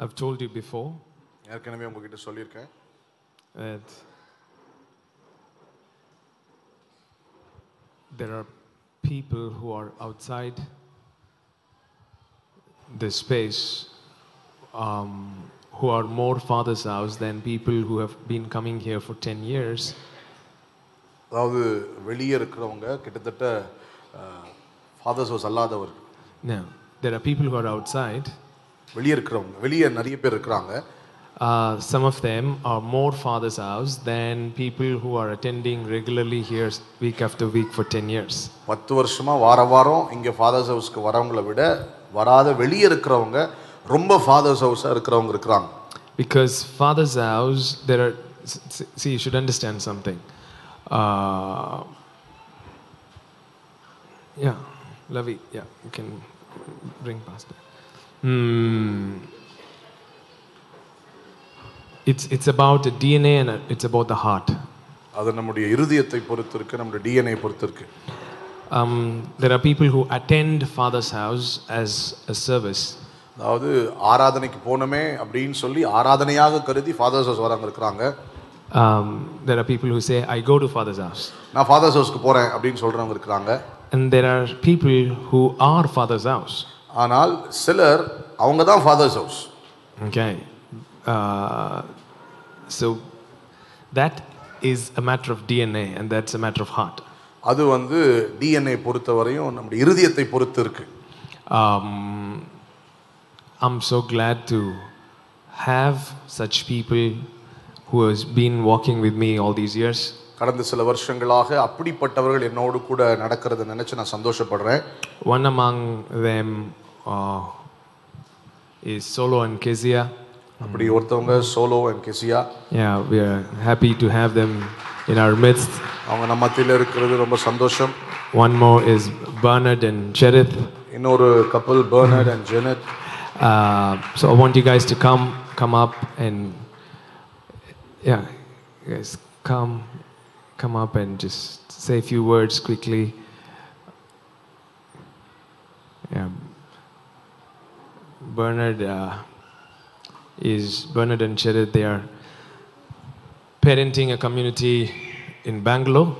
I've told you before ஏற்கனவே உங்ககிட்ட சொல்லியிருக்கேன் that there are people who are outside this space um, who are more father's house than people who have been coming here for 10 years. அதாவது வெளியே இருக்கிறவங்க கிட்டத்தட்ட father's house அல்லாதவர் Now, there are people who are outside. வெளியே இருக்கிறவங்க வெளியே நிறைய பேர் இருக்கிறாங்க Uh, some of them are more father's house than people who are attending regularly here week after week for 10 years. பத்து வருஷமா வார வாரம் இங்கே ஃபாதர்ஸ் ஹவுஸ்க்கு வரவங்களை விட வராத வெளியே இருக்கிறவங்க ரொம்ப ஃபாதர்ஸ் ஹவுஸாக இருக்கிறவங்க இருக்கிறாங்க Because father's house, there are, s- s- see, you should understand something. Uh, yeah, Lavi, yeah, Hmm. It's, it's about the DNA and uh, it's about the heart. அது நம்முடைய இருதயத்தை பொறுத்து இருக்கு நம்முடைய டிஎன்ஏ பொறுத்து இருக்கு Um, there are people who attend father's house as a service. அதாவது ஆராதனைக்கு போனோமே அப்படின்னு சொல்லி ஆராதனையாக கருதி ஃபாதர்ஸ் ஹவுஸ் வரவங்க இருக்கிறாங்க Um, there are people who say, I go to father's house. நான் ஃபாதர்ஸ் ஹவுஸ்க்கு போகிறேன் அப்படின்னு சொல்கிறவங்க இருக்கிறாங்க And there are people who are father's house. ஆனால் சிலர் அவங்க தான் father's house okay so that is a matter of DNA and that's a matter of heart அது வந்து டிஎன்ஏ பொறுத்தவரையும் நம்முடைய இருதயத்தை பொறுத்து இருக்கு. I'm so glad to have such people who has been walking with me all these years கடந்த சில வருஷங்களாக அப்படிப்பட்டவர்கள் என்னோடு கூட நடக்கிறத நினைச்சு நான் சந்தோஷப்படுறேன் One among them uh, is Solo and Kezia. அப்படி ஒருத்தவங்க solo and Kezia Yeah, we are happy to have them in our midst. அவங்க நம்ம மத்தியில் இருக்கிறது ரொம்ப சந்தோஷம் One more is Bernard and Cherith. இன்னொரு கப்பல் பர்னர்ட் and Janet Uh, so I want you guys to come, come up and yeah, you guys come, come up and just say a few words quickly. Yeah, Bernard uh, is Bernard and Cherith. They are parenting a community in Bangalore.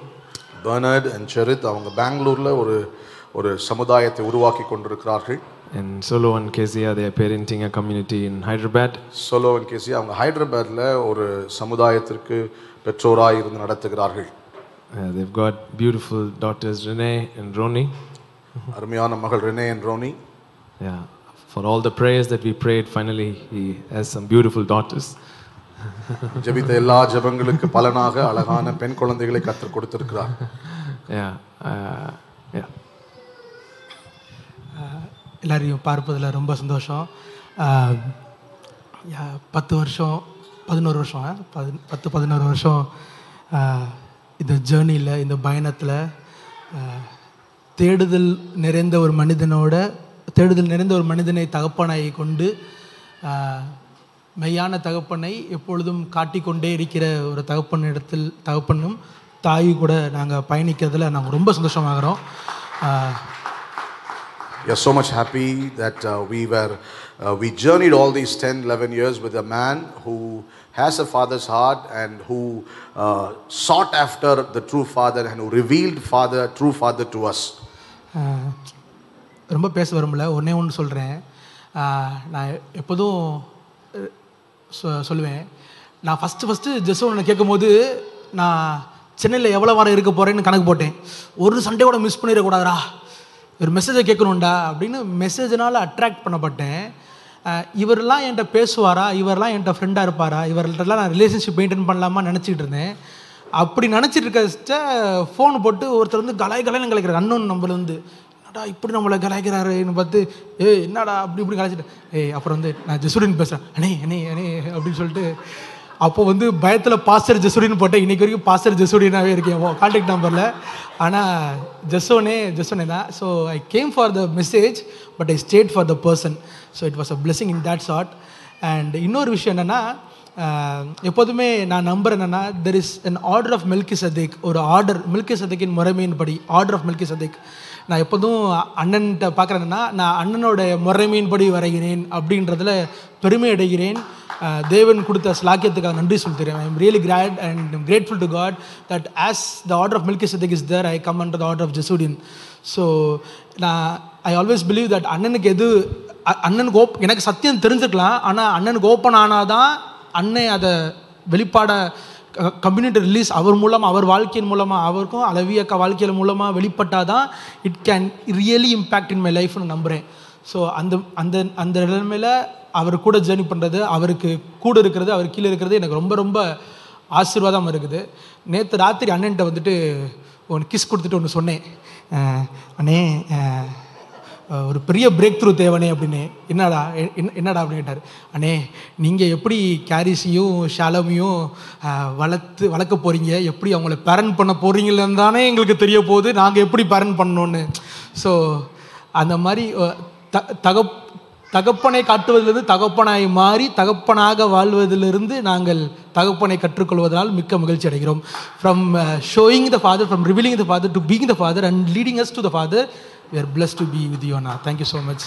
பர்னர்ட் and செரித் அவங்க பெங்களூரில் ஒரு ஒரு சமுதாயத்தை உருவாக்கி கொண்டிருக்கிறார்கள் And Solo and Kezia, they are parenting a community in Hyderabad. Solo and Kezia அவங்க ஹைதராபாத்தில் ஒரு சமுதாயத்திற்கு பெற்றோராக இருந்து நடத்துகிறார்கள் Uh, they've got beautiful daughters Renee and Roni. அருமையான மகள் Renee and Roni Yeah, for all the prayers that we prayed, finally he has some beautiful daughters. ஜெபித்த எல்லா ஜெபங்களுக்கு பலனாக அழகான பெண் குழந்தைகளை கற்றுக் கொடுத்திருக்கிறார் Yeah, uh, yeah. எல்லாரையும் பார்ப்பதில் ரொம்ப சந்தோஷம் பத்து வருஷம் பதினோரு வருஷம் பதி- பத்து பதினோரு வருஷம் இந்த ஜேர்னியில் இந்த பயணத்தில் தேடுதல் நிறைந்த ஒரு மனிதனோட தேடுதல் நிறைந்த ஒரு மனிதனை தகப்பனாய் கொண்டு மெய்யான தகப்பனை எப்பொழுதும் காட்டிக்கொண்டே இருக்கிற ஒரு தகப்பன் இடத்தில் தகப்பனும் தாய் கூட நாங்கள் பயணிக்கிறதுல நாங்கள் ரொம்ப சந்தோஷமாகிறோம். ஆஹ், We are so much happy that uh, we were, uh, we journeyed all these 10, 11 years with a man who has a father's heart and who uh, sought after the true father and who revealed father, true father to us. ரொம்ப பேச விரும்பல. ஒன்றே ஒன்று சொல்கிறேன் நான் எப்போதும் சொ- சொல்லுவேன். நான் ஃபஸ்ட்டு ஃபஸ்ட்டு ஜெஸ் ஒன்று கேட்கும்போது நான் சென்னையில் எவ்வளோ வாரம் இருக்க போகிறேன்னு கணக்கு போட்டேன். ஒரு சண்டே கூட மிஸ் பண்ணிடக்கூடாதா ஒரு மெசேஜை கேட்கணும்டா அப்படின்னு மெசேஜினால் அட்ராக்ட் பண்ணப்பட்டேன். இவரெல்லாம் என்கிட்ட பேசுவாரா? இவரெல்லாம் என்கிட்ட ஃப்ரெண்டாக இருப்பாரா? இவர்கிட்டலாம் நான் ரிலேஷன்ஷிப் மெயின்டைன் பண்ணலாமா நினச்சிக்கிட்டு இருந்தேன். அப்படி நினச்சிட்டு இருக்க ஃபோன் போட்டு ஒருத்தர் வந்து கலாய் கலாய்னு கலைக்கிறார் அன்னோன் நம்மள வந்து என்னடா இப்படி நம்மளை கலாய்க்கிறாருன்னு பார்த்து ஏய் என்னடா? அப்படி இப்படி கலாய்ச்சிட்டு ஏய் அப்புறம் வந்து நான் ஜெசுடின் பேசுகிறேன் அண்ணே அண்ணே அண்ணே அப்படின்னு சொல்லிட்டு அப்போ வந்து பயத்தில் பாஸ்டர் ஜெசுடின்னு போட்டேன் இன்னைக்கு வரைக்கும் பாஸ்டர் ஜெசுடினாவே இருக்கேன். கான்டாக்ட் நம்பரில் ஆனால் ஜெசோனே ஜெசோனே தான். So I came for the message but I stayed for the person so it was a blessing in that short and இன்னொரு விஷயம் என்னென்னா எப்போதுமே நான் நம்புறேன் என்னென்னா there is an order of Melchizedek ஒரு ஆர்டர் மில்கி சதேக்கின் முறைமையின்படி ஆர்டர் ஆஃப் மில்கி சதேக் நான் எப்போதும் அண்ணன்கிட்ட பார்க்குறேன்னா நான் அண்ணனோட முறைமையின்படி வரைகிறேன் அப்படின்றதுல பெருமை அடைகிறேன். தேவன் கொடுத்த ஸ்லாக்கியத்துக்காக நன்றி சொல்கிறேன். I'm really glad and grateful to God that as the order of Melchizedek is there I come under the order of ஜெசூடின் so நான் ஐ ஆல்வேஸ் பிலீவ் தட் அண்ணனுக்கு எது அண்ணனுக்கு ஓப் எனக்கு சத்தியம் தெரிஞ்சுக்கலாம் ஆனால் அண்ணனுக்கு ஓப்பன் ஆனால் தான் அண்ணன் அதை வெளிப்பாட கம்யூனிட்டி ரிலீஸ் அவர் மூலமாக அவர் வாழ்க்கையின் மூலமாக அவருக்கும் அளவி அக்கா வாழ்க்கையில் மூலமாக வெளிப்பட்டால் தான் it can really impact in my லைஃப்னு நம்புகிறேன் ஸோ அந்த அந்த அந்த நிலைமையில் அவர் கூட ஜேர்னி பண்ணுறது அவருக்கு கூட இருக்கிறது அவர் கீழே இருக்கிறது எனக்கு ரொம்ப ரொம்ப ஆசீர்வாதமாக இருக்குது. நேற்று ராத்திரி அண்ணன்ட்ட வந்துட்டு ஒன்று கிஸ் கொடுத்துட்டு ஒன்று சொன்னேன். அண்ணே ஒரு பெரிய பிரேக் த்ரூ தேவனே அப்படின்னு. என்னடா எ- என்ன- என்னடா அப்படின்னு கேட்டார். அண்ணே நீங்கள் எப்படி கேரிஸையும் ஷாலமையும் வளர்த்து வளர்க்க போகிறீங்க எப்படி அவங்கள பேரன் பண்ண போகிறீங்களன்னு தானே எங்களுக்கு தெரிய போகுது. நாங்கள் எப்படி பேரன் பண்ணோன்னு. ஸோ அந்த மாதிரி த தகப் தகப்பனை காட்டுவதிலிருந்து தகப்பனாய் மாறி தகப்பனாக வாழ்வதிலிருந்து நாங்கள் தகப்பனை கற்றுக்கொள்வதனால் மிக்க மகிழ்ச்சி அடைகிறோம். From showing the father from revealing the father to being the father and leading us to the father We are blessed to be with you, Anna. Thank you so much.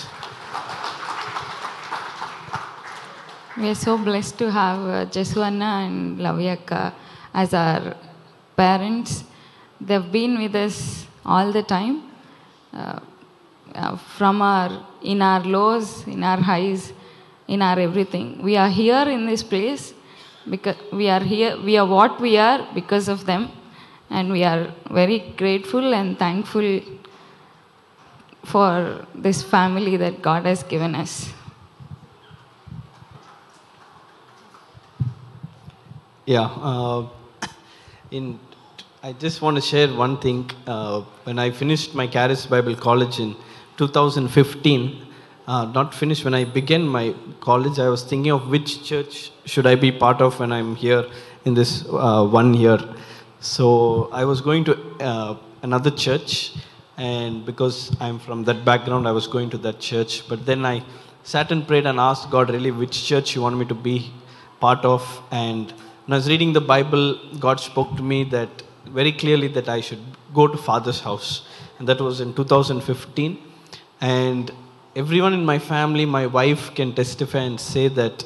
We are so blessed to have uh, Jesuana and Lavyaka as our parents. They've been with us all the time, uh, uh, from our in our lows, in our highs, in our everything. We are here in this place because we are here. We are what we are because of them, and we are very grateful and thankful for this family that God has given us. Yeah. Uh, in, I just want to share one thing. Uh, when I finished my Charis Bible College in 2015, uh, not finished, when I began my college, I was thinking of which church should I be part of when I'm here in this uh, one year. So I was going to uh, another church, and because I'm from that background, I was going to that church. But then I sat and prayed and asked God, really, which church you want me to be part of. And when I was reading the Bible, God spoke to me that very clearly that I should go to Father's house, and that was in 2015. And everyone in my family, my wife can testify and say that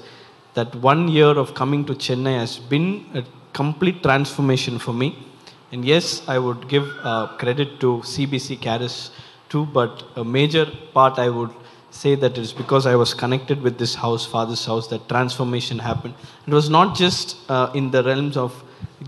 that one year of coming to Chennai has been a complete transformation for me. And yes, I would give uh, credit to CBC Charis too, but a major part I would say that it's because I was connected with this house, Father's house, that transformation happened. It was not just uh, in the realms of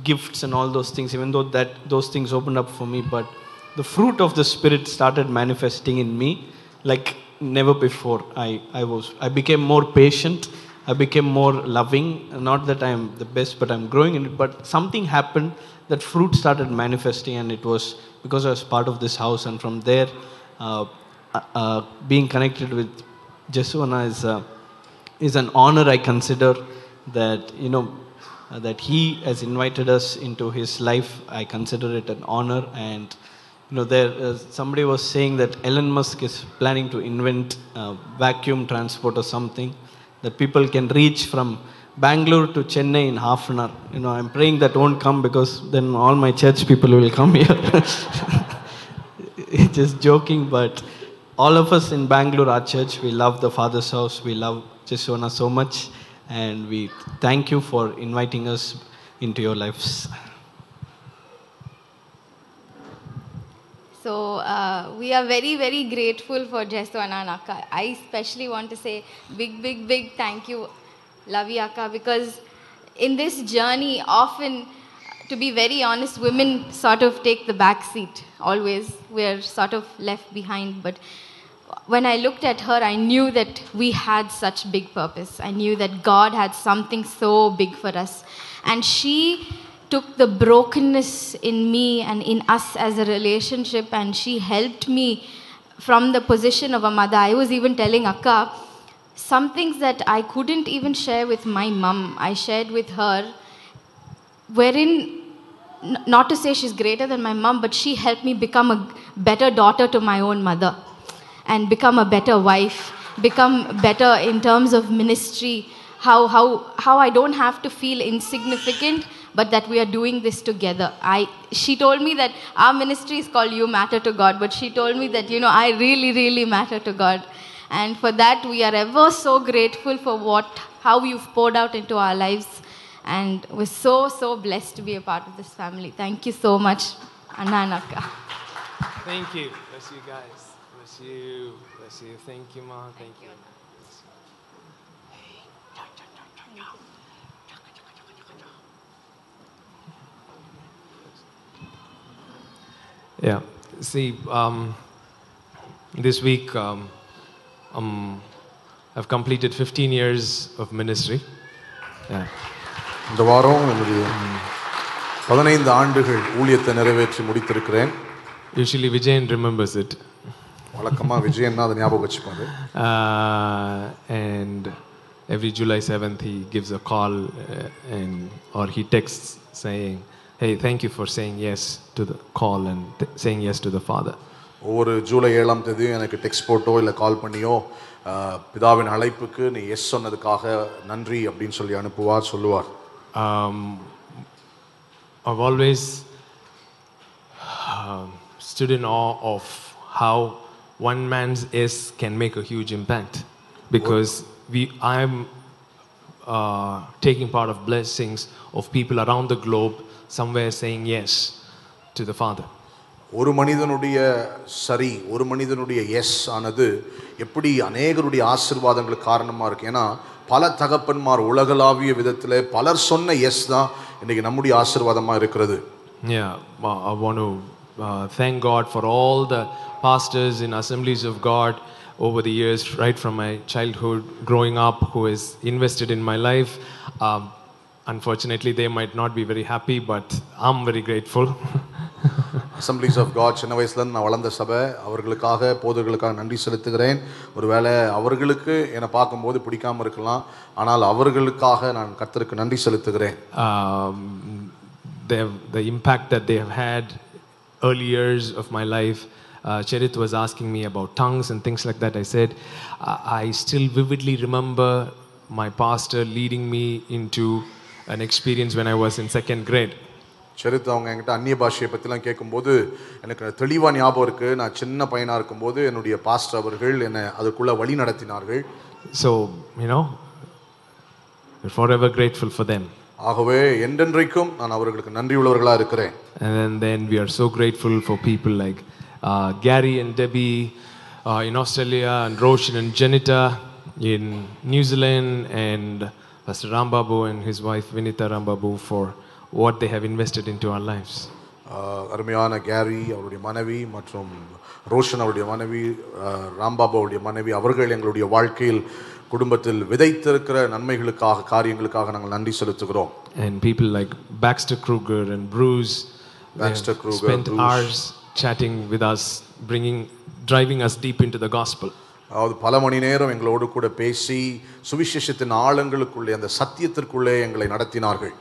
gifts and all those things, even though that those things opened up for me, but the fruit of the Spirit started manifesting in me like never before. I, I was I became more patient. I became more loving. Not that I'm the best, but I'm growing in it. But something happened that fruit started manifesting, and it was because I was part of this house. And from there, uh, uh, being connected with Jesuana is uh, is an honor. I consider that you know uh, that he has invited us into his life. I consider it an honor and you know there uh, somebody was saying that Elon Musk is planning to invent vacuum transport or something that people can reach from Bangalore to Chennai in half an hour. You know, I'm praying that won't come because then all my church people will come here. Just joking, but all of us in Bangalore, our church, we love the Father's house. We love Jesona so much, and we thank you for inviting us into your lives. So uh, we are very, very grateful for Jeswana and Akka. I especially want to say big, big, big thank you, Lavi Akka, because in this journey, often, to be very honest, women sort of take the back seat. Always, we're sort of left behind. But when I looked at her, I knew that we had such big purpose. I knew that God had something so big for us. And she took the brokenness in me and in us as a relationship and she helped me from the position of a mother. I was even telling Akka some things that I couldn't even share with my mum. I shared with her, wherein not to say she's greater than my mom, but she helped me become a better daughter to my own mother and become a better wife, become better in terms of ministry, how, how, how I don't have to feel insignificant, but that we are doing this together. I, she told me that our ministry is called You Matter to God, but she told me that, you know, I really, really matter to God. And for that, we are ever so grateful for what, how you've poured out into our lives. And we're so, so blessed to be a part of this family. Thank you so much, Anna. Thank you. Bless you guys. Bless you. Bless you. Thank you, Ma. Thank you. Yeah. See, um, this week um, um, I've completed 15 years of ministry. Yeah. இந்த வாரம் என்னுடைய பதினைந்து ஆண்டுகள் ஊழியத்தை நிறைவேற்றி முடித்திருக்கிறேன் Usually Vijayan remembers it. வழக்கமாக விஜயன் தான் அதை ஞாபகம் வச்சுப்பாரு Uh, and every July 7th, he gives a call uh, and or he texts saying, "Hey, thank you for saying yes to the call and th- saying yes to the Father." ஒவ்வொரு ஜூலை ஏழாம் தேதியும் எனக்கு text photo இல்லை கால் பண்ணியோ ஆஹ், பிதாவின் அழைப்புக்கு நீ S சொன்னதுக்காக நன்றி அப்படின்னு சொல்லி அனுப்புவார் சொல்லுவார் Um, I've always um, stood in awe of how one man's yes can make a huge impact, because we I'm uh, taking part of blessings of people around the globe, somewhere saying yes to the Father. ஒரு மனிதனுடைய சரி ஒரு மனிதனுடைய S ஆனது எப்படி அநேகருடைய ஆசீர்வாதங்களுக்கு காரணமாக இருக்கு ஏன்னா பல தகப்பன்மார் உலகளாவிய விதத்தில் பலர் சொன்ன எஸ் தான் இன்னைக்கு நம்முடைய ஆசீர்வாதமாக இருக்கிறது Yeah, uh, I want to uh, thank God for all the pastors in assemblies of God over the years, right from my childhood, growing up, who has invested in my life. Um, unfortunately, they might not be very happy, but I'm very grateful. Assemblies of God சின்ன வயசுலேருந்து நான் வளர்ந்த சபை அவர்களுக்காக போதர்களுக்காக நன்றி செலுத்துகிறேன் ஒருவேளை அவர்களுக்கு என்னை பார்க்கும்போது பிடிக்காம இருக்கலாம் ஆனால் அவர்களுக்காக நான் கர்த்தருக்கு நன்றி செலுத்துகிறேன் um, they have, the impact that they have had early years of my life. Uh, Cherit was asking me about tongues and things like that. I said, I, I still vividly remember my pastor leading me into an experience when I was in second grade. சரித்து அவங்க என்கிட்ட அந்நிய பாஷையை பற்றிலாம் கேட்கும்போது எனக்கு தெளிவாக ஞாபகம் இருக்குது நான் சின்ன பையனாக இருக்கும்போது என்னுடைய பாஸ்டர் அவர்கள் என்னை அதுக்குள்ளே வழி நடத்தினார்கள் So, you know, we're forever grateful for them. ஆகவே என்றென்றைக்கும் நான் அவர்களுக்கு நன்றி உள்ளவர்களாக இருக்கிறேன் And then, then we are so grateful for people like uh, Gary and Debbie uh, in Australia, and Roshan and Janita Pastor Rambabu and his wife Vinita Rambabu for what they have invested into our lives. அருமையான Gary அவருடைய மனைவி மற்றும் ரோஷன் அவருடைய மனைவி ஆஹ் ராம்பாபு அவருடைய மனைவி அவர்கள் எங்களுடைய வாழ்க்கையில் குடும்பத்தில் விதைத்திருக்கிற நன்மைகளுக்காக காரியங்களுக்காக நாங்கள் நன்றி செலுத்துகிறோம் And people like Baxter Kruger and Bruce they Baxter have Kruger, spent Bruce. hours chatting with us, bringing, driving us deep into the gospel. அதாவது பல மணி நேரம் எங்களோடு கூட பேசி சுவிசேஷத்தின் ஆழங்களுக்குள்ளே அந்த சத்தியத்திற்குள்ளே எங்களை நடத்தினார்கள்.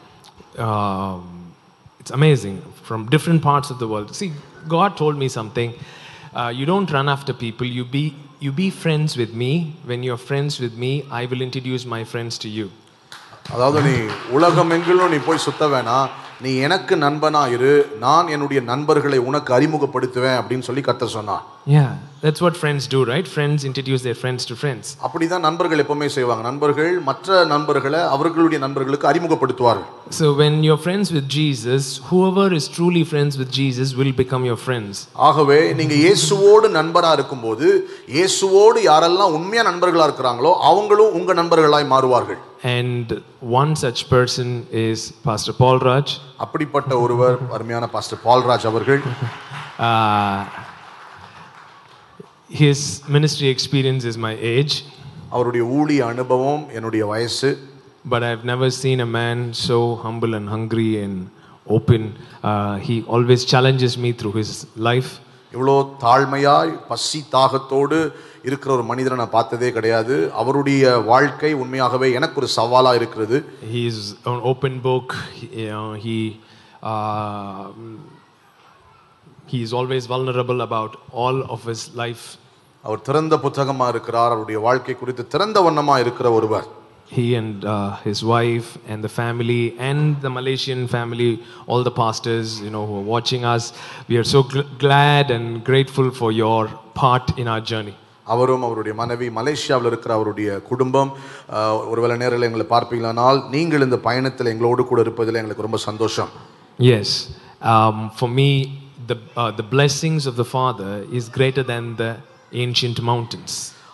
It's amazing from different parts of the world see God told me something you don't run after people you be you be friends with me when you friends with me I will introduce my friends to you அதாவது நீ உலகம் எங்கிலும் நீ போய் சுத்த வேணாம். நீ எனக்கு நண்பனா இரு. நான் என்னுடைய நண்பர்களை உனக்கு அறிமுகப்படுத்துவேன் அப்படின்னு சொல்லி கத்த சொன்னான் ஏன் that's what friends do, right? Friends introduce their friends to friends. அப்படிதான் நண்பர்கள் எப்பவுமே செய்வாங்க நண்பர்கள் மற்ற நண்பர்களை அவர்களுடைய நண்பர்களுக்கு அறிமுகப்படுத்துவார்கள் So when you're friends with Jesus, whoever is truly friends with Jesus will become your friends. ஆகவே நீங்க இயேசுவோடு நண்பரா இருக்கும்போது இயேசுவோடு யாரெல்லாம் உண்மையா நண்பர்களா இருக்கிறாங்களோ அவங்களும் உங்க நண்பர்களாய் மாறுவார்கள் And one such person is Pastor Paul Raj. அப்படிப்பட்ட ஒருவர் அருமையான பாஸ்டர் பால்ராஜ் அவர்கள் Uh, his ministry experience is my age, அவருடைய ஊழிய அனுபவம் என்னுடைய வயசு but I've never seen a man so humble and hungry and open. Uh, he always challenges me through his life. இவ்வளோ தாழ்மையாய் பசி தாகத்தோடு இருக்கிற ஒரு மனிதரை நான் பார்த்ததே கிடையாது அவருடைய வாழ்க்கை உண்மையாகவே எனக்கு ஒரு சவாலா இருக்கிறது He's an open book. He, you know, he uh, he is always vulnerable about all of his life. அவர் திறந்த புத்தகமா இருக்கிறார் அவருடைய வாழ்க்கை குறித்து திறந்த வண்ணமா இருக்கிற ஒருவர் he and uh, his wife and the family and the Malaysian family, all the pastors, you know, who are watching us. We are so gl- glad and grateful for your part in our journey. அவரும் அவருடைய மனைவி மலேசியாவில் இருக்கிற அவருடைய குடும்பம் அஹ், ஒருவேளை நேரில் எங்களை பார்ப்பீங்களானால் நீங்கள் இந்த பயணத்தில் எங்களோடு கூட இருப்பதில் எங்களுக்கு ரொம்ப சந்தோஷம் Yes, um, for me, the, uh, the blessings of the Father is greater than the ancient mountains.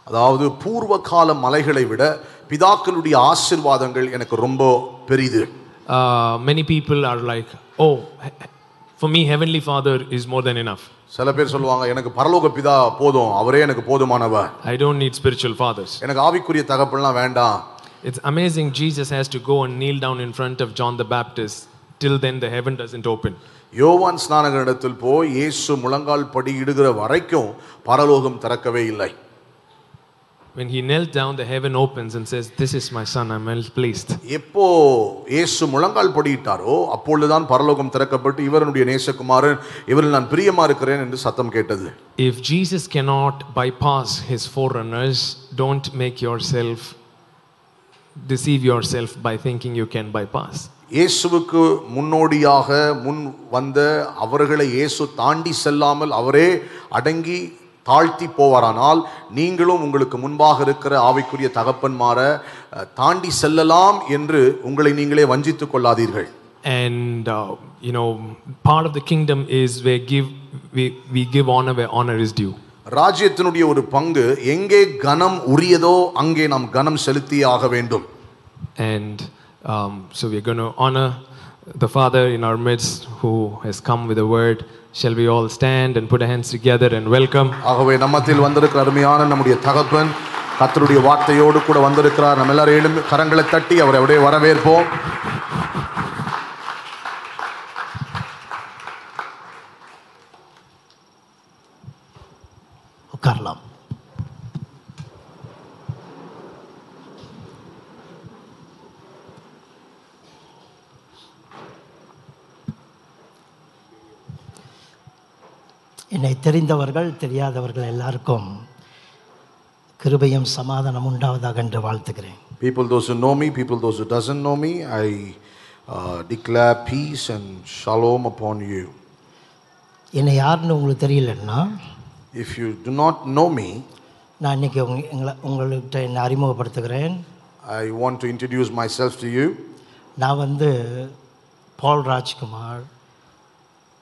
அதாவது பூர்வ கால மலைகளை விட பிதாக்களுடைய ஆசிர்வாதங்கள் எனக்கு ரொம்ப பெரிது Uh, many people are like, oh, he- for me, Heavenly Father is more than enough. சில பேர் சொல்லுவாங்க எனக்கு பரலோக பிதா போதும் அவரே எனக்கு போதுமானவர் I don't need spiritual fathers. எனக்கு ஆவிக்குரிய தகப்பெல்லாம் வேண்டாம் It's amazing Jesus has to go and kneel down in front of John the Baptist. Till then, the heaven doesn't open. யோவான் ஸ்நானகரிடத்தில் போய் இயேசு முழங்கால் படி இடுகிற வரைக்கும் பரலோகம் திறக்கவே இல்லை When he knelt down, the heaven opens and says, This is my son, I'm well pleased. எப்போ இயேசு முழங்கால் படியிட்டாரோ அப்பொழுதுதான் பரலோகம் திறக்கப்பட்டு இவருடைய நேசகுமாரன் இவரில் நான் பிரியமா இருக்கிறேன் என்று சத்தம் கேட்டது If Jesus cannot bypass his forerunners, don't make yourself deceive yourself by thinking you can bypass. இயேசுவுக்கு முன்னோடியாக முன் வந்த அவர்களை இயேசு தாண்டி செல்லாமல் அவரே அடங்கி தாழ்த்தி போவாரானால் நீங்களும் உங்களுக்கு முன்பாக இருக்கிற ஆவிக்குரிய தகப்பன்மார தாண்டி செல்லலாம் என்று உங்களை நீங்களே வஞ்சித்துக் கொள்ளாதீர்கள் And uh, you know, part of the kingdom is where give we, we give honor where honor is due. ராஜ்யத்தினுடைய ஒரு பங்கு எங்கே கனம் உரியதோ அங்கே நாம் கனம் செலுத்தியே ஆக வேண்டும் And um, so we're going to honor the Father in our midst who has come with a word. Shall we all stand and put our hands together and welcome? ஆகவே நம்மத்தில் வந்திருக்கிற அருமையான நம்முடைய தகப்பன் கர்த்தருடைய வார்த்தையோடு கூட வந்திருக்கிறார் நம்ம எல்லாரும் எழும்பி கரங்களை தட்டி அவரை அப்படியே வரவேற்போம் உட்காரலாம் என்னை தெரிந்தவர்கள் தெரியாதவர்கள் எல்லாருக்கும் கிருபையும் சமாதானம் உண்டாவதாக என்று வாழ்த்துகிறேன் People, those who know me, people, those who doesn't know me, I uh, declare peace and shalom upon you. என்னை யாருன்னு உங்களுக்கு தெரியலன்னா If you do not know me, நான் இன்னைக்கு உங்க எங்களை உங்கள்கிட்ட என்னை அறிமுகப்படுத்துகிறேன் I want to introduce myself to you. நான் வந்து Paul Rajkumar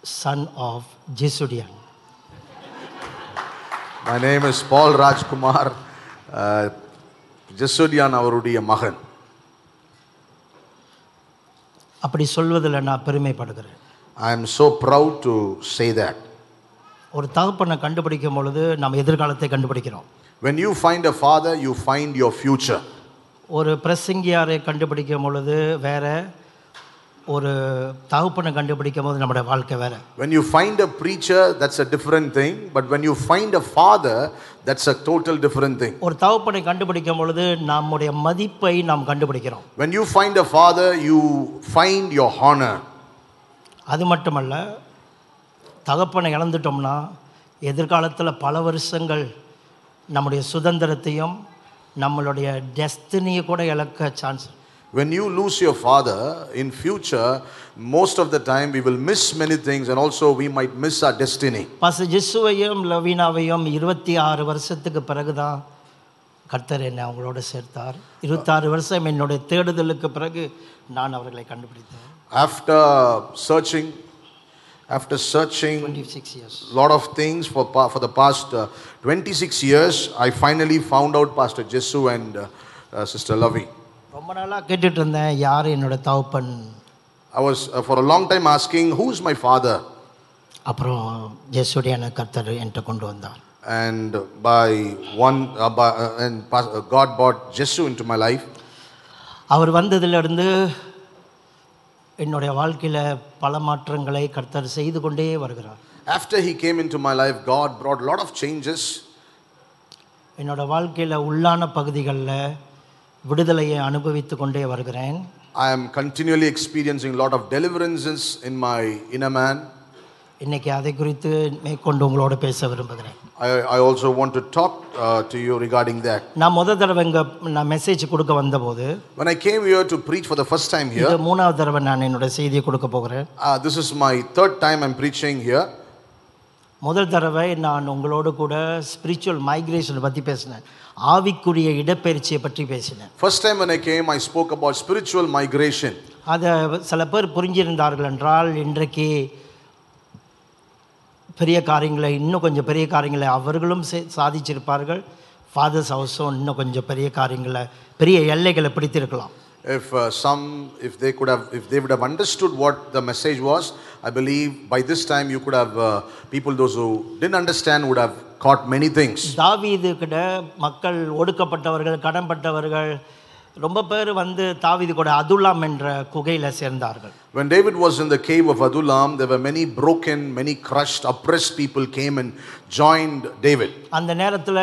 son of Jesudian my name is Paul Rajkumar Jesudian அவருடைய மகன். அப்படி சொல்வதில் நான் பெருமைப்படுகிறேன். I am so proud to say that ஒரு தகப்பனை கண்டுபிடிக்கும் பொழுது நம்ம எதிர்காலத்தை கண்டுபிடிக்கிறோம். When you find a father you find your future ஒரு பிரசங்கியாரை கண்டுபிடிக்கும் பொழுது வேறு ஒரு தகப்பனை கண்டுபிடிக்கும் போது நம்முடைய வாழ்க்கை வேற When you find a preacher, that's a different thing. But when you find a father, that's a total different thing. ஒரு தகப்பனை கண்டுபிடிக்கும் பொழுது நம்முடைய மதிப்பை நாம் கண்டுபிடிக்கிறோம் When you find a father, you find your honor. அது மட்டுமல்ல தகப்பனை இழந்துட்டோம்னா எதிர்காலத்தில் பல வருஷங்கள் நம்முடைய சுதந்திரத்தையும் நம்மளுடைய டெஸ்டினியை கூட இழக்க chance When you lose your father in future, most of the time we will miss many things and also we might miss our destiny. பாச ஜிஸ்ஸுவையும் லவீனாவையும் இருபத்தி ஆறு வருஷத்துக்கு பிறகு தான் கர்த்தர் என்னை அவங்களோட சேர்த்தார் இருபத்தாறு வருஷம் என்னுடைய தேடுதலுக்கு பிறகு நான் அவர்களை கண்டுபிடித்தேன் After searching, after searching twenty six years a lot of things for, pa- for the past uh, 26 years, I finally found out Pastor Jesu and uh, uh, Sister Lovey. ரொம்ப நாளாக கேட்டுட்டு இருந்தேன் யார் என்னோட தகப்பன்? I was for a long time asking who is my father அப்புறம் ஜெசுடையான கர்த்தர் என்கிட்ட கொண்டு வந்தார் and by one God brought Jesu into my life அவர் வந்ததுலேருந்து என்னுடைய வாழ்க்கையில் பல மாற்றங்களை கர்த்தர் செய்து கொண்டே வருகிறார். After he came into my life God brought lot of changes என்னோட வாழ்க்கையில் உள்ளான பகுதிகளில் விடுதலையை அனுபவித்து கொண்டே வருகிறேன் am continually experiencing a lot of deliverances in my inner man. இன்னைக்கு அதை குறித்து மேற்கொண்டு உங்களோட பேச விரும்புகிறேன் I also want to talk uh, to you regarding that. நான் முத தடவை இங்கே நான் மெசேஜ் கொடுக்க வந்தபோது When I came here to preach for the first time இது here, மூணாவது தடவை நான் என்னோட செய்தியை கொடுக்க போகிறேன் uh, this is my third time I'm preaching here. முதல் தடவை நான் உங்களோடு கூட ஸ்பிரிச்சுவல் மைக்ரேஷனை பற்றி பேசினேன் ஆவிக்குரிய இடப்பெயர்ச்சியை பற்றி பேசினேன் First time when I came, I spoke about spiritual migration. அதை சில பேர் புரிஞ்சிருந்தார்கள் என்றால் இன்றைக்கு பெரிய காரியங்களை இன்னும் கொஞ்சம் பெரிய காரியங்களை அவர்களும் சே- சாதிச்சிருப்பார்கள். ஃபாதர்ஸ் ஹவுஸும் இன்னும் கொஞ்சம் பெரிய காரியங்களை பெரிய எல்லைகளை பிடித்திருக்கலாம். If uh, some, if they could have, if they would have understood what the message was, I believe by this time you could have, uh, people, those who didn't understand, would have caught many things. தாவீது கிட்ட மக்கள் ஒடுக்கப்பட்டவர்கள் கடன்பட்டவர்கள் ரொம்ப பேர் வந்து தாவீது கூட அதுல்லாம் என்ற குகையில் சேர்ந்தார்கள் When David was in the cave of Adullam, there were many broken, many crushed, oppressed people came and joined David. அந்த நேரத்தில்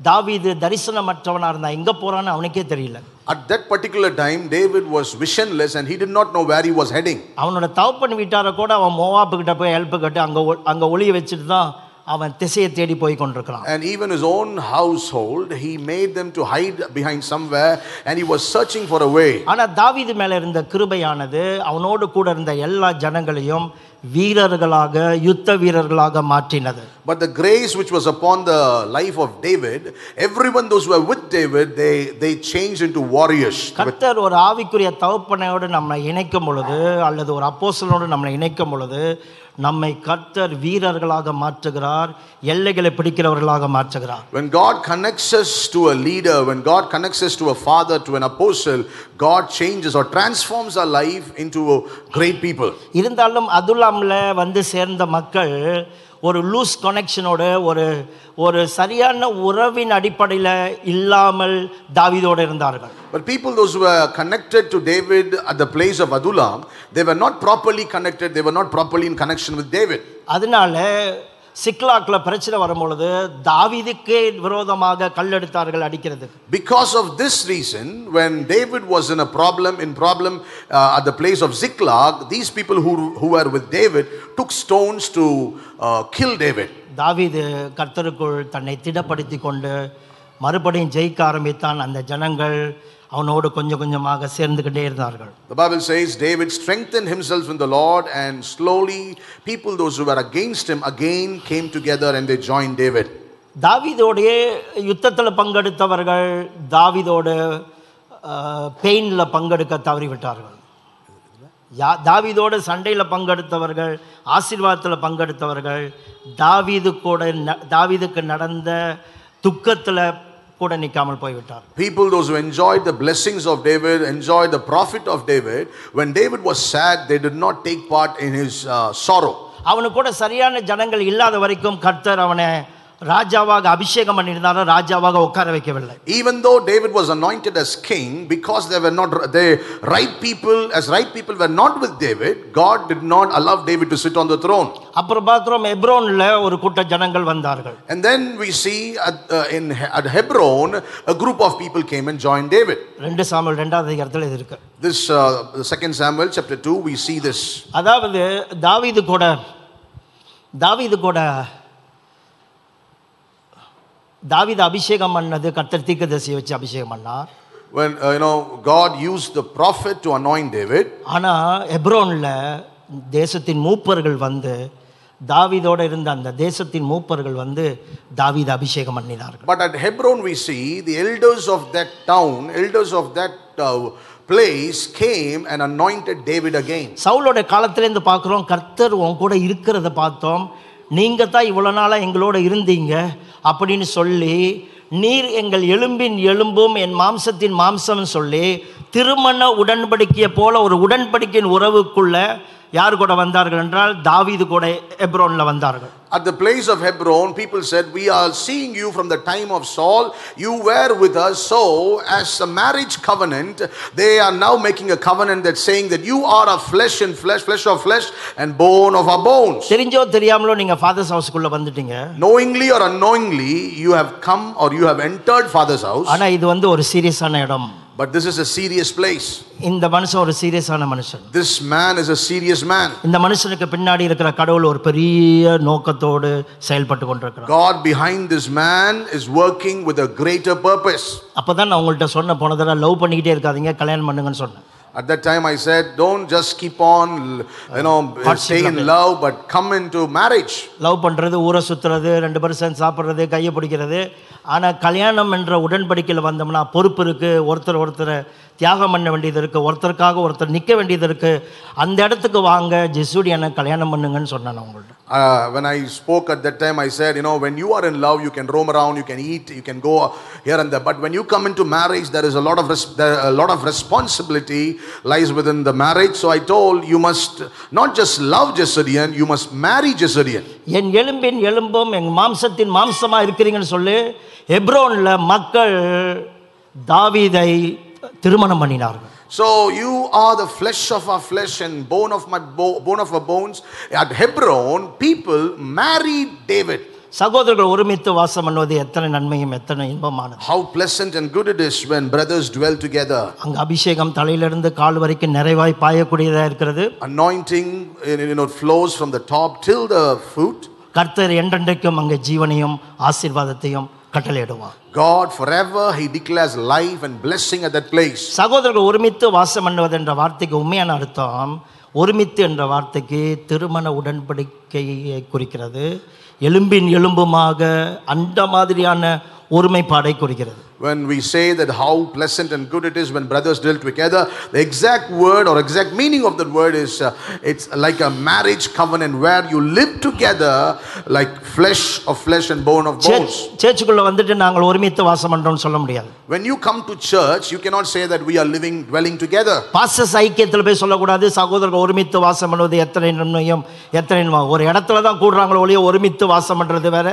தாவீது தரிசனமற்றவனாக இருந்தான் எங்கே போகிறான்னு அவனுக்கே தெரியல At that particular time, David was visionless and he did not know where he was heading. அவனோட தகப்பன் வீட்டாரை கூட அவன் மோவாப்புக்கிட்ட போய் ஹெல்ப் கட்டு அங்கே அங்கே ஒளிய வச்சுட்டு தான் அவன் திசையை தேடி போய் கொண்டிருக்கிறான் And even his own household, he made them to hide behind somewhere and he was searching for a way. ஆனால் தாவீது மேலே இருந்த கிருபையானது அவனோடு கூட இருந்த எல்லா ஜனங்களையும் வீரர்களாக யுத்த வீரர்களாக மாற்றினது But the grace which was upon the life of David, everyone those who were with David, they, they changed into warriors. கர்த்தர் ஒரு ஆவிக்குரிய தகப்பனையோடு நம்மளை இணைக்கும் பொழுது அல்லது ஒரு அப்போஸ்தலனோடு நம்மளை இணைக்கும் பொழுது நம்மை கர்த்தர் வீரர்களாக மாற்றுகிறார் எல்லைகளை பிடிக்கிறவர்களாக மாற்றுகிறார் When God connects us to a leader, when God connects us to a father, to an apostle, God changes or transforms our life into great people. இருந்தாலும் அதுல்லாமல் வந்து சேர்ந்த மக்கள் ஒரு லூஸ் கனெக்ஷனோட ஒரு ஒரு சரியான உறவின் அடிப்படையில் இல்லாமல் தாவீதோடு இருந்தார்கள் But people, those who were connected to David at the place of Adullam, they were not properly connected, they were not properly in connection with David. அதனால சிக்லாக்கில் பிரச்சனை வரும்பொழுது தாவீதுக்கே விரோதமாக கல்லெடுத்தார்கள் அடிக்கிறதுக்கு Because of this reason, when David was in a problem, in problem uh, at the place of Ziklag, these people who, who were with David took stones to uh, kill David. தாவீது கர்த்தருக்குள் தன்னை திடப்படுத்தி கொண்டு மறுபடியும் ஜெயிக்க ஆரம்பித்தான் அந்த ஜனங்கள் அவனோடு கொஞ்சம் கொஞ்சமாக சேர்ந்துக்கிட்டே இருந்தார்கள் The Bible says David strengthened himself in the Lord, and slowly people, those who were against him, again came together and they joined David. தாவீதோடைய யுத்தத்தில் பங்கெடுத்தவர்கள் தாவீதோடு பெயினில் பங்கெடுக்க தவறிவிட்டார்கள் யா தாவீதோடு சண்டையில் பங்கெடுத்தவர்கள் ஆசீர்வாதத்தில் பங்கெடுத்தவர்கள் தாவீது கூட தாவீதுக்கு நடந்த துக்கத்தில் கூட நிற்காமல் போய்விட்டார் People, those who enjoyed the blessings of David, enjoyed the profit of David, when David was sad, they did not take part in his uh, sorrow. அவனுக்கு கூட சரியான ஜனங்கள் இல்லாத வரைக்கும் கர்த்தர் அவனை ராஜாவாக அபிஷேகம் பண்ணியிருந்தாரோ ராஜாவாக உட்கார வைக்கவில்லை Even though David was anointed as king, because they were not the right people, as right people were not with David, God did not allow David to sit on the throne. அப்புறம் பார்க்குறோம் எப்ரோனில் ஒரு கூட்ட ஜனங்கள் வந்தார்கள் And then we see at, uh, in He- at Hebron, a group of people came and joined David. ரெண்டு சாமல் ரெண்டாவது அதிகாரத்தில் இது இருக்கு This, uh, the second Samuel chapter 2, we see this. அதாவது தாவீது கூட தாவீது கூட தாவீது அபிஷேகம் பண்ணது கர்த்தர் தீர்க்கதரிசியை வச்சு அபிஷேகம் பண்ணார் When, uh, you know, God used the prophet to anoint David, ஆனால் எப்ரோனில் தேசத்தின் மூப்பர்கள் வந்து தாவீதோட இருந்த அந்த தேசத்தின் மூப்பர்கள் வந்து தாவீது அபிஷேகம் பண்ணினார்கள். But at Hebron we see the elders of that town, elders of that uh, place came and anointed David again. சவுலோட காலத்திலேருந்து பார்க்குறோம் கர்த்தர் உன் கூட இருக்கிறத பார்த்தோம். நீங்கள் தான் இவ்வளோ நாளாக எங்களோட இருந்தீங்க. அப்படின்னு சொல்லி நீர் எங்கள் எலும்பின் எலும்பும் என் மாம்சத்தின் மாம்சம்னு சொல்லி திருமண உடன்படிக்கையை போல ஒரு உடன்படிக்கையின் உறவுக்குள்ள யார் கூட வந்தார்கள் என்றால் தாவீது கூட எப்ரோனில் வந்தார்கள். At the place of Hebron, people said, We are seeing you from the time of Saul. You were with us. So, as a marriage covenant, they are now making a covenant that's saying that you are of flesh and flesh, flesh of flesh, and bone of our bones. தெரிஞ்சோ தெரியாமலோ நீங்கள் fathers ஹவுஸ்க்குள்ளே வந்துட்டீங்க Knowingly or unknowingly, you have come or you have entered Father's house. ஆனால் இது வந்து ஒரு சீரியஸான இடம் But this is a serious place. இந்த மனுஷன் ஒரு சீரியஸான மனுஷன் This man is a serious man. இந்த மனுஷனுக்கு பின்னாடி இருக்கிற கடவுள் ஒரு பெரிய நோக்கத்தோடு செயல்பட்டு கொண்டிருக்கிறார் God behind this man is working with a greater purpose. அப்பதான் நான் உங்கள்கிட்ட சொன்ன போன தடவை லவ் பண்ணிக்கிட்டே இருக்காதீங்க கல்யாணம் பண்ணுங்கன்னு சொன்னேன் At that time, I said, don't just keep on, you know, stay in love, but come into marriage. Love பண்ணுறது ஊரை சுற்றுறது ரெண்டு பேரும் சேர்ந்து சாப்பிட்றது கையை பிடிக்கிறது ஆனால் கல்யாணம் என்ற உடன்படிக்கையில் வந்தோம்னா பொறுப்பு இருக்குது ஒருத்தர் ஒருத்தரை தியாகம் பண்ண வேண்டியது இருக்குது ஒருத்தருக்காக ஒருத்தர் நிற்க வேண்டியது இருக்குது அந்த இடத்துக்கு வாங்க ஜெசுடி என்ன கல்யாணம் பண்ணுங்கன்னு சொன்னேன் நான் உங்கள்கிட்ட Uh, when I spoke at that time, I said, you know, when you are in love, you can roam around, you can eat, you can go here and there. But when you come into marriage, there is a lot of res- there, a lot of responsibility lies within the marriage. So I told you must not just love Jesodian, you must marry Jesodian. என் எலும்பின் எலும்பும் என் மாம்சத்தின் மாம்சமாக இருக்கிறீங்கன்னு சொல்லி எப்ரோனில் மக்கள் தாவீதை திருமணம் பண்ணினார்கள் So you are the flesh of our flesh and bone of my bo- bone of our bones. At Hebron, people married David. சகோதரர்கள் ஒருமித்து வாசம் பண்ணுவது எத்தனை நன்மையும் எத்தனை இன்பமானது How pleasant and good it is when brothers dwell together. அங்கே அபிஷேகம் தலையிலிருந்து கால் வரைக்கும் நிறைவாய் பாயக்கூடியதாக இருக்கிறது Anointing you know, flows from the top till the foot. கர்த்தர் என்றென்றைக்கும் அங்கே ஜீவனையும் ஆசீர்வாதத்தையும் கட்டளையிடுவார் God forever, He declares life and blessing at that place. சகோதரர்கள் ஒருமித்து வாசம் பண்ணுவது என்ற வார்த்தைக்கு உண்மையான அர்த்தம் ஒருமித்து என்ற வார்த்தைக்கு திருமண உடன்படிக்கையை குறிக்கிறது எலும்பின் எலும்புமாக அந்த மாதிரியான ஒருமைப்பாடை குறிக்கிறது When we say that how pleasant and good it is when brothers dwell together, the exact word or exact meaning of that word is uh, it's like a marriage covenant where you live together like flesh of flesh and bone of bones. சேர்ச்சுக்குள்ள வந்துட்டு நாங்கள் ஒருமித்து வாசம் பண்றோம்னு சொல்ல முடியாது When you come to church, you cannot say that we are living, dwelling together. Bosses ஐக்கியத்தில் போய் சொல்லக்கூடாது சகோதரர்கள் ஒருமித்து வாசம் பண்ணுவது எத்தனை நன்மையும் எத்தனை நன்மை. ஒரு இடத்துல தான் கூடுறாங்களோ ஒழிய ஒருமித்து வாசம் பண்றது வேற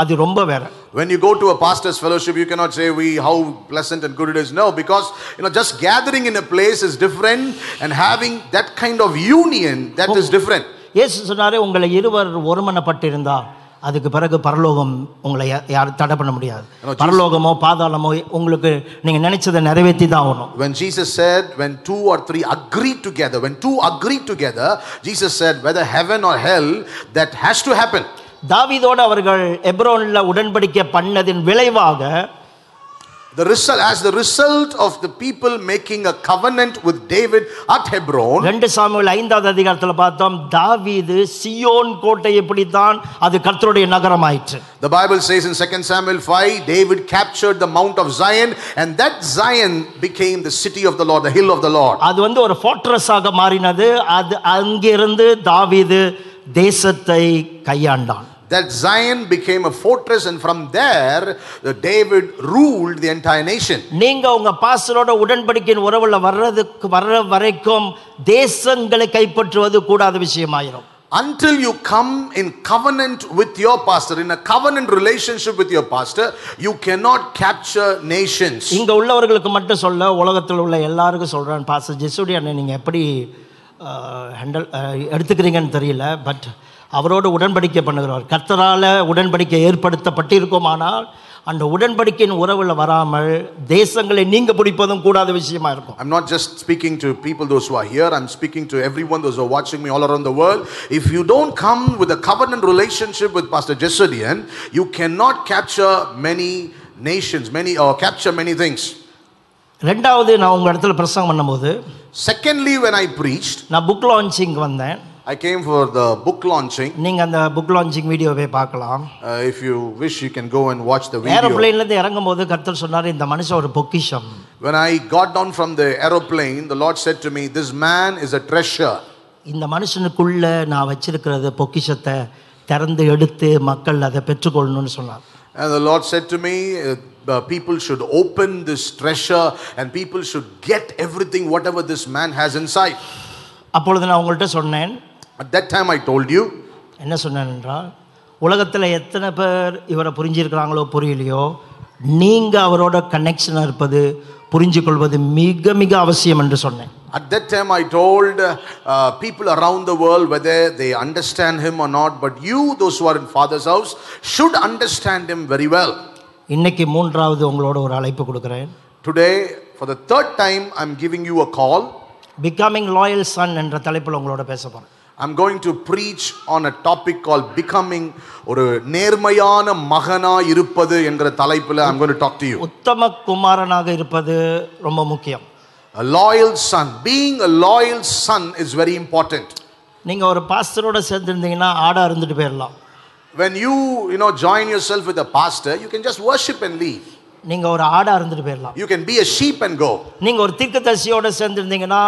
அது ரொம்ப வேற When you go to a pastor's fellowship, you cannot say we how pleasant and good it is. No, because you know, just gathering in a place is different, and having that kind of union that is different. இயேசு சொன்னாரே உங்களை இருவர் ஒருமனப்பட்டிருந்தா அதுக்கு பிறகு பரலோகம் உங்களை யா- யாரும் தடை பண்ண முடியாது பரலோகமோ பாதாளமோ உங்களுக்கு நீங்க நினைச்சதை நிறைவேற்றி தான் ஆகணும் When Jesus said, when two or three agree together, when two agree together, Jesus said, whether heaven or hell, that has to happen. தாவீதோடு அவர்கள் எப்ரோன்ல உடன்படிக்கை பண்ணதின் விளைவாக The result, as the result of the people making a covenant with David at Hebron, ரெண்டு Samuel ஐந்தாவது அதிகாரத்தில் பார்த்தோம் தாவீது Zion கோட்டை எப்படித்தான் அது கர்த்தருடைய நகரமாயிற்று the Bible says in 2 Samuel 5, David captured the Mount of Zion, and that Zion became the city of the Lord, the hill of the Lord. அது வந்து ஒரு fortress-ஆக மாறினது அது அங்கிருந்து தாவீது தேசத்தை கையாண்டான் That Zion became a fortress, and from there, uh, David ruled the entire nation. நீங்க உங்க பாஸ்டரோட உடன்படிக்கையின் உறவுல வர்றதுக்கு வர்ற வரைக்கும் தேசங்களை கைப்பற்றுவது கூடாத விஷயமாயிரும் Until you come in covenant with your pastor, in a covenant relationship with your pastor, you cannot capture nations. இங்க உள்ளவர்களுக்கு மட்டும் சொல்ல உலகத்தில் உள்ள எல்லாருக்கும் சொல்றேன் பாஸ்டர் ஜெசுடி அண்ணன் நீங்க எப்படி ஹேண்டல் எடுத்துக்கிறீங்கன்னு தெரியல பட் அவரோட உடன்படிக்கை பண்ணுகிறவர் கர்த்தரால உடன்படிக்கை ஏற்படுத்தப்பட்டிருக்குமானால் அந்த உடன்படிக்கையின் உறவுல வராமல் தேசங்களை நீங்க பிடிப்பதும் கூடாத விஷயமா இருக்கும் I'm not just speaking to people, those who are here, I'm speaking to everyone, those who are watching me all around the world. If you don't come with a covenant relationship with Pastor Jesodian, you cannot capture many nations, many or capture many things. ரெண்டாவது நான் உங்க இடத்துல பிரசங்கம் பண்ணும்போது Secondly, when I preached, நான் book launching வந்தேன் I came for the book launching. நீங்க அந்த புக் லான்ச்சிங் வீடியோவை பார்க்கலாம் Uh, if you wish, you can go and watch the video. ஏரோப்ளேன்ல இருந்து இறங்கும் போது கர்த்தர் சொன்னாரு இந்த மனுஷன் ஒரு பொக்கிஷம் When I got down from the aeroplane, the Lord said to me, This man is a treasure. இந்த மனுஷனுக்குள்ள நான் வச்சிருக்கிறது பொக்கிஷத்தை திறந்து எடுத்து மக்கள் அதை பெற்றுக்கொள்ளணும்னு சொன்னார் And the Lord said to me, uh, uh, people should open this treasure and people should get everything, whatever this man has inside. அப்பொழுது நான் உங்கள்கிட்ட சொன்னேன் At that time, I told you, என்ன சொன்னேன் என்றால் உலகத்தில் எத்தனை பேர் இவரை புரிஞ்சிருக்கிறாங்களோ புரியலையோ நீங்கள் அவரோட கனெக்ஷனாக இருப்பது புரிஞ்சு கொள்வது மிக மிக அவசியம் என்று சொன்னேன் at that time, I told uh, uh, people around the world whether they understand him or not, but you, those who are in Father's house, should understand him very well. இன்னைக்கு மூன்றாவது உங்களோட ஒரு அழைப்பு கொடுக்குறேன் Today, For the third time, I'm giving you a call. Becoming loyal son என்ற தலைப்பில் உங்களோட பேச போகிறேன் I'm going to preach on a topic called becoming ஒரு நேர்மையான மகனா இருப்பது என்கிற தலைப்பில் I'm going to talk to you. உத்தம குமாரனாக இருப்பது ரொம்ப முக்கியம் A loyal son. Being a loyal son is very important. நீங்கள் ஒரு பாஸ்டரோட சேர்ந்துருந்தீங்கன்னா ஆடாக இருந்துட்டு போயிடலாம் When you, you know, join yourself with a pastor, you can just worship and leave. நீங்கள் ஒரு ஆடாக இருந்துட்டு போயிடலாம் You can be a sheep and go. நீங்கள் ஒரு தீர்க்கதரிசியோட சேர்ந்துருந்தீங்கன்னா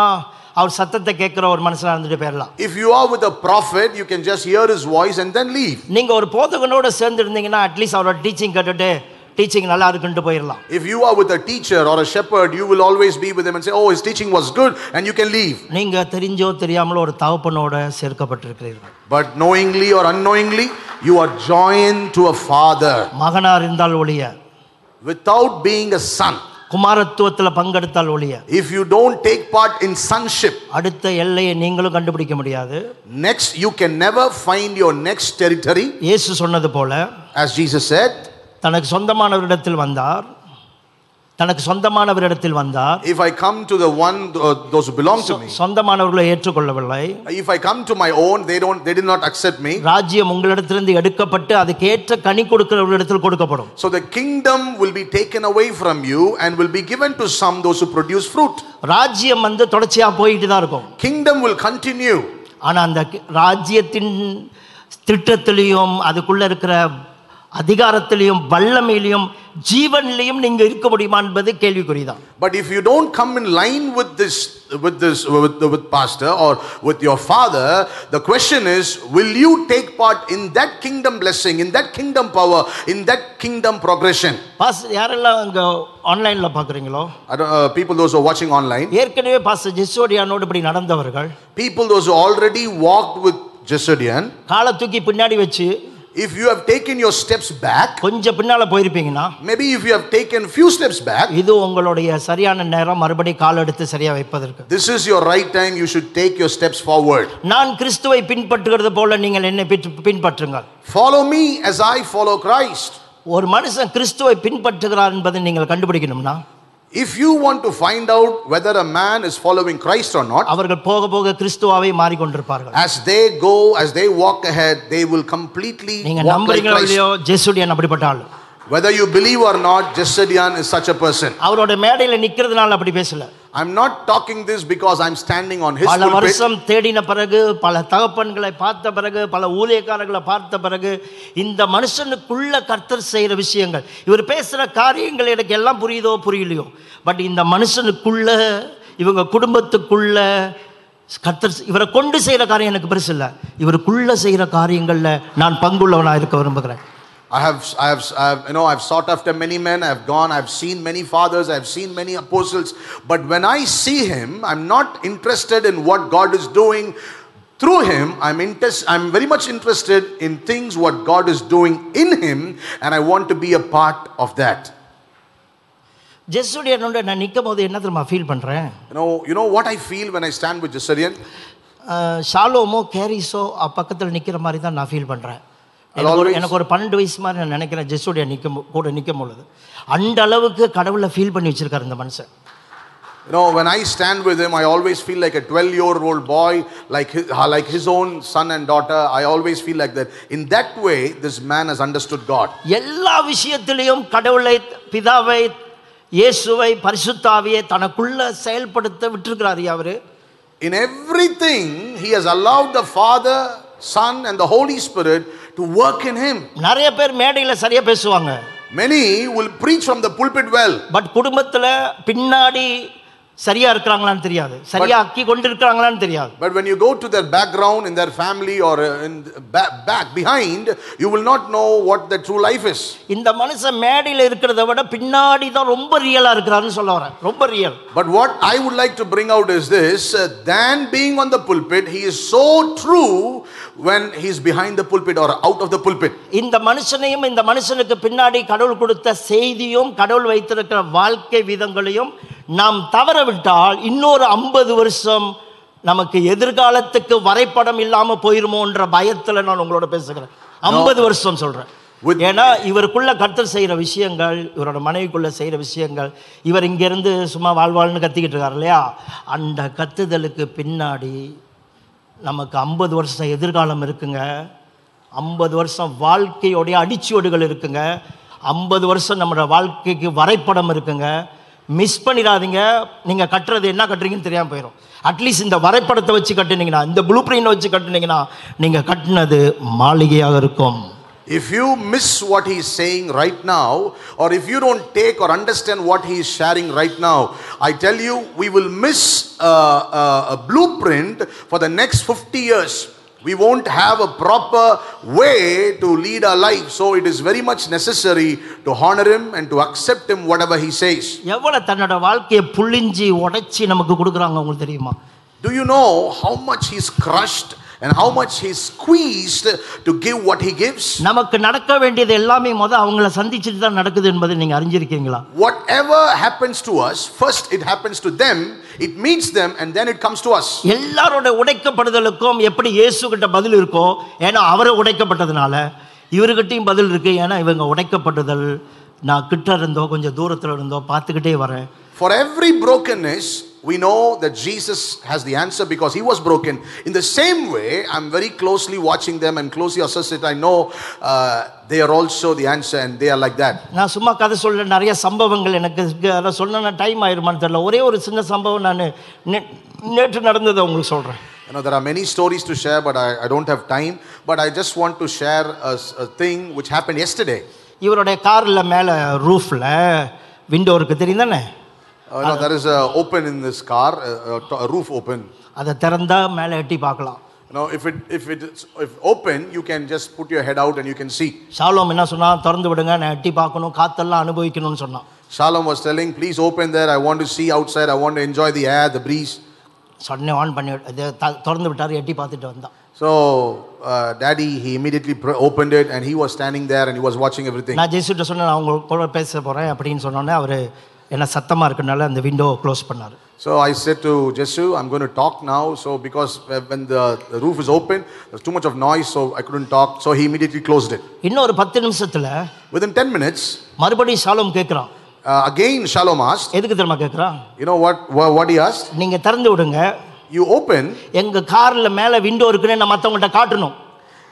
அவர் சத்தத்தை கேட்குற ஒரு மனுஷனாக இருந்துட்டு போயிடலாம் If you are with a prophet, you can just hear his voice and then leave. நீங்கள் ஒரு போதகனோட சேர்ந்துருந்தீங்கன்னா அட்லீஸ்ட் அவரோட டீச்சிங் கேட்டுட்டு டீச்சிங் நல்லா இருக்குன்ட்டு போயிடலாம் If you are with a teacher or a shepherd, you will always be with him and say, Oh, his teaching was good, and you can leave. நீங்கள் தெரிஞ்சோ தெரியாமலோ ஒரு தகப்பனோட சேர்க்கப்பட்டிருக்கிறீர்கள் But knowingly or unknowingly, you are joined to a father மகனாக இருந்தால் ஒழிய without being a son. குமாரத்துவத்தில் பங்கெடுத்தால் ஒழிய. If you don't take part in sonship அடுத்த எல்லையை நீங்களும் கண்டுபிடிக்க முடியாது. Next you can never find your next territory இயேசு சொன்னது போல as jesus said தனக்கு சொந்தமானவரிடத்தில் வந்தார். தனக்கு சொந்தமானவரிடத்தில் வந்தார் if I come to the one, uh, those who belong to me, சொந்தமானவர்களை ஏற்றுக்கொள்ளவில்லை if I come to my own, they don't, they did not accept me. ராஜ்யம் உங்களிடத்திலிருந்து எடுக்கப்பட்டு அதுக்கு ஏற்ற கனி கொடுக்கிறவர்களிடத்தில் கொடுக்கப்படும் So the kingdom will be taken away from you and will be given to some those who produce fruit. ராஜ்யம் வந்து தொடர்ச்சியா போயிட்டு தான் இருக்கும் Kingdom will continue. ஆனா அந்த கி- ராஜ்யத்தின் திட்டத்திலையும் அதுக்குள்ள இருக்கிற அதிகாரத்திலையும் வல்லமையிலையும் ஜீவனிலையும் நீங்க இருக்க முடியுமா என்பது கேள்விக்குறிதான் But if you don't come in line with this, with this, with, with pastor or with your father, the question is, will you take part in that kingdom blessing, in that kingdom power, in that kingdom progression? Pass யாரெல்லாம் அங்க ஆன்லைன்ல பாக்குறீங்களோ I don't, uh, people, those who are watching online, ஏற்கனவே pass ஜெஸ்ஸோடியானோடு இப்படி நடந்தவர்கள் people, those who already walked with Jesodian, காலை தூக்கி பின்னாடி வச்சு if you have taken your steps back, கொஞ்சம் பின்னால போயிருப்பீங்கன்னா maybe if you have taken few steps back, இது உங்களுடைய சரியான நேரம் மறுபடியும் கால் எடுத்து சரியா வைப்பதற்கு this is your right time. You should take your steps forward. நான் கிறிஸ்துவை பின்பற்றுகிறது போல நீங்கள் என்னை பின்- பின்பற்றுங்கள் Follow me as I follow Christ. ஒரு மனுஷன் கிறிஸ்துவை பின்பற்றுகிறார் என்பதை நீங்கள் கண்டுபிடிக்கணும்னா If you want to find out whether a man is following Christ or not, அவர்கள் போக போக கிறிஸ்துவாவே மாறிக்கொண்டிருப்பார்கள் as they go, as they walk ahead, they will completely நீங்க walk like நம்புறீங்களோ Christ. இல்லையோ ஜெசுடியன் அப்படிப்பட்ட ஆள் Whether you believe or not, Jesedian is such a person. அவரோட மேடையில நிக்கிறதுனால அப்படி பேசல I'm not talking this because I'm standing on his பல. வருஷம் தேடின பிறகு பல தகப்பன்களை பார்த்த பிறகு பல ஊழியக்காரர்களை பார்த்த பிறகு இந்த மனுஷனுக்குள்ள கர்த்தர் செய்யற விஷயங்கள் இவர் பேசுற காரியங்கள் எனக்கு எல்லாம் புரியுதோ புரியலையோ? பட் இந்த மனுஷனுக்குள்ள இவங்க குடும்பத்துக்குள்ள கர்த்தர் இவரை கொண்டு செய்யற காரியம் எனக்கு பெருசு இல்லை. இவருக்குள்ள செய்யற காரியங்கள்ல நான் பங்குள்ளவனா இருக்க விரும்புகிறேன். I have, I have, I have, you know, I've sought after many men. I've gone. I've seen many fathers. I've seen many apostles. But when I see him, I'm not interested in what God is doing through him. I'm interest, I'm very much interested in things what God is doing in him, and I want to be a part of that. ஜெஸ்ஸுடையனோட நான் நிற்கும் போது என்ன தெரியுமா feel பண்ணுறேன் You know, you know what I feel when I stand with Jeserian? ஷாலோமோ கேரிஸோ பக்கத்தில் நிற்கிற மாதிரி தான் நான் ஃபீல் பண்ணுறேன் எனக்கு ஒரு எனக்கு ஒரு பன்னெண்டு வயசு மாதிரி நான் நினைக்கிறேன் ஜெஸ்ஸுடைய நிற்கும் கூட நிற்கும் பொழுது அந்த அளவுக்கு கடவுளை ஃபீல் பண்ணி வச்சிருக்காரு இந்த மனுஷன் You know, when I stand with him, I always feel like a 12 year old boy, like his, uh, like his own son and daughter. I always feel like that. In that way, this man has understood God. எல்லா விஷயத்திலையும் கடவுளை பிதாவை இயேசுவை பரிசுத்தாவியை தனக்குள்ள செயல்படுத்த விட்டுருக்கிறாரு அவரு In everything, he has allowed the Father, Son, and the Holy Spirit to work in him. நிறைய பேர் மேடையில் சரியா பேசுவாங்க Many will preach from the pulpit well, but குடும்பத்தில் பின்னாடி சரியா இருக்கிறாங்களான்னு தெரியாது சரியா ஆக்கி கொண்டு இருக்கிறாங்களான்னு தெரியாது but when you go to their background, in their family, or uh, in the back, back behind, you will not know what the true life is. இந்த மனுஷன் மேடையில் இருக்கிறத விட பின்னாடி தான் ரொம்ப ரியலா இருக்கிறாருன்னு சொல்ல வரேன் ரொம்ப real But what I would like to bring out is this uh, than being on the pulpit, he is so true when he's behind the pulpit or out of the pulpit. இந்த மனுஷனையும் இந்த மனுஷனுக்கு பின்னாடி கடவுள் கொடுத்த செய்தியும் கடவுள் வைத்திருக்கிற வாழ்க்கை விதங்களையும் நாம் தவற விட்டால் இன்னொரு ஐம்பது வருஷம் நமக்கு எதிர்காலத்துக்கு வரைபடம் இல்லாம போயிருமோன்ற பயத்துல நான் உங்களோட பேசுகிறேன். ஐம்பது வருஷம் சொல்றேன். ஏன்னா இவருக்குள்ள கர்த்தர் செய்கிற விஷயங்கள் இவரோட மனைவிக்குள்ள செய்கிற விஷயங்கள் இவர் இங்கேருந்து சும்மா வாழ்வாள்னு கத்திக்கிட்டு இருக்கார் இல்லையா? அந்த கத்துதலுக்கு பின்னாடி நமக்கு ஐம்பது வருஷம் எதிர்காலம் இருக்குங்க. ஐம்பது வருஷம் வாழ்க்கையோடைய அடிச்சுவடுகள் இருக்குங்க. ஐம்பது வருஷம் நம்மளோட வாழ்க்கைக்கு வரைபடம் இருக்குங்க. மிஸ் பண்ணிடாதீங்க. நீங்கள் கட்டுறது என்ன கட்டுறீங்கன்னு தெரியாமல் போயிடும் அட்லீஸ்ட் இந்த வரைபடத்தை வச்சு கட்டுனீங்கன்னா இந்த ப்ளூ பிரிண்ட் வச்சு கட்டுனீங்கன்னா நீங்கள் கட்டினது மாளிகையாக இருக்கும். If you miss what he is saying right now, or if you don't take or understand what he is sharing right now, I tell you, we will miss a, a, a blueprint for the next 50 years. We won't have a proper way to lead our life. So it is very much necessary to honor him and to accept him whatever he says. Do you know how much he's crushed and how much he's squeezed to give what he gives? நமக்கு நடக்க வேண்டியது எல்லாமே முத அவங்கள சந்திச்சுட்டு தான் நடக்குது என்பதை நீங்கள் அறிஞ்சிருக்கீங்களா Whatever happens to us, first it happens to them, it meets them, and then it comes to us. எல்லாரோட உடைக்கப்படுதலுக்கும் எப்படி இயேசு கிட்ட பதில் இருக்கோ ஏன்னா அவரை உடைக்கப்பட்டதுனால இவர்கிட்டயும் பதில் இருக்கு ஏன்னா இவங்க உடைக்கப்பட்டதல் நான் கிட்ட இருந்தோ கொஞ்சம் தூரத்தில் இருந்தோ பார்த்துக்கிட்டே வரேன் For every brokenness, we know that Jesus has the answer because he was broken. In the same way, I'm very closely watching them and closely associated. I know uh, they are also the answer and they are like that. நான் சும்மா கதை சொல்ல நிறைய சம்பவங்கள் எனக்கு இருக்கு. அதை சொன்னா டைம் ஆயிருமான்னு தெரியல ஒரே ஒரு சின்ன சம்பவம் நான் நே- நேற்று நடந்ததை உங்களுக்கு சொல்கிறேன் You know, there are many stories to share, but I, I don't have time. But I just want to share a, s- a thing which happened yesterday. இவருடைய காரில் மேலே ரூஃபில் விண்டோ இருக்குது தெரியும் தானே Uh, you know, there is a open in this car, a, a to- a roof open. அதை திறந்தா மேலே எட்டி பார்க்கலாம் You know, if it if it is if open, you can just put your head out and you can see. Shalom என்ன சொன்னா திறந்து விடுங்க நான் எட்டி பார்க்கணும் காத்தெல்லாம் அனுபவிக்கணும்னு சொன்னான் Shalom was telling, please open there. I want to see outside. I want to enjoy the air, the breeze. சொன்னே ஆன் பண்ணி விட்டு- இது த- திறந்து விட்டார் எட்டி பார்த்துட்டு வந்தான் So, uh, daddy, he immediately pr- opened it and he was standing there and he was watching everything. நான் ஜெய்சுட்ட சொன்னேன் நான் உங்க கூட பேச போகிறேன் அப்படின்னு சொன்னோன்னே அவர் என்ன சத்தமாக இருக்கனால அந்த விண்டோ க்ளோஸ் பண்ணார் So I said to Jesu, I'm going to talk now. So because when the, the roof is open, there's too much of noise, so I couldn't talk. So he immediately closed it. இன்னொரு பத்து நிமிஷத்தில் Within 10 minutes, மறுபடியும் Shalom கேட்குறான் uh, again Shalom asked, எதுக்கு தெரியுமா கேட்குறான் you know what, what, what he asked? நீங்கள் திறந்து விடுங்க You open. எங்கள் காரில் மேலே விண்டோ இருக்குன்னு நான் மற்றவங்கள்ட்ட காட்டணும்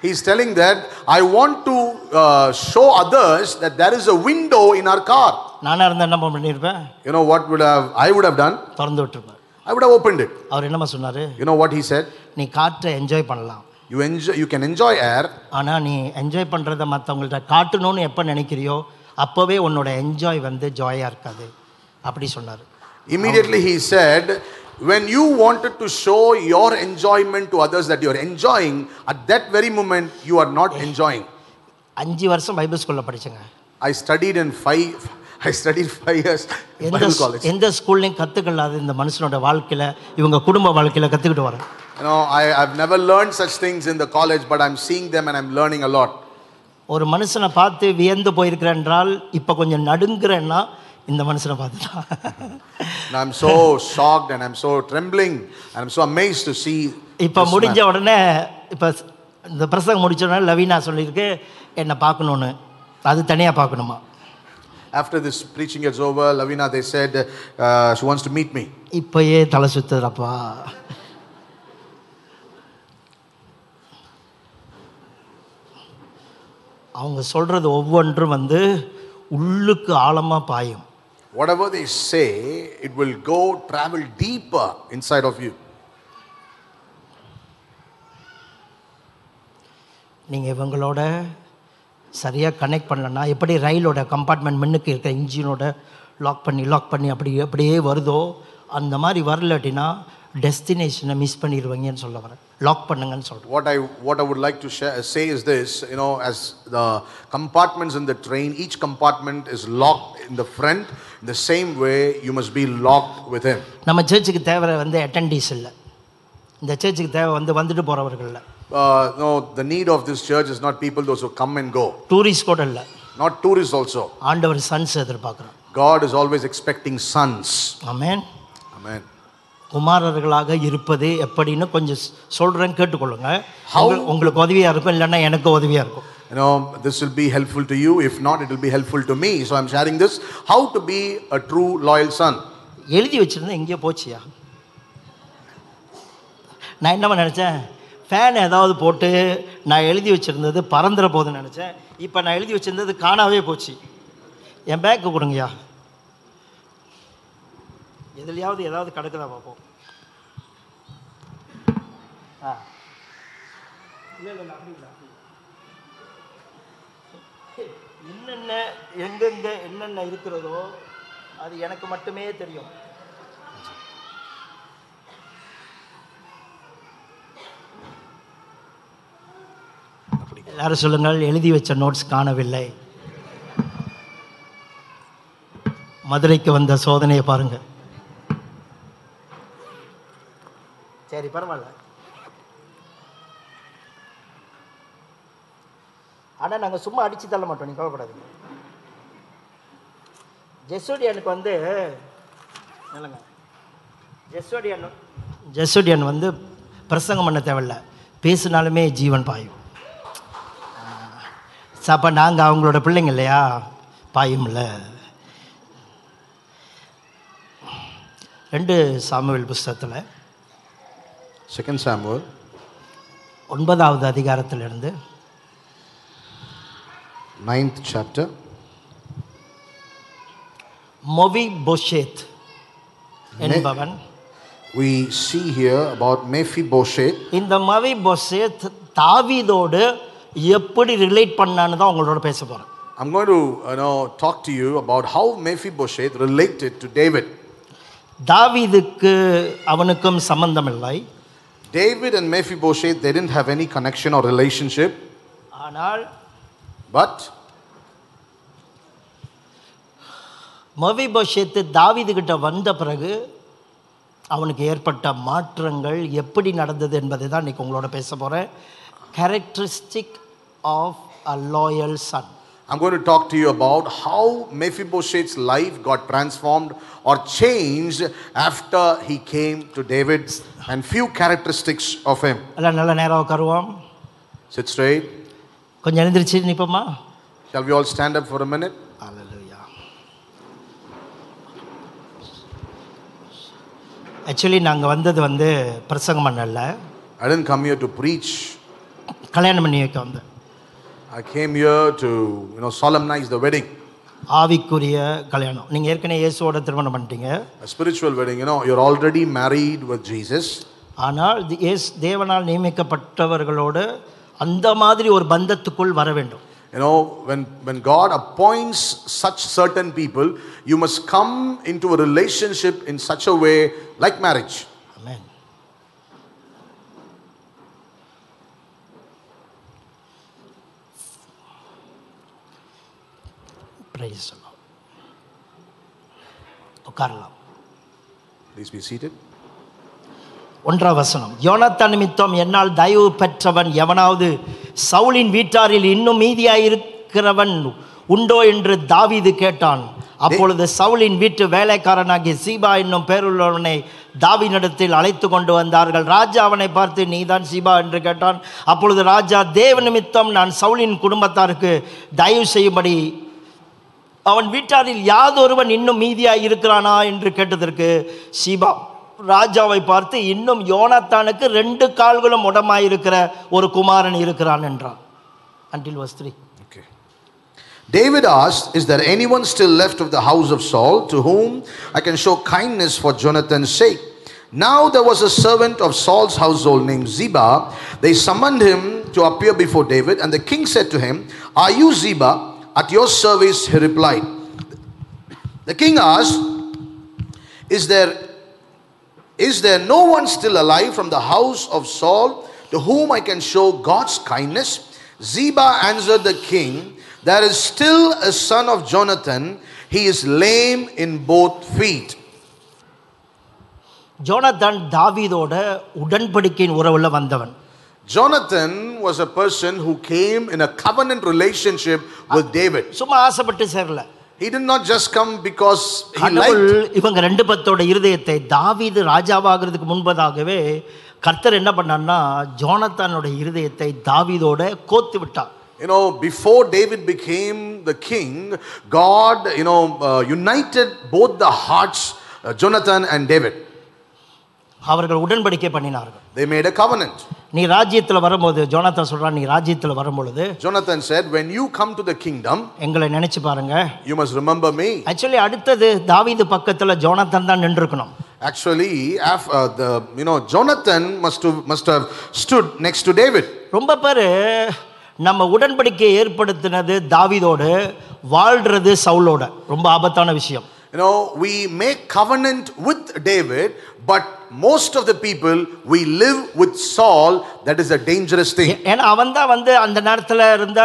He's telling that I want to uh, show others that there is a window in our car. நானாக இருந்தால் என்ன பண்ணியிருப்பேன் you know what would have I would have done திறந்து விட்டுருப்பேன் I would have opened it அவர் என்னமா சொன்னார்? You know what he said நீ காற்றை என்ஜாய் பண்ணலாம். You enjoy you can enjoy air ஆனால் நீ என்ஜாய் பண்ணுறதை மற்றவங்கள்ட்ட காட்டணும்னு எப்போ நினைக்கிறியோ அப்போவே உன்னோட என்ஜாய் வந்து ஜாயாக இருக்காது. அப்படி சொன்னார். Immediately he said when you wanted to show your enjoyment to others that you are enjoying, at that very moment you are not enjoying. அஞ்சு வருஷம் பைபிள் ஸ்கூலில் படித்தேங்க I studied in five I study five years எந்த college எந்த ஸ்கூல்லையும் கற்றுக்கல இந்த மனுஷனோட வாழ்க்கையில். இவங்க குடும்ப வாழ்க்கையில் கற்றுக்கிட்டு வரேன். You know I have never learn such things இந்த college but I'm seeing them and I'm learning a lot ஒரு மனுஷனை பார்த்து வியந்து போயிருக்கிறேன் என்றால் இப்போ கொஞ்சம் நடுங்கிறேன்னா இந்த மனுஷனை பார்த்துட்டான் I'm so shocked and I'm so trembling I'm so amaze to see இப்போ முடிஞ்ச உடனே இப்போ இந்த பிரசங்கம் முடிச்ச உடனே லவீனா சொல்லியிருக்கு என்னை பார்க்கணுன்னு அது தனியாக பார்க்கணுமா? After this preaching is over, Lavina, they said uh, she wants to meet me. இப்போயே தலை சுத்துறப்பா அவங்க சொல்கிறது ஒவ்வொன்றும் வந்து உள்ளுக்கு ஆழமாக பாயும் Whatever they say, it will go travel deeper inside of you. நீங்கள் இவங்களோட சரியாக கனெக்ட் பண்ணலன்னா எப்படி ரயிலோட கம்பார்ட்மெண்ட் மின்னுக்கு இருக்க இன்ஜினோட லாக் பண்ணி லாக் பண்ணி அப்படி அப்படியே வருதோ அந்த மாதிரி வரலாட்டினா டெஸ்டினேஷனை மிஸ் பண்ணிடுவீங்கன்னு சொல்ல வரேன். லாக் பண்ணுங்கன்னு சொல்கிறேன் what I what I would like to say is this you know as the compartments in the train each compartment is lock in the front the same way you must be lock with நம்ம சர்ச்சுக்கு தேவை வந்து அட்டன்டீஸ் இல்லை. இந்த சர்ச்சுக்கு தேவை வந்து வந்துட்டு போகிறவர்கள் இல்லை. Uh, no, the need of this church is not people those who come and go, tourist கூட இல்லை not tourists also. ஆண்டவர் சன்ஸ் எதிர்பார்க்குறோம் God is always expecting sons. Amen Amen. குமாரர்களாக இருப்பது எப்படின்னு கொஞ்சம் சொல்கிறேன் கேட்டுக்கொள்ளுங்க உங்க- உங்களுக்கு உதவியாக இருக்கும் இல்லைன்னா எனக்கு உதவியாக இருக்கும் You know, this will be helpful to you. If not, it will be helpful to me. So I'm sharing this. How to be a true loyal son. எழுதி வச்சிருந்தேன் எங்கேயோ போச்சியா நான் என்னமா நினச்சேன் ஃபேன் ஏதாவது போட்டு நான் எழுதி வச்சுருந்தது பறந்துற போதுன்னு நினச்சேன். இப்போ நான் எழுதி வச்சுருந்தது காணாவே போச்சு. என் பேக்கு கொடுங்கய்யா. எதுலையாவது ஏதாவது கிடக்குதா பார்ப்போம் ஆ. இல்லை இல்லை அப்படி இல்லை. என்னென்ன எங்கெங்க என்னென்ன இருக்கிறதோ அது எனக்கு மட்டுமே தெரியும். எல்லாரும் சொல்லுங்கள் எழுதி வச்ச நோட்ஸ் காணவில்லை. மதுரைக்கு வந்த சோதனையை பாருங்க. சரி பரவாயில்ல. ஆனால் நாங்கள் சும்மா அடிச்சு தள்ள மாட்டோம் நீ கவலைப்படாதீங்க. ஜெஸ்ஸோடியனுக்கு வந்து இல்லைங்க ஜெஸ்ஸோடியன் ஜெஸ்ஸோடியன் வந்து பிரசங்கம் பண்ண தேவையில்ல. பேசினாலுமே ஜீவன் பாயும். அப்போ நாங்கள் அவங்களோட பிள்ளைங்க இல்லையா? பாயும்ல. ரெண்டு சாமுவேல் புஸ்தகத்தில். Second Samuel, ஒன்பதாவது அதிகாரத்திலிருந்து. Ninth chapter. மொவி பொஷேத் என்பவன். We see here about Mephibosheth. இந்த மவி பொஷேத் தாவீதோடு எப்படி ரிலேட் பண்ணான்னு தான் உங்களோட பேச போகிறேன் I'm going to you know, talk to you about how Mephibosheth related to David. தாவீதுக்கு அவனுக்கும் சம்பந்தம் இல்லை David and Mephibosheth, they didn't have any connection or relationship, ஆனால் but மவி பொஷேத்து தாவீதுகிட்ட வந்த பிறகு அவனுக்கு ஏற்பட்ட மாற்றங்கள் எப்படி நடந்தது என்பதை தான் இன்னைக்கு உங்களோட பேச போகிறேன் characteristic of a loyal Sun I'm going to talk to you about how Mephibosheth's life got transformed or changed after he came to David and few characteristics of him. எல்லாம் நல்ல நேரம் உட்காருவோம் Sit straight. கொஞ்சம் எழுந்திரிச்சு நிற்போமா Shall we all stand up for a minute? Hallelujah. Actually நாங்கள் வந்தது வந்து பிரசங்கம் பண்ணல I didn't come here to preach. கல்யாணம் பண்ணி வைக்க வந்தேன் I came here to, you know, solemnize the wedding, ஆவிக்குரிய கல்யாணம் நீங்கள் ஏற்கனவே இயேசுவோட திருமணம் பண்ணிட்டீங்க a spiritual wedding. You know, you're already married with Jesus. ஆனால் தி- இயேசு தேவனால் நியமிக்கப்பட்டவர்களோடு அந்த மாதிரி ஒரு பந்தத்துக்குள் வர வேண்டும் You know, when, when God appoints such certain people, you must come into a relationship in such a way like marriage. Lord. உட்காரலாம் Please be seated. ஒன்றாம் வசனம். யோனத்தான் நிமித்தம் என்னால் தயவு பெற்றவன் எவனாவது சவுலின் வீட்டாரில் இன்னும் மீதியாயிருக்கிறவன் உண்டோ என்று தாவீது கேட்டான். அப்பொழுது சவுலின் வீட்டு வேலைக்காரனாகிய சீபா என்னும் பேருள்ளவனை தாவினிடத்தில் அழைத்து கொண்டு வந்தார்கள். ராஜா அவனை பார்த்து நீதான் சீபா என்று கேட்டான். அப்பொழுது ராஜா தேவ நிமித்தம் நான் சவுலின் குடும்பத்தாருக்கு தயவு செய்யும்படி அவன் வீட்டாரில் யாதொருவன் இன்னும் மீதியாய் இருக்கிறானா என்று கேட்டதற்கு சீபா ராஜாவை பார்த்து இன்னும் யோனாத்தானுக்கு ரெண்டு கால்களும் உடமாயிருக்கிற ஒரு குமாரன் இருக்கிறான் என்றான் until was three Okay. David asked, Is there anyone still left of the house of Saul to whom I can show kindness for Jonathan's sake? Now there was a servant of Saul's household named Ziba. They summoned him to appear before David, and the king said to him, Are you Ziba? At your service, he replied. The king asked, Is there is there no one still alive from the house of Saul to whom I can show God's kindness? Ziba answered the king, There is still a son of Jonathan. He is lame in both feet. Jonathan தாவீதோட உடன்படிக்கையின் உறவுல வந்தவன் Jonathan was a person who came in a covenant relationship with David. சும்மா ஆசைப்பட்டு சேரல He did not just come because he கடவுள் liked. இவங்க ரெண்டு பத்தோட இருதயத்தை தாவீது ராஜாவாகிறதுக்கு முன்பதாகவே கர்த்தர் என்ன பண்ணார்னா ஜோனத்தானோட இருதயத்தை தாவீதோட கோத்து விட்டார் You know, before David became the king, God, you know, uh, united both the hearts, uh, Jonathan and David. அவர்கள் உடன்படிக்கை பண்ணினார்கள் They made a covenant. நீ ராஜ்யத்தில் வரும்போது ஜோனத்தான் சொல்றான் நீ ராஜ்யத்தில் வரும்பொழுது Jonathan said, When you come to the kingdom, எங்களை நினைச்சு பாருங்க you must remember me. Actually அடுத்தது தாவீது பக்கத்துல ஜோனத்தான் தான் நின்றுக்கணும் Actually, af- uh, the you know Jonathan must have, must have stood next to David. ரொம்ப பேர் நம்ம உடன்படிக்கை ஏற்படுத்தினது தாவீதோடு வாழ்றது சவுலோட ரொம்ப ஆபத்தான விஷயம் You we we make covenant with but most of the people we live with Saul that is a dangerous thing ஏன்னா அவன் தான் வந்து அந்த நேரத்தில் இருந்த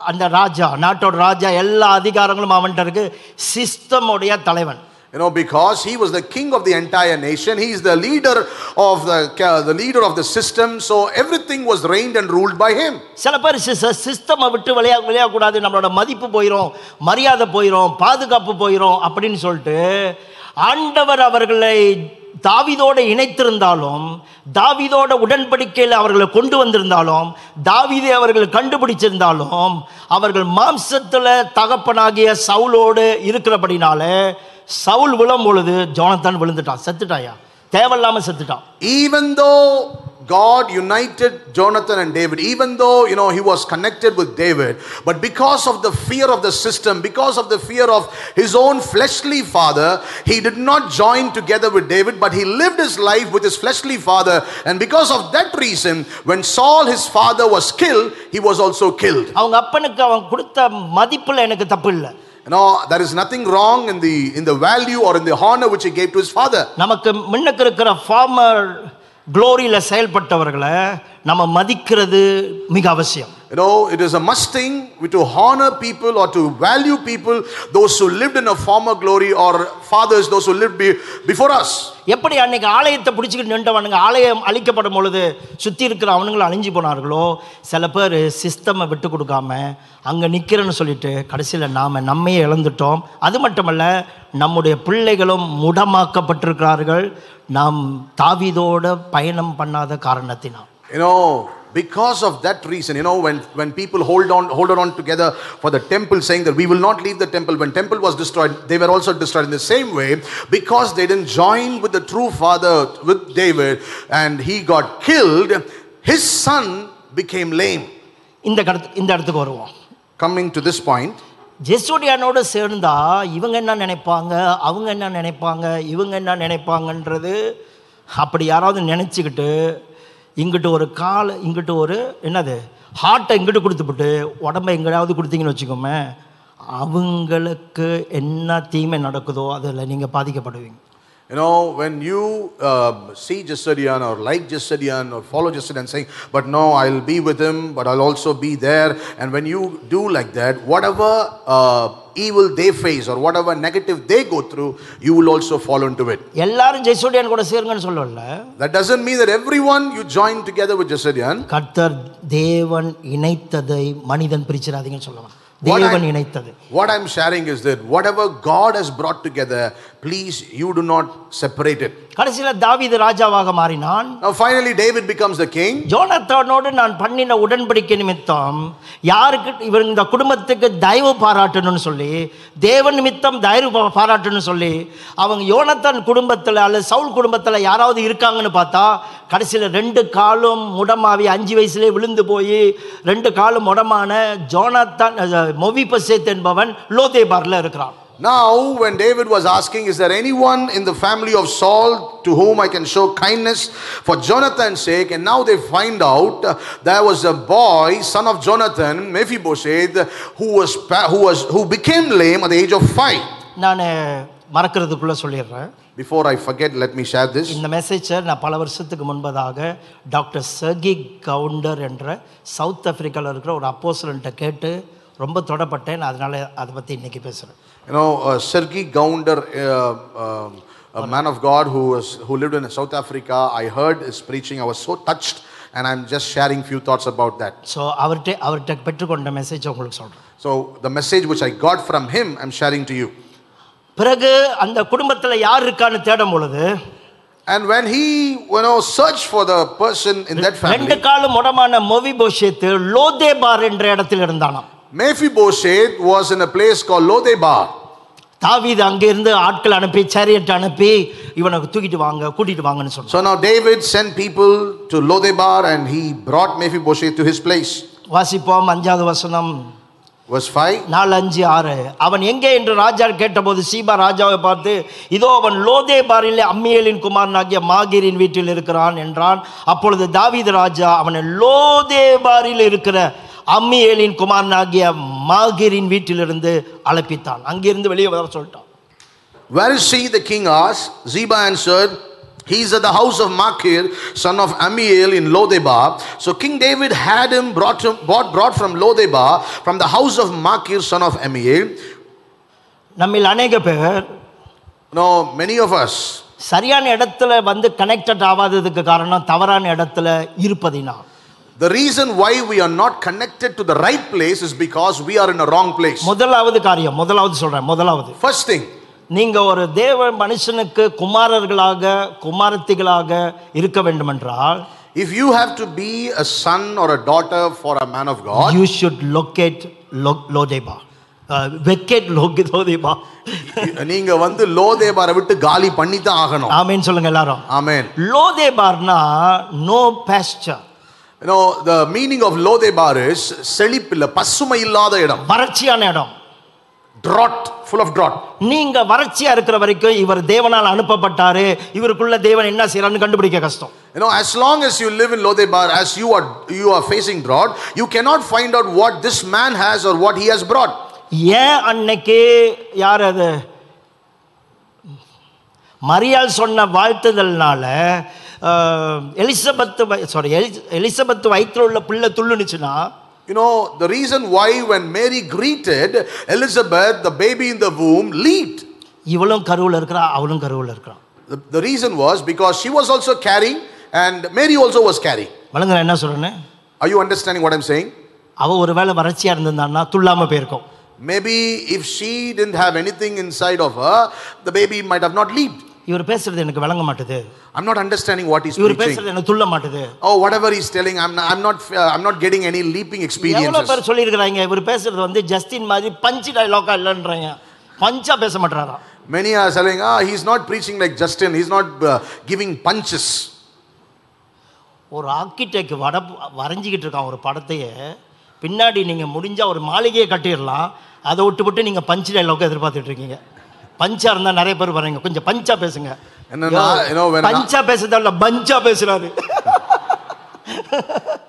அந்த ராஜா நாட்டோட ராஜா எல்லா அதிகாரங்களும் அவன்கிட்ட இருக்கு சிஸ்டமுடைய தலைவன் You know, because he was the king of the entire nation. He is the leader of the uh, the leader of the system. So everything was reigned and ruled by him. சில பேர் சிஸ்டமை விட்டு விளையா விளையாடக்கூடாது நம்மளோட மதிப்பு போயிடும் மரியாதை போயிடும் பாதுகாப்பு போயிடும் அப்படின்னு சொல்லிட்டு ஆண்டவர் அவர்களை தாவீதோடு இணைத்திருந்தாலும் தாவிதோட உடன்படிக்கையில் அவர்களை கொண்டு வந்திருந்தாலும் தாவிதை அவர்கள் கண்டுபிடிச்சிருந்தாலும் அவர்கள் மாம்சத்தில் தகப்பனாகிய சவுலோடு இருக்கிறபடினால சவுல் விழும் பொழுது ஜோனத்தான் விழுந்துட்டான் செத்துட்டாயா தேவையில்லாம செத்துட்டான் Even though God united Jonathan and David, even though you know he was connected with David, but because of the fear of the system, because of the fear of his own fleshly father, he did not join together with David, but he lived his life with his fleshly father. And because of that reason, when Saul, his father, was killed, he was also killed. அவங்க அப்பனுக்கு அவன் கொடுத்த மதிப்புல எனக்கு தப்பு இல்லை You know, there is nothing wrong in the in the value or in the honor which he gave to his father. நமக்கு முன்னுக்கு இருக்கிற ஃபார்மர் க்ளோரியில் செயல்பட்டவர்களை நம்ம மதிக்கிறது மிக அவசியம் You know, it is a must thing to honor people or to value people, those who lived in a former glory or fathers, those who lived be, before us. எப்படி அன்னைக்கு ஆலயத்தை பிடிச்சிக்கிட்டு நின்றவனுங்க ஆலயம் அழிக்கப்படும் பொழுது சுற்றி இருக்கிற அவனுங்களும் அழிஞ்சு போனார்களோ சில பேர் சிஸ்டமை விட்டு கொடுக்காம அங்கே நிற்கிறேன்னு சொல்லிட்டு கடைசியில் நாம் நம்மையே இழந்துட்டோம் அது மட்டுமல்ல நம்முடைய பிள்ளைகளும் முடமாக்கப்பட்டிருக்கிறார்கள் நாம் தாவீதோட பயணம் பண்ணாத காரணத்தினால் You know, because of that reason, you know, when, when people hold on, hold on together for the temple, saying that we will not leave the temple, when temple was destroyed, they were also destroyed in the same way, because they didn't join with the true father, with David, and he got killed, his son became lame. இந்த கடத்து இந்த இடத்துக்கு வருவோம் Coming to this point, ஜெசுடியானோடு சேர்ந்தா இவங்க என்ன நினைப்பாங்க அவங்க என்ன நினைப்பாங்க இவங்க என்ன நினைப்பாங்கன்றது அப்படி யாராவது நினச்சிக்கிட்டு இங்கிட்டு ஒரு கால் இங்கிட்டு ஒரு என்னது ஹார்ட்டை இங்கிட்டு கொடுத்துப்புட்டு உடம்பை எங்கேயாவது கொடுத்தீங்கன்னு வச்சுக்கோமே அவங்களுக்கு என்ன தீமை நடக்குதோ அதில் நீங்கள் பாதிக்கப்படுவீங்க. You know, when you uh, see Justinian or like Justinian or follow Justinian saying, but no, I'll be with him, but I'll also be there. And when you do like that, whatever uh, evil they face or whatever negative they go through, you will also fall into it. எல்லாரும் ஜெசுடியான் கூட சேருங்கன்னு சொல்லல That doesn't mean that everyone you join together with Justinian. கர்த்தர் தேவன் இணைத்ததை மனிதன் பிரிச்சிடாதீங்கன்னு சொல்லுவான் What தேவன் I- இணைத்தது What I'm sharing is that whatever God has brought together, please you do not separate it. கடைசியில் தாவீது ராஜாவாக மாறினான் Now, finally, David becomes the king. ஜோனத்தானோடு நான் பண்ணின உடன்படிக்கை நிமித்தம் யாருக்கு இவர் இந்த குடும்பத்துக்கு தயவு பாராட்டணும்னு சொல்லி தேவன் நிமித்தம் தயவு பாராட்டணும்னு சொல்லி அவங்க யோனத்தான் குடும்பத்தில் அல்லது சவுல் குடும்பத்தில் யாராவது இருக்காங்கன்னு பார்த்தா கடைசியில் ரெண்டு காலும் முடமாவி அஞ்சு வயசுலேயே விழுந்து போய் ரெண்டு காலும் முடமான ஜோனத்தான் மொவி பசேத் என்பவன் லோதேபாரில் இருக்கிறான் Now, when David was asking, Is there anyone in the family of Saul to whom I can show kindness for Jonathan's sake? And now they find out uh, there was a boy, son of Jonathan, Mephibosheth, who, was, pa- who, was, who became lame at the age of five. நான் மறக்கிறதுக்குள்ளே சொல்லிடுறேன் Before I forget, let me share this. இந்த மெசேஜை நான் பல வருஷத்துக்கு முன்பதாக doctor சர்கி counter என்ற south ஆப்பிரிக்காவில் இருக்கிற ஒரு அப்போசலன்ட்ட கேட்டு ரொம்ப தொடப்பட்டேன் நான் அதனால அதை பற்றி இன்னைக்கு பேசுகிறேன் You know, uh, Sergei Gounder, uh, um, a man of God who, was, who lived in South Africa, I heard his preaching. I was so touched, and I'm just sharing few thoughts about that. So அவர்கிட்ட அவர்கிட்ட பெற்றுக்கொண்ட message உங்களுக்கு சொல்கிறேன் So, the message which I got from him, I'm sharing to you. பிறகு அந்த குடும்பத்தில் யார் இருக்கான்னு தேடும் பொழுது And when he, you know, searched for the person in that ரெண்டு family, காலும் முடமான மொவி போஷேத்து லோதேபார் என்ற இடத்தில் இருந்தானாம் Mephibosheth was in a place called Lodebar. தாவீது அங்கிருந்து ஆட்கள் அனுப்பி சேரியட் அனுப்பி இவனை தூக்கிட்டு வாங்க கூட்டிட்டு வாங்கன்னு சொன்னான் So now David sent people to Lodebar and he brought Mephibosheth to his place. வாசிப்போம் அஞ்சாவது வசனம் Verse 5. நாலு அஞ்சு ஆறு அவன் எங்கே என்று ராஜா கேட்டபோது சீபா ராஜாவை பார்த்து இதோ அவன் லோதேபாரிலே அம்மியலின் குமாரனாகிய மாகீரின் வீட்டில் இருக்கிறான் என்றான் அப்பொழுது தாவீது ராஜா அவனை லோதேபாரில் இருக்கிற அம்மியேலின் குமாரனாகிய மாகீரின் வீட்டிலிருந்து அழைப்பித்தான் அங்கிருந்து வெளியே வர சொல்லிட்டான் Where is he? The king asked. Ziba answered, He is at the house of Machir, son of Amiel in Lodebar. So King David had him brought, him, brought, brought from Lodebar, from the house of Machir, son of Amiel. நம்மில் அநேக பேர் Now, many of us, சரியான இடத்துல வந்து connected ஆகாததுக்கு காரணம் தவறான இடத்துல இருப்பதினால் the reason why we are not connected to the right place is because we are in a wrong place. முதலாவது காரியம் முதலாவது சொல்றேன் முதலாவது. First thing, நீங்க ஒரு தேவ மனுஷனுக்கு குமாரர்களாக குமாரத்திகளாக இருக்க வேண்டுமென்றால் if you have to be a son or a daughter for a man of God, you should locate Lodebar vacate Lodebar நீங்க வந்து லோதேபாரை விட்டு காலி பண்ணி தான் ஆகணும். ஆமேன்னு சொல்லுங்க எல்லாரும். Amen. லோதேபார்னா no pastor You know, the meaning of Lodebar is செழிப்பில்ல பசுமை இல்லாத இடம் வறட்சியான இடம் drought full of drought நீங்க வறட்சியா இருக்கிற வரைக்கும் இவர் தேவனால் அனுப்பப்பட்டாரு இவருக்குள்ள தேவன் என்ன செய்யறான்னு கண்டுபிடிக்க கஷ்டம் you know as long as you live in Lodebar as you are you are facing drought you cannot find out what this man has or what he has brought ஏன் அன்னைக்கு யார் அது மரியாள் சொன்ன வாழ்த்துதல்னால அஹ், எலிசபெத்து சாரி எலிசபெத் வயிற்றில் உள்ள பிள்ளை துள்ளுனுச்சுன்னா you know the reason why when Mary greeted Elizabeth the baby in the womb leaped இவளும் கருவில் இருக்கிறா அவளும் கருவில் இருக்கிறான் the, the reason was because she was also carrying and Mary also was carrying வழங்குற என்ன சொல்றேன்னு are you understanding what I'm saying அவ ஒரு வேளை வறட்சியா இருந்திருந்தான்னா துள்ளாம போயிருக்கும் maybe if she didn't have anything inside of her the baby might have not leaped இவர் பேசுறது எனக்கு விளங்க மாட்டுது I'm not understanding what he's இவர். பேசுறது எனக்கு துள்ள மாட்டுது Oh, whatever he's telling, I'm not, I'm not, uh, I'm not getting any leaping எவ்வளவு. பேர் சொல்லியிருக்கிறாங்க இவர் பேசுறது வந்து ஜஸ்டின் மாதிரி பஞ்சு டைலாக்கா இல்லைன்றாங்க பஞ்சா பேச மாட்டாராம் Many are saying, ah, he's not preaching like Justin. He's not uh, giving punches. ஒரு ஆர்கிடெக்ட் வட வரைஞ்சிக்கிட்டு இருக்கான் ஒரு படத்தையே பின்னாடி நீங்கள் முடிஞ்சா ஒரு மாளிகையை கட்டிடலாம் அதை விட்டு விட்டு நீங்கள் பஞ்சு டைலாக் எதிர்பார்த்துட்டு இருக்கீங்க பஞ்சா இருந்தால் நிறைய பேர் வர்றீங்க கொஞ்சம் பஞ்சா பேசுங்க என்னன்னா, you know, when- பஞ்சா பஞ்சா பேசுறாரு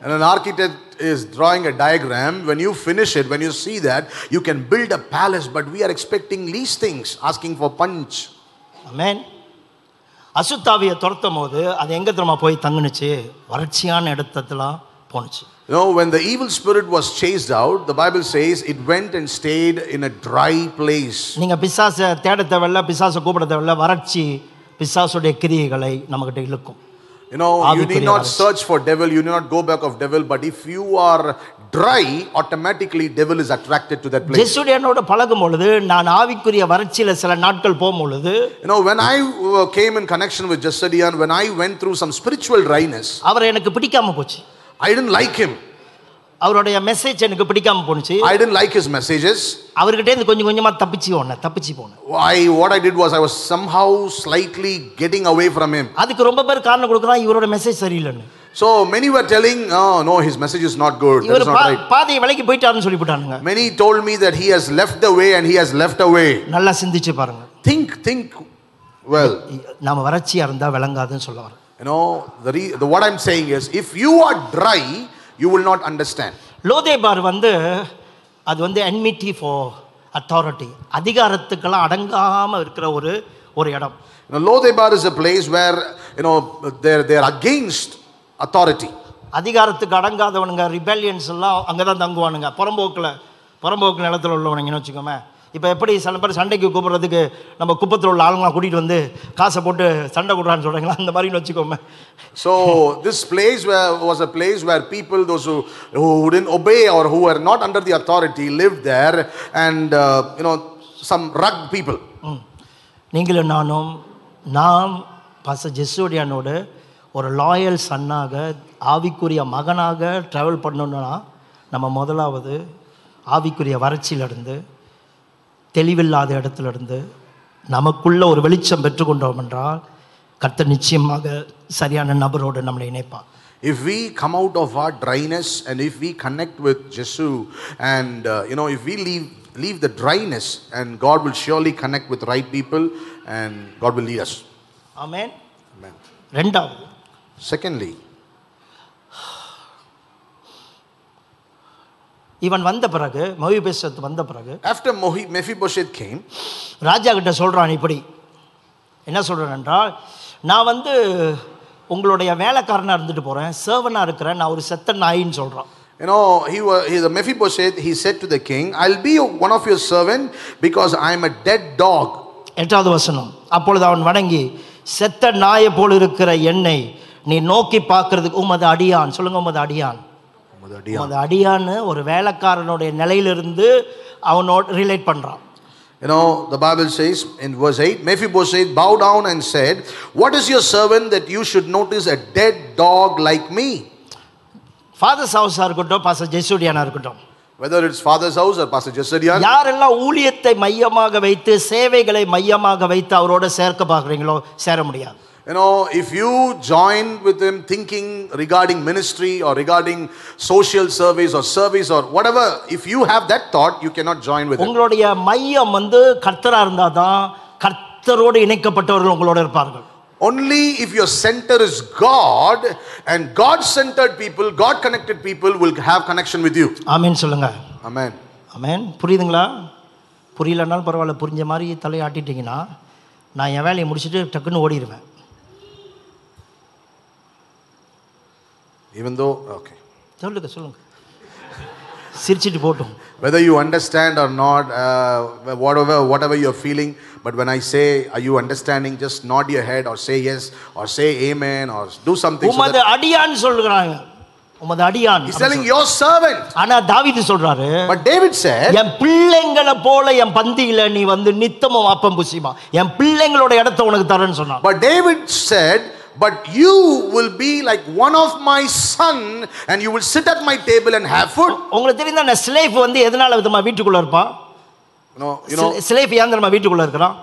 And an architect is drawing a diagram. When you finish it, when you see that, you can build a palace, but we are expecting these things, asking for punch. ஆமென் அசுத்தாவியை துரத்தும் போது அது எங்க தெரியுமா போய் தங்குனுச்சு வறட்சியான இடத்துலாம் போணுச்சு You know, when the evil spirit was chased out, the Bible says it went and stayed in a dry place. நீங்க பிசாசை தேட தேவையில்ல பிசாசை கூப்பிட தேவையில்ல வறட்சி பிசாசுடைய கிரியைகளை நம்மகிட்ட இழுக்கும் You know, you need ஆவிக்குரிய not வறட்சி. search for devil, you need not go back of devil, but if you are dry, automatically devil is attracted to that place. ஜெசுடியனோட பழகும் பொழுது நான் ஆவிக்குரிய வறட்சியில சில நாட்கள் போகும் பொழுது You know, when I uh, came in connection with Justinian, when I went through some spiritual dryness, அவர் எனக்கு பிடிக்காம போச்சு I didn't like him. அவருடைய மெசேஜ் எனக்கு பிடிக்காம போணுச்சு I didn't like his messages. அவர்கிட்ட இருந்து கொஞ்சம் கொஞ்சமா தப்பிச்சு போனேன் தப்பிச்சு போனேன் I, what I did was I was somehow slightly getting away from him. அதுக்கு ரொம்ப பேர் காரணம் கொடுக்குறான் இவரோட மெசேஜ் சரியில்லைன்னு So many were telling, oh, no, his message is not good. That இவர் is not பா- right. பாதையை விலைக்கு போயிட்டாருன்னு சொல்லிவிட்டானுங்க Many told me that he has left the way and he has left away. நல்லா சிந்திச்சு பாருங்க Think, think well. நாம வறட்சியா இருந்தா விளங்காதுன்னு சொல்ல வரேன் You know, the, re- the what I'm saying is, if you are dry, you will not understand. Lodebar வந்து அது வந்து என்மிட்டி ஃபார் அத்தாரிட்டி அதிகாரத்துக்கெல்லாம் அடங்காம இருக்கிற ஒரு ஒரு இடம் You know, Lodebar is a place where, you know, they're, they're against authority. அதிகாரத்துக்கு அடங்காதவனுங்க ரிபெலியன்ஸ் எல்லாம் அங்கே தான் தங்குவானுங்க புறம்போக்கில் புறம்போக்கு நிலத்தில் உள்ளவனுங்கன்னு வச்சுக்கோமே இப்போ எப்படி சில பேர் சண்டைக்கு கூப்பிட்றதுக்கு நம்ம குப்பத்தில் உள்ள ஆளுங்களாம் கூட்டிகிட்டு வந்து காசை போட்டு சண்டை கூடுறான்னு சொல்கிறீங்களா அந்த மாதிரின்னு வச்சுக்கோமே. So this place was a place where people those who உடன் obey or who are not under the authority live there and you know some rug people நீங்களும் நானும் நாம் பச ஜெஸ்ஸோடியானோடு ஒரு லாயல் சன்னாக ஆவிக்குரிய மகனாக ட்ராவல் பண்ணணுன்னா நம்ம முதலாவது ஆவிக்குரிய வறட்சியிலிருந்து தெளிவில்லாத இடத்துலேருந்து நமக்குள்ள ஒரு வெளிச்சம் பெற்றுக்கொண்டோம் என்றால் கர்த்தர் நிச்சயமாக சரியான நபரோடு நம்மளை இணைப்பார் If we come out of our dryness and if we connect with Jesu and uh, you know if we leave leave the dryness and God will surely connect with right people and God will lead us. Amen Amen. ரெண்டாவது Secondly, இவன் வந்த பிறகு மொழி பேசுறது வந்த பிறகு after Mohi- Mephibosheth came, ராஜா கிட்ட சொல்கிறான் இப்படி என்ன சொல்கிறேன் என்றால் நான் வந்து உங்களுடைய வேலைக்காரனாக இருந்துட்டு போகிறேன் சேவனாக இருக்கிறேன் நான் ஒரு செத்த நாயின்னு சொல்கிறான் you know, he was he, the Mephibosheth. He said to the king, "I'll be one of your servant because I am a dead dog." எட்டாவது வசனம் அப்பொழுது அவன் வணங்கி செத்த நாயை போல் இருக்கிற என்னை நீ நோக்கி பார்க்கறதுக்கு உமது அடியான் சொல்லுங்க உமது அடியான் உமது அடியான்னு ஒரு வேலைக்காரனுடைய நிலையிலிருந்து அவனோட ரிலேட் பண்ணுறான் You know, the Bible says in verse 8 Mephibosheth bowed down and said, What is your servant that you should notice a dead dog like me? Father's ஹவுஸாக இருக்கட்டும் பாச ஜெய்சூடியானா இருக்கட்டும் Whether it's father's house or Pastor Jesadian, யாரெல்லாம் ஊழியத்தை மையமாக வைத்து சேவைகளை மையமாக வைத்து அவரோட சேர்க்க பார்க்குறீங்களோ சேர முடியாது you know, if you join with him thinking regarding ministry or regarding social service or service or whatever, if you have that thought, you cannot join with him. உங்களுடைய மையம் வந்து கர்த்தராக இருந்தால் தான் கர்த்தரோடு இணைக்கப்பட்டவர்கள் உங்களோட இருப்பார்கள் Only if your center is God and God centered people, God connected people will have connection with you. ஆமீன் சொல்லுங்க Amen. ஆமேன் புரியுதுங்களா புரியலனாலும் பரவாயில்ல புரிஞ்ச மாதிரி தலையாட்டிட்டீங்கன்னா நான் என் வேலையை முடிச்சுட்டு டக்குன்னு ஓடிடுவேன் Even though, okay. சொல்லுங்க சொல்லுங்க சிரிச்சிட்டு போட்டும் Whether you understand or not, uh, whatever, whatever you're feeling, but when I say, Are you understanding? Just nod your head or say yes or say amen or do something. So உமது that, அடியான்னு சொல்லுகிறாங்க உமது அடியான் he's telling your servant. ஆனா தாவீது சொல்றாரு But David said, என் பிள்ளைங்களை போல என் பந்தியில நீ வந்து நித்தமும் அப்பம் புசிமா என் பிள்ளைங்களோட இடத்த உனக்கு தரேன்னு சொன்னான் But David said, But you will be like one of my son, and you will sit at my table and have food. உங்களுக்கு தெரிந்த அந்த ஸ்லேஃப் வந்து எதனால விதமா வீட்டுக்குள்ள இருப்பான். ஸ்லேஃப் ஏன் தெரியுமா? வீட்டுக்குள்ள இருக்கிறான்.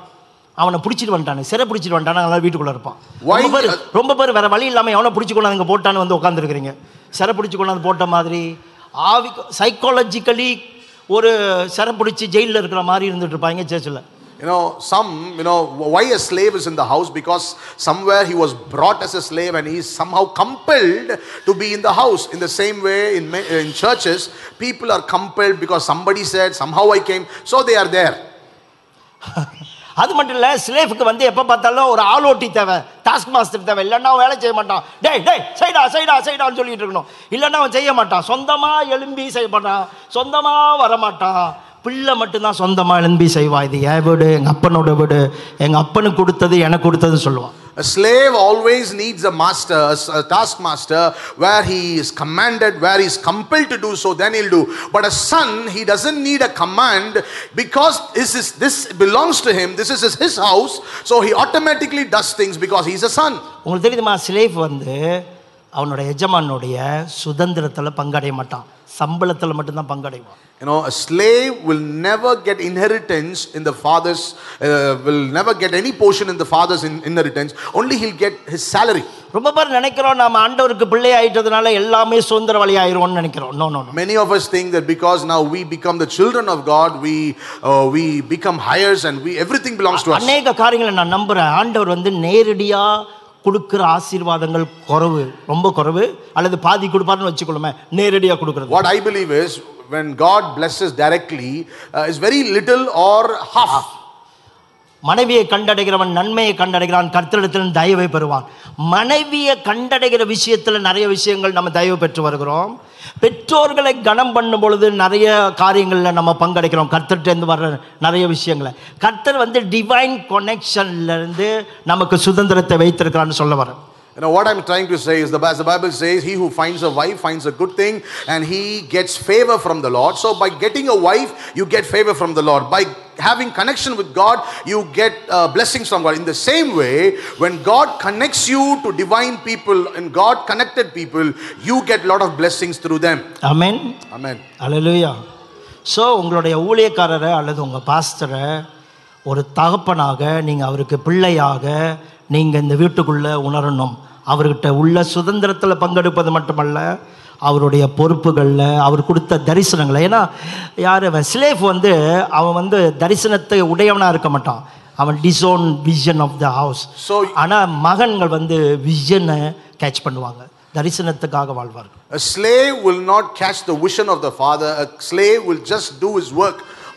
அவனை பிடிச்சிட்டு வந்துட்டானு. சிறை பிடிச்சிட்டு வந்துட்டானு அதனால வீட்டுக்குள்ள இருப்பான். ரொம்ப பேர் ரொம்ப பேர் வேற வழி இல்லாம எவனை பிடிச்சி கொண்டாந்து இங்க போட்டான்னு வந்து உட்காந்துருக்கிறீங்க சிறை பிடிச்சி கொண்டாந்து போட்ட மாதிரி ஆவி சைக்காலஜிக்கலி ஒரு சிறை பிடிச்சி ஜெயிலில் இருக்கிற மாதிரி இருந்துட்டு இருப்பாங்க சேர்ச்சில் You know, some, you know, why a slave is in the house? Because somewhere he was brought as a slave and he is somehow compelled to be in the house. In the same way, in, in churches, people are compelled because somebody said, somehow I came, so they are there. அது மட்டும் இல்லை ஸ்லேஃபுக்கு வந்து எப்போ பார்த்தாலும் ஒரு ஆளோட்டி தேவை task master தேவை இல்லைன்னா அவன் வேலை செய்ய மாட்டான் டேய் டேய் சைடா சைடா சைடான்னு சொல்லிட்டு இருக்கணும் இல்லைன்னா அவன் செய்ய மாட்டான் சொந்தமாக எழும்பி செய்ய மாட்டான் சொந்தமாக வர மாட்டான் பிள்ளை மட்டும்தான் சொந்தமாக எழும்பி செய்வான் இது என் வீடு எங்கள் அப்பனோட வீடு எங்கள் அப்பனுக்கு கொடுத்தது எனக்கு கொடுத்ததுன்னு சொல்லுவான் A slave always needs a master, a s- a taskmaster, where he is commanded, where he is compelled to do so, then he'll do. But a son, he doesn't need a command because this, is, this belongs to him, this is his, his house, so he automatically does things because he's a son. உங்களுக்கு தெரியுமா ஸ்லேஃப் வந்து அவனோட எஜமானுடைய சுதந்திரத்தில் பங்கடைய மாட்டான் சம்பளத்தில் மட்டும்தான் பங்கடைவான் You know, a slave will never get inheritance in the father's, uh, will never get any portion in the father's in- inheritance, only he'll get his salary. ரொம்ப பேர் நினைக்கிறோம் நாம ஆண்டவருக்கு பிள்ளை ஆயிட்டதுனால எல்லாமே சுதந்திரவாளி ஆயிருவோம்னு நினைக்கிறோம் no no Many of us think that because now we become the children of God, we, uh, we become heirs and we, everything belongs to us. அநேக காரியங்களை நான் நம்புறேன் ஆண்டவர் வந்து நேரடியா கொடுக்கிற ஆசீர்வாதங்கள் குறைவு ரொம்ப குறைவு அல்லது பாதி கொடுப்பாருன்னு வச்சுக்கொள்ளுமே நேரடியா கொடுக்கறது. I believe is when God blesses directly, uh, is very little or half. மனைவியை கண்டடைகிறவன் நன்மையை கண்டடைகிறான் கர்த்தரிடத்தில் தயவை பெறுவான். மனைவியை கண்டடைகிற விஷயத்துல நிறைய விஷயங்கள் நம்ம தயவு பெற்று வருகிறோம். பெற்றோர்களை கனம் பண்ணும் பொழுது நிறைய காரியங்களில் நம்ம பங்கெடுக்கிறோம். கர்த்தர்கிட்டேருந்து வர்ற நிறைய விஷயங்களை. கர்த்தர் வந்து டிவைன் இருந்து நமக்கு சுதந்திரத்தை வைத்திருக்கிறான்னு சொல்ல வரேன் You know, what I'm trying to say is, the, as the Bible says, he who finds a wife finds a good thing and he gets favor from the Lord. So, by getting a wife, you get favor from the Lord. By having connection with God, you get uh, blessings from God. In the same way, when God connects you to divine people and God connected people, you get a lot of blessings through them. Amen Amen. Hallelujah so உங்களுடைய ஊழியக்காரரை அல்லது உங்கள் பாஸ்டரை ஒரு தகப்பனாக நீங்கள் அவருக்கு பிள்ளையாக நீங்கள் இந்த வீட்டுக்குள்ளே உணரணும். அவர்கிட்ட உள்ள சுதந்திரத்தில் பங்கெடுப்பது மட்டுமல்ல அவருடைய பொறுப்புகளில் அவர் கொடுத்த தரிசனங்களை. ஏன்னா யார் ஸ்லேஃப் வந்து அவன் வந்து தரிசனத்தை உடையவனாக இருக்க மாட்டான். அவன் disown vision of the house So, ஆனால் மகன்கள் வந்து விஷனை கேட்ச் பண்ணுவாங்க. தரிசனத்துக்காக வாழ்வார்கள். A slave will not catch the vision of the father, a slave will just do his work.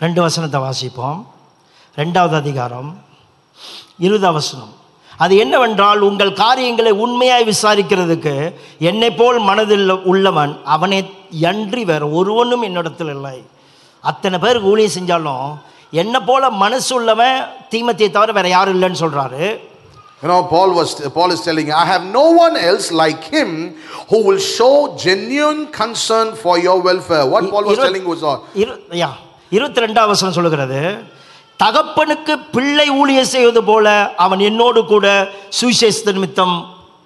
ரெண்டு வசனத்தை வாசிப்போம் ரெண்டாவது அதிகாரம் இருபது வசனம் அது என்னவென்றால் உங்கள் காரியங்களை உண்மையாய் விசாரிக்கிறதுக்கு என்னை போல் மனதில் உள்ளவன் அவனை அன்றி வேற ஒருவனும் என்னிடத்தில் இல்லை அத்தனை பேர் ஊழியம் செஞ்சாலும் என்னை போல மனசு உள்ளவன் தீமத்தையை தவிர வேற யாரும் இல்லைன்னு சொல்றாரு You know, Paul was Paul is telling, I have no one else like him who will show genuine concern for your welfare. What Paul was telling was all. இரு- யா, இருபத்தி ரெண்டாம் வசனம் சொல்லுகிறது தகப்பனுக்கு பிள்ளை ஊழியம் செய்வது போல அவன் என்னோடு கூட சுவிசேஷ நிமித்தம்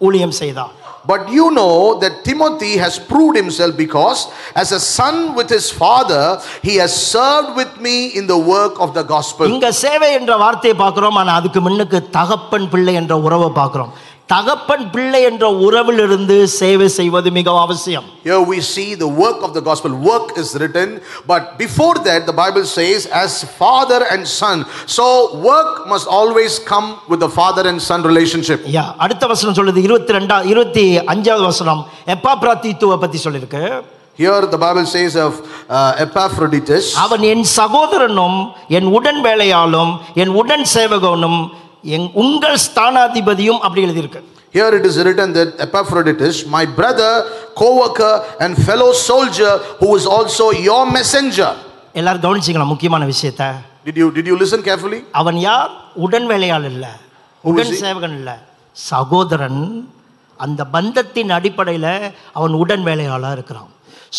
ஊழியம் செய்தான் But you know that Timothy has proved himself because, as a son with his father, he has served with me in the work of the gospel. இங்க சேவை என்ற வார்த்தையை பார்க்கிறோம் ஆனா அதுக்கு முன்னுக்கு தகப்பன் பிள்ளை என்ற உறவை பார்க்கிறோம் தகப்பன் பிள்ளை என்ற உறவிலிருந்து சேவை செய்வது மிகவும் அவசியம் Here we see the work of the gospel. Work is written, but before that, the Bible says, as father and son. So, work must always come with the father and son relationship. யா அடுத்த வசனம் சொல்லுது இருபத்தி ரெண்டா இருபத்தி அஞ்சாவது வசனம் எப்பாப்ராத்தித்துவ பத்தி சொல்லியிருக்கு Here, the Bible says of uh, Epaphroditus. அவன் என் சகோதரனும் என் உடன் வேலையாளும் என் உடன் சேவகனும் என் உங்கள் ஸ்தானாதிபதியும் அப்படி எழுதியிருக்கு Here it is written that Epaphroditus, my brother, co worker, and fellow soldier, who is also your messenger. எல்லாரும் கவனிச்சிங்களா முக்கியமான விஷயத்த Did you, did you listen carefully? அவன் யார் உடன் வேலையாள் இல்லை உடன்? சேவகன் இல்லை சகோதரன் அந்த பந்தத்தின் அடிப்படையில் அவன் உடன் வேலையாளாக இருக்கிறான்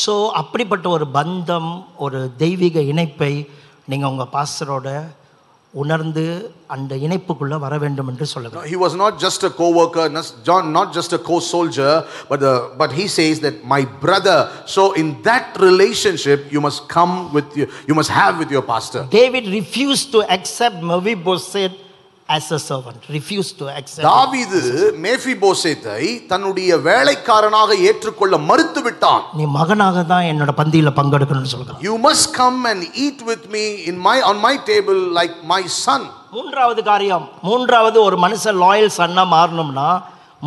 ஸோ அப்படிப்பட்ட ஒரு பந்தம் ஒரு தெய்வீக இணைப்பை நீங்கள் உங்கள் பாஸ்டரோட உணர்ந்து அந்த இணைப்புக்குள்ளே வர வேண்டும் என்று சொல்லுங்கள் No, he was not just a co-worker, not- John, not just a co-soldier, but the, but he says that my brother. So in that relationship, you must come with you, you must have with your pastor. David refused to accept Mephibosheth as a servant. Refused to accept. தாவீது மேஃபிபோசேத்தை தன்னுடைய வேலைக்காரனாக ஏற்றுக்கொள்ள மறுத்து விட்டான் நீ மகனாக தான் என்னோட பந்தியில் பங்கெடுக்கணும்னு சொல்கிறான் You must come and eat with me in my on my table like my son. மூன்றாவது காரியம் மூன்றாவது ஒரு மனுஷன் லாயல் சன்னா மாறணும்னா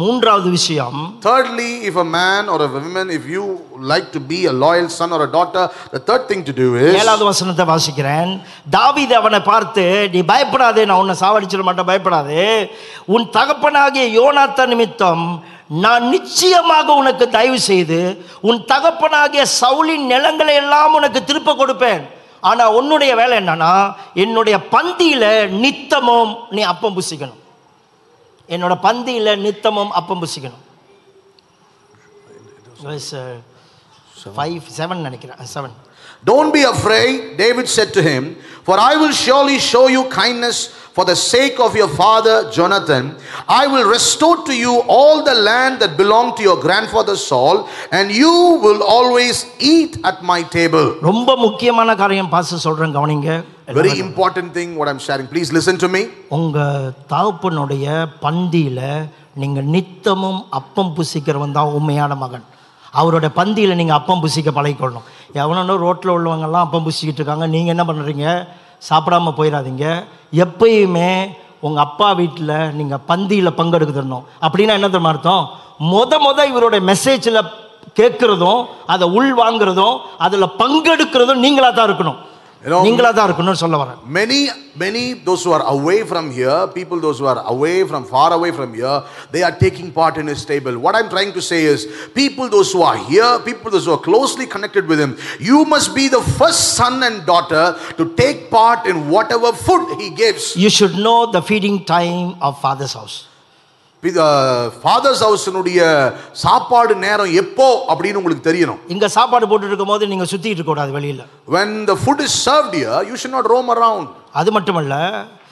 மூன்றாவது விஷயம் Thirdly, if a man or a woman, if you like to be a loyal son or a daughter, the third thing to do is ஏழாவது வசனத்தை வாசிக்கிறேன். தாவீது அவனை பார்த்து நீ பயப்படாதே நான் உன்னை சாவடிச்சிட மாட்டேன் பயப்படாதே. உன் தகப்பனாகிய யோனாத்த நிமித்தம் நான் நிச்சயமாக உனக்கு தயவு செய்து உன் தகப்பனாகிய சவுலின் நிலங்களை எல்லாம் உனக்கு திருப்ப கொடுப்பேன். ஆனா உன்னுடைய வேலை என்னன்னா என்னுடைய பந்தியில நித்தமும் நீ அப்பம் புசிக்கணும். என்னோட பந்தியில நித்தமும் அப்பம் புசிக்கணும். ஃபைவ் செவன் நினைக்கிறேன். Seven Don't be afraid, David said to him, for I will surely show you kindness for the sake of your father Jonathan. I will restore to you all the land that belonged to your grandfather Saul, and you will always eat at my table. ரொம்ப முக்கியமான காரியம் பாச சொல்றேன் கவனிங்க Very important thing, what I'm sharing. Please listen to me. உங்க தகப்பனுடைய பந்தியில நீங்க நித்தமும் அப்பம் புசிக்கிறவன் தான் உண்மையான மகன் அவரோட பந்தியில் நீங்கள் அப்பம் புசிக்க பழகிக்கொள்ளணும். எவனோ ரோட்டில் உள்ளவங்கெல்லாம் அப்பம் புசிக்கிட்டு இருக்காங்க. நீங்கள் என்ன பண்ணுறீங்க சாப்பிடாம போயிடாதீங்க எப்பயுமே உங்கள் அப்பா வீட்டில் நீங்கள் பந்தியில் பங்கெடுக்க தரணும். அப்படின்னா என்ன தெரியுமா அர்த்தம்? மொத மொத இவரோட மெசேஜில் கேட்குறதும் அதை உள் வாங்குறதும் அதில் பங்கெடுக்கிறதும் நீங்களாக தான் இருக்கணும். You know, நீங்களாக தான் இருக்கணும்னு சொல்ல வரேன் Many, many, those who are away from here, people those who are away from, far away from here, they are taking part in his table. What I'm trying to say is, people those who are here, people those who are closely connected with him, you must be the first son and daughter to take part in whatever food he gives. You should know the feeding time of fathers house Father's ஹவுஸினுடைய சாப்பாடு நேரம் எப்போ அப்படின்னு உங்களுக்கு தெரியணும். இங்கே சாப்பாடு போட்டுட்டு இருக்கும்போது நீங்கள் சுற்றிட்டு இருக்கக்கூடாது வெளியில். When the food is served here you should not roam around. அது மட்டுமல்ல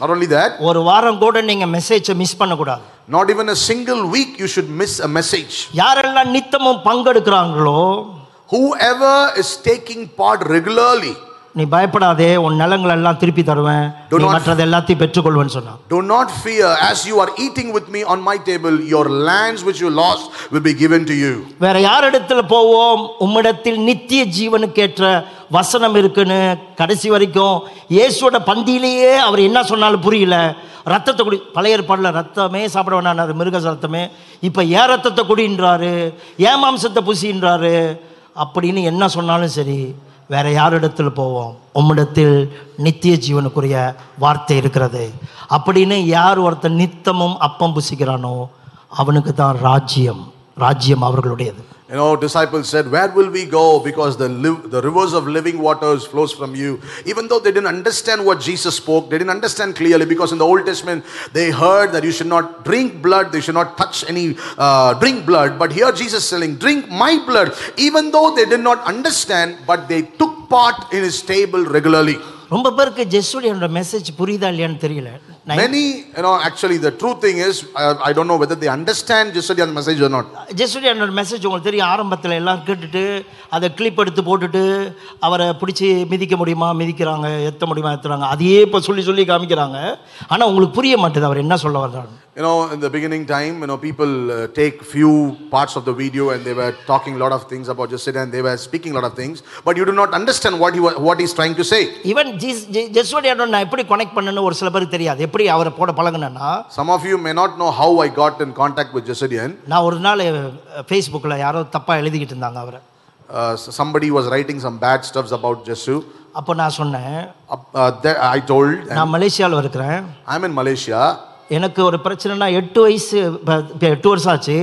not only that ஒரு வாரம் கூட நீங்கள் மெசேஜை மிஸ் பண்ணக்கூடாது not even a single week you should miss a message. யாரெல்லாம் நித்தமும் பங்கெடுக்கிறாங்களோ whoever is taking part regularly நீ பயப்படாதே உன் நிலங்கள் எல்லாம் திருப்பி தருவேன். நீ மற்றது எல்லாத்தையும் பெற்றுக்கொள்வேன்னு சொன்னான். Do not fear as you are eating with me on my table. Your lands which you lost will be given to you. வேற யார் இடத்துல போவோம்? உம்மிடத்தில் நித்திய ஜீவனுக்கேற்ற வசனம் இருக்குன்னு கடைசி வரைக்கும் இயேசுவோட பந்தியிலேயே அவர் என்ன சொன்னாலும் புரியல. ரத்தத்தை குடி பழைய ஏற்பாடில் ரத்தமே சாப்பிட வேணாம் மிருக ரத்தமே. இப்போ ஏன் ரத்தத்தை குடின்றாரு? ஏன் மாம்சத்தை புசின்றாரு? அப்படின்னு என்ன சொன்னாலும் சரி வேற யாரிடத்தில் போவோம்? உம்மிடத்தில் நித்திய ஜீவனுக்குரிய வார்த்தை இருக்கிறது. அப்படின்னு யார் ஒருத்தன் நித்தமும் அப்பம் புசிக்கிறானோ அவனுக்கு தான் ராஜ்யம். ராஜ்யம் அவர்களுடையது. you know disciples said where will we go because the liv- the rivers of living waters flows from you even though they didn't understand what jesus spoke they didn't understand clearly because in the old testament they heard that you should not drink blood they should not touch any uh, drink blood but here jesus is telling drink my blood even though they did not understand but they took part in his table regularly ரொம்ப பேருக்கு ஜெஸ்ஸுடைய message புரியுதா இல்லையான்னு தெரியல நான் many you know actually the true thing is uh, i don't know whether they understand jesus message or not ஜெஸ்ஸுடைய message உங்களுக்கு தெரியும் ஆரம்பத்தில் எல்லாம் கேட்டுட்டு அதை கிளிப் எடுத்து போட்டுட்டு அவரை பிடிச்சி மிதிக்க முடியுமா மிதிக்கிறாங்க எத்த முடியுமா எத்துறாங்க அதையே இப்போ சொல்லி சொல்லி காமிக்கிறாங்க ஆனால் உங்களுக்கு புரிய மாட்டேது அவர் என்ன சொல்ல வர்றாரு You know, in the beginning time, you know, people uh, take few parts of the video and they were talking a lot of things about Justin and they were speaking a lot of things, but you do not understand what he wa- what he's trying to say. Even ஜீஸ் ஜெஸ்ஸுடைய நான் எப்படி connect பண்ணேன்னு ஒரு சில பேருக்கு தெரியாது எப்படி அவரை போட பழகுனேன்னா Some of you may not know how I got in contact with Jesidian. நான் ஒரு நாள் ஃபேஸ்புக்கில் யாரோ தப்பாக எழுதிக்கிட்டு இருந்தாங்க அவரை. Uh, somebody was writing some bad stuffs about Jesu. அப்போ நான் சொன்னேன் Uh, uh, I told, and நான் மலேசியாவில் இருக்கிறேன். I'm in Malaysia. எனக்கு ஒரு பிரச்சனைனா எட்டு வயசு எட்டு வருஷம் ஆச்சு.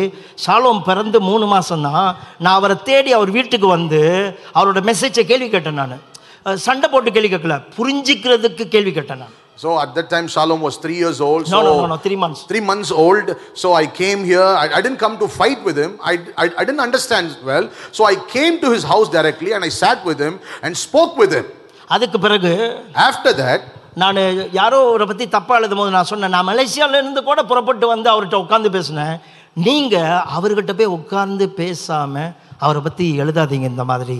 ஷாலோம் பிறந்து மூணு மாதம் தான் நான் அவரை தேடி அவர் வீட்டுக்கு வந்து அவரோட மெசேஜை கேள்வி கேட்டேன் நான். சண்டை போட்டு கேள்வி கேட்கல. புரிஞ்சிக்கிறதுக்கு கேள்வி கேட்டேன் நான். So at that time, Shalom was three years old. No, so no, no, no, three months. Three months old. So I came here. I, I didn't come to fight with him. I, I, I didn't understand well. So I came to his house directly and I sat with him and spoke with him. அதுக்கு பிறகு After that, நான் யாரோ அவரை பற்றி தப்பாக எழுதும் போது நான் சொன்னேன் நான் மலேசியால இருந்து கூட புறப்பட்டு வந்து அவர்கிட்ட உட்காந்து பேசினேன் நீங்கள் அவர்கிட்ட போய் உட்கார்ந்து பேசாமல் அவரை பற்றி எழுதாதீங்க இந்த மாதிரி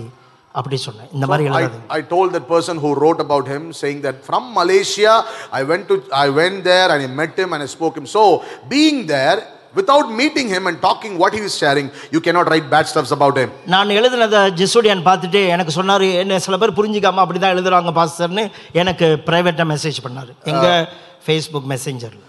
அப்படி சொன்னேன். இந்த மாதிரி எழுதாது I told that person who wrote about him saying that from Malaysia I went to I went there and I met him and I spoke him so being there without meeting him and talking what he is sharing you cannot write bad stuffs about him நான் எழுதினதை ஜிசோடியன் பார்த்துட்டு எனக்கு சொன்னார் என்ன சில பேர் புரிஞ்சிக்காம அப்படி தான் எழுதுறாங்க பாஸ்டர்னு. எனக்கு ப்ரைவேட்டாக மெசேஜ் பண்ணாரு. எங்கள் ஃபேஸ்புக் மெசேஞ்சரில்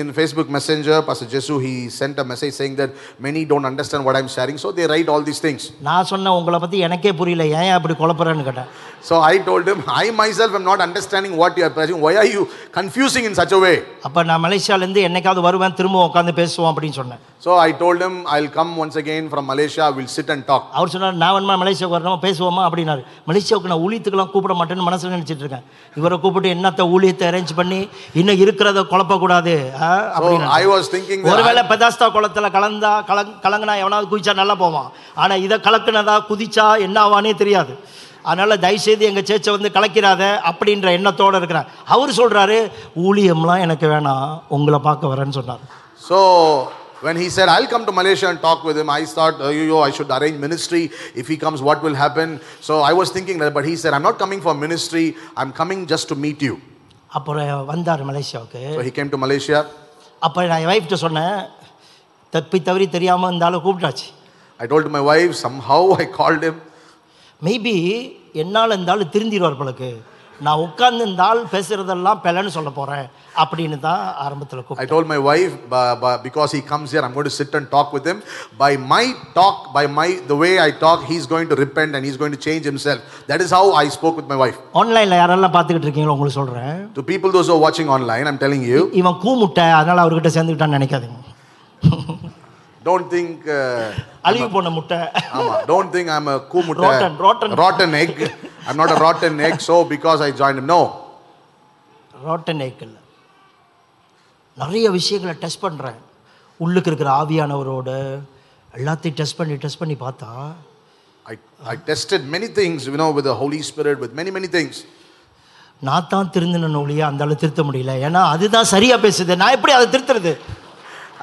In Facebook Messenger, Pastor Jesu, he sent a message saying that many don't understand what I'm sharing, so they write all these things. நான் சொன்னேன் உங்களை பற்றி எனக்கே புரியல ஏன் ஏன் அப்படி குழப்பறேன்னு கேட்டேன் So I told him, I myself am not understanding what you are preaching. Why are you confusing in such a way? அப்போ நான் மலேசியாலேருந்து என்னைக்காவது வருவேன் திரும்ப உட்காந்து பேசுவோம் அப்படின்னு சொன்னேன் So I told him, I'll come once again from Malaysia, we'll sit and talk. அவர் சொன்னார் நான் வேணுமா மலேசியாவுக்கு வரணும் பேசுவோமா அப்படின்னாரு மலேசியாவுக்கு நான் ஊழியத்துக்கெல்லாம் கூப்பிட மாட்டேன்னு மனசில் நினச்சிட்டு இருக்கேன் இவரை கூப்பிட்டு என்னத்த ஊழியத்தை அரேஞ்ச் பண்ணி இன்னும் இருக்கிறத குழப்பக்கூடாது ஆ, So அப்படின்னு I was thinking that ஒருவேளை பெதாஸ்தா குளத்துல கலந்தா கலங் கலங்கினா எவனாவது குதிச்சா நல்லா போவான் ஆனா இதை கலக்குனதா குதிச்சா என்ன ஆவானே தெரியாது அதனால தயவுசெய்து எங்க சேச்சை வந்து கலக்கிறாத அப்படின்ற எண்ணத்தோட இருக்கிறார் அவர் சொல்றாரு ஊழியம்லாம் எனக்கு வேணாம் உங்களை பார்க்க வரேன்னு சொன்னார் So when he said, I'll come to Malaysia and talk with him, I thought, oh, yo, yo, I should arrange ministry. If he comes, what will happen? So I was thinking that, but he said, I'm not coming for ministry, I'm coming just to meet you. அப்புறம் வந்தார் மலேசியாவுக்கு. So he came to Malaysia அப்போ நான் என் ஒய்ஃப்ட்ட சொன்னேன் தப்பி தவறி தெரியாமல் இருந்தாலும் கூப்பிட்டாச்சு. I told my wife somehow I called maybe என்னால் இருந்தாலும் திருந்திடுவார் பழக்கு நான் உட்கார்ந்து இந்த ஆள் பேசுகிறதெல்லாம் பெலன்னு சொல்ல போகிறேன் அப்படின்னு தான் ஆரம்பத்தில் I கூப்பிட்டேன் told my wife, "Ba- ba- because he comes here, I'm going to sit and talk with him. By my talk, by my the way I talk, he's going to repent and he's going to change himself. That is how I spoke with my wife. ஆன்லைனில் யாரெல்லாம் பார்த்துக்கிட்டு இருக்கீங்களோ உங்களுக்கு சொல்கிறேன் To people those who are watching online, I'm telling you, இவன் கூமுட்டை அதனால் அவர்கிட்ட சேர்ந்துக்கிட்டான்னு நினைக்காதீங்க டோன்ட் திங்க் அழுகி போன முட்டை. ஆமா don't think I am a கூ முட்டை. Rotten rotten rotten egg I am not a rotten egg so because I join no rotten egg இல்ல. நிறைய விஷயங்களை டெஸ்ட் பண்றேன். உள்ளுக்கு இருக்கிற ஆவியானவரோட எல்லாத்தையும் டெஸ்ட் பண்ணி டெஸ்ட் பண்ணி பார்த்தா I I tested many things you know with Holy Spirit with many many things நான் தான் திருந்தின ஒழிய அந்த அளவு திருத்த முடியல. ஏன்னா அதுதான் சரியா பேசுது. நான் எப்படி அதை திருத்துறது?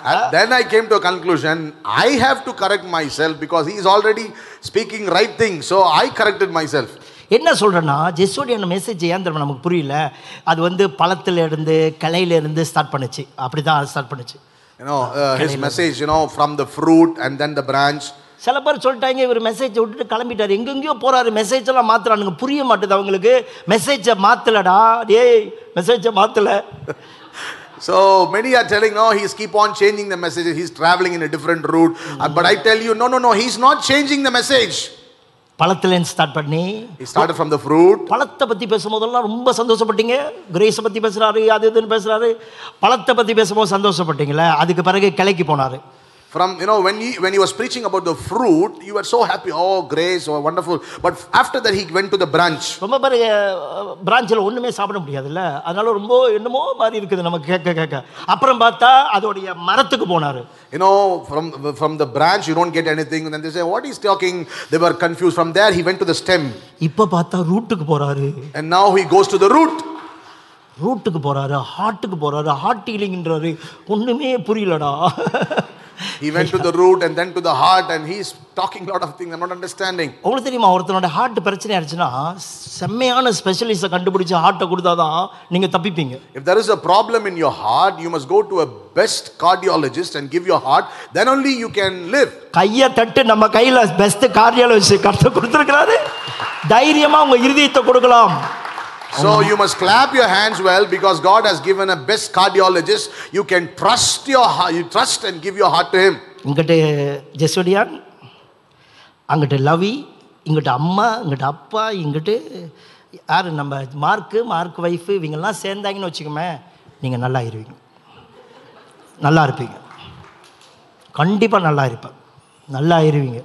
And then I came to a conclusion. I have to correct myself because he is already speaking right things. So I corrected myself. என்ன சொல்கிறேன்னா ஜெஸ்ஸோடைய மெசேஜ் ஏன் தெரியுமா நமக்கு புரியல அது வந்து பழத்துல இருந்து கிளையில இருந்து ஸ்டார்ட் பண்ணுச்சு அப்படி தான் ஸ்டார்ட் பண்ணுச்சு You know, uh, his message, you know, from the fruit and then the branch. சில பேர் சொல்லிட்டாங்க இவர் மெசேஜ் விட்டுட்டு கிளம்பிட்டாரு எங்கெங்கேயோ போறாரு மெசேஜ் எல்லாம் மாத்துறானுங்க புரிய மாட்டுது அவங்களுக்கு மெசேஜை மாத்தலடா டேய் மெசேஜை மாத்தல So many are telling, no, he's keep on changing the messages. He's traveling in a different route. Uh, but I tell you, no, no, no, he's not changing the message. பழத்துலேருந்து ஸ்டார்ட் பண்ணி He started from the fruit. பழத்தை பற்றி பேசும்போதெல்லாம் ரொம்ப சந்தோஷப்பட்டீங்க கிரேஸை பற்றி பேசுகிறாரு அது இதுன்னு பேசுகிறாரு பழத்தை பற்றி பேசும்போது சந்தோஷப்பட்டீங்களே அதுக்கு பிறகு கிளைக்கு போனார் From, you know, when he, when he was preaching about the fruit, you were so happy. Oh, grace, oh, wonderful. But after that, he went to the branch. ரொம்ப பேர் பிரான்ச்சில் ஒன்றுமே சாப்பிட முடியாதுல்ல அதனால ரொம்ப என்னமோ மாதிரி இருக்குது நமக்கு கேட்க கேட்க அப்புறம் பார்த்தா அதோடைய மரத்துக்கு போனார் You know, from, from the branch, you don't get anything. And then they say, what he's talking? They were confused. From there, he went to the stem. இப்போ பார்த்தா ரூட்டுக்கு போகிறாரு And now he goes to the root. ரூட்டுக்கு போகிறாரு ஹார்ட்டுக்கு போகிறாரு heart ஹீலிங்ன்றாரு ஒன்றுமே புரியலடா He went to the root and then to the heart, and he's talking a lot of things I'm not understanding. உங்களுக்கு தெரியுமா ஒருத்தனோட heart பிரச்சனை ஆயிடுச்சுன்னா செம்மையான ஸ்பெஷலிஸ்ட்டை கண்டுபிடிச்சு ஹார்ட்டை கொடுத்தாதான் நீங்கள் தப்பிப்பீங்க If there is a problem in your heart, you must go to a best cardiologist and give your heart. Then only you can live. கையை தட்டு நம்ம கையில் பெஸ்ட் கார்டியாலஜி கருத்தை கொடுத்துருக்கிறாரு தைரியமாக உங்கள் இருதயத்தை கொடுக்கலாம் So you must clap your hands well because God has given a best cardiologist. You can trust your heart, you trust and give your heart to Him. இங்கிட்ட அங்கிட்ட லவி இங்கிட்ட அம்மா இங்கிட்ட அப்பா இங்கிட்டு யார் நம்ம மார்க்கு மார்க் ஒய்ஃபு இவங்கெல்லாம் சேர்ந்தாங்கன்னு வச்சுக்கோமே நீங்கள் நல்லா இருவீங்க. நல்லா இருப்பீங்க. கண்டிப்பாக நல்லா இருப்பேன். நல்லா இருவீங்க.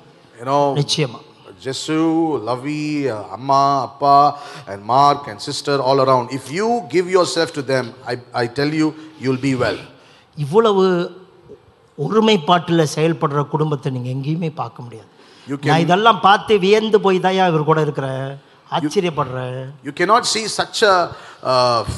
நிச்சயமாக Jesu, Lavi, uh, Amma, Appa, and Mark, and sister all around. If you give yourself to them, I, I tell you, you'll be well. இவ்வளவு ஒருமைப்பாட்டில் செயல்படுற குடும்பத்தை நீங்கள் எங்கேயுமே பார்க்க முடியாது நான் இதெல்லாம் பார்த்து வியந்து போய் தான் இவர் கூட இருக்கிறேன் ஆச்சரியப்படுறேன் you cannot see such a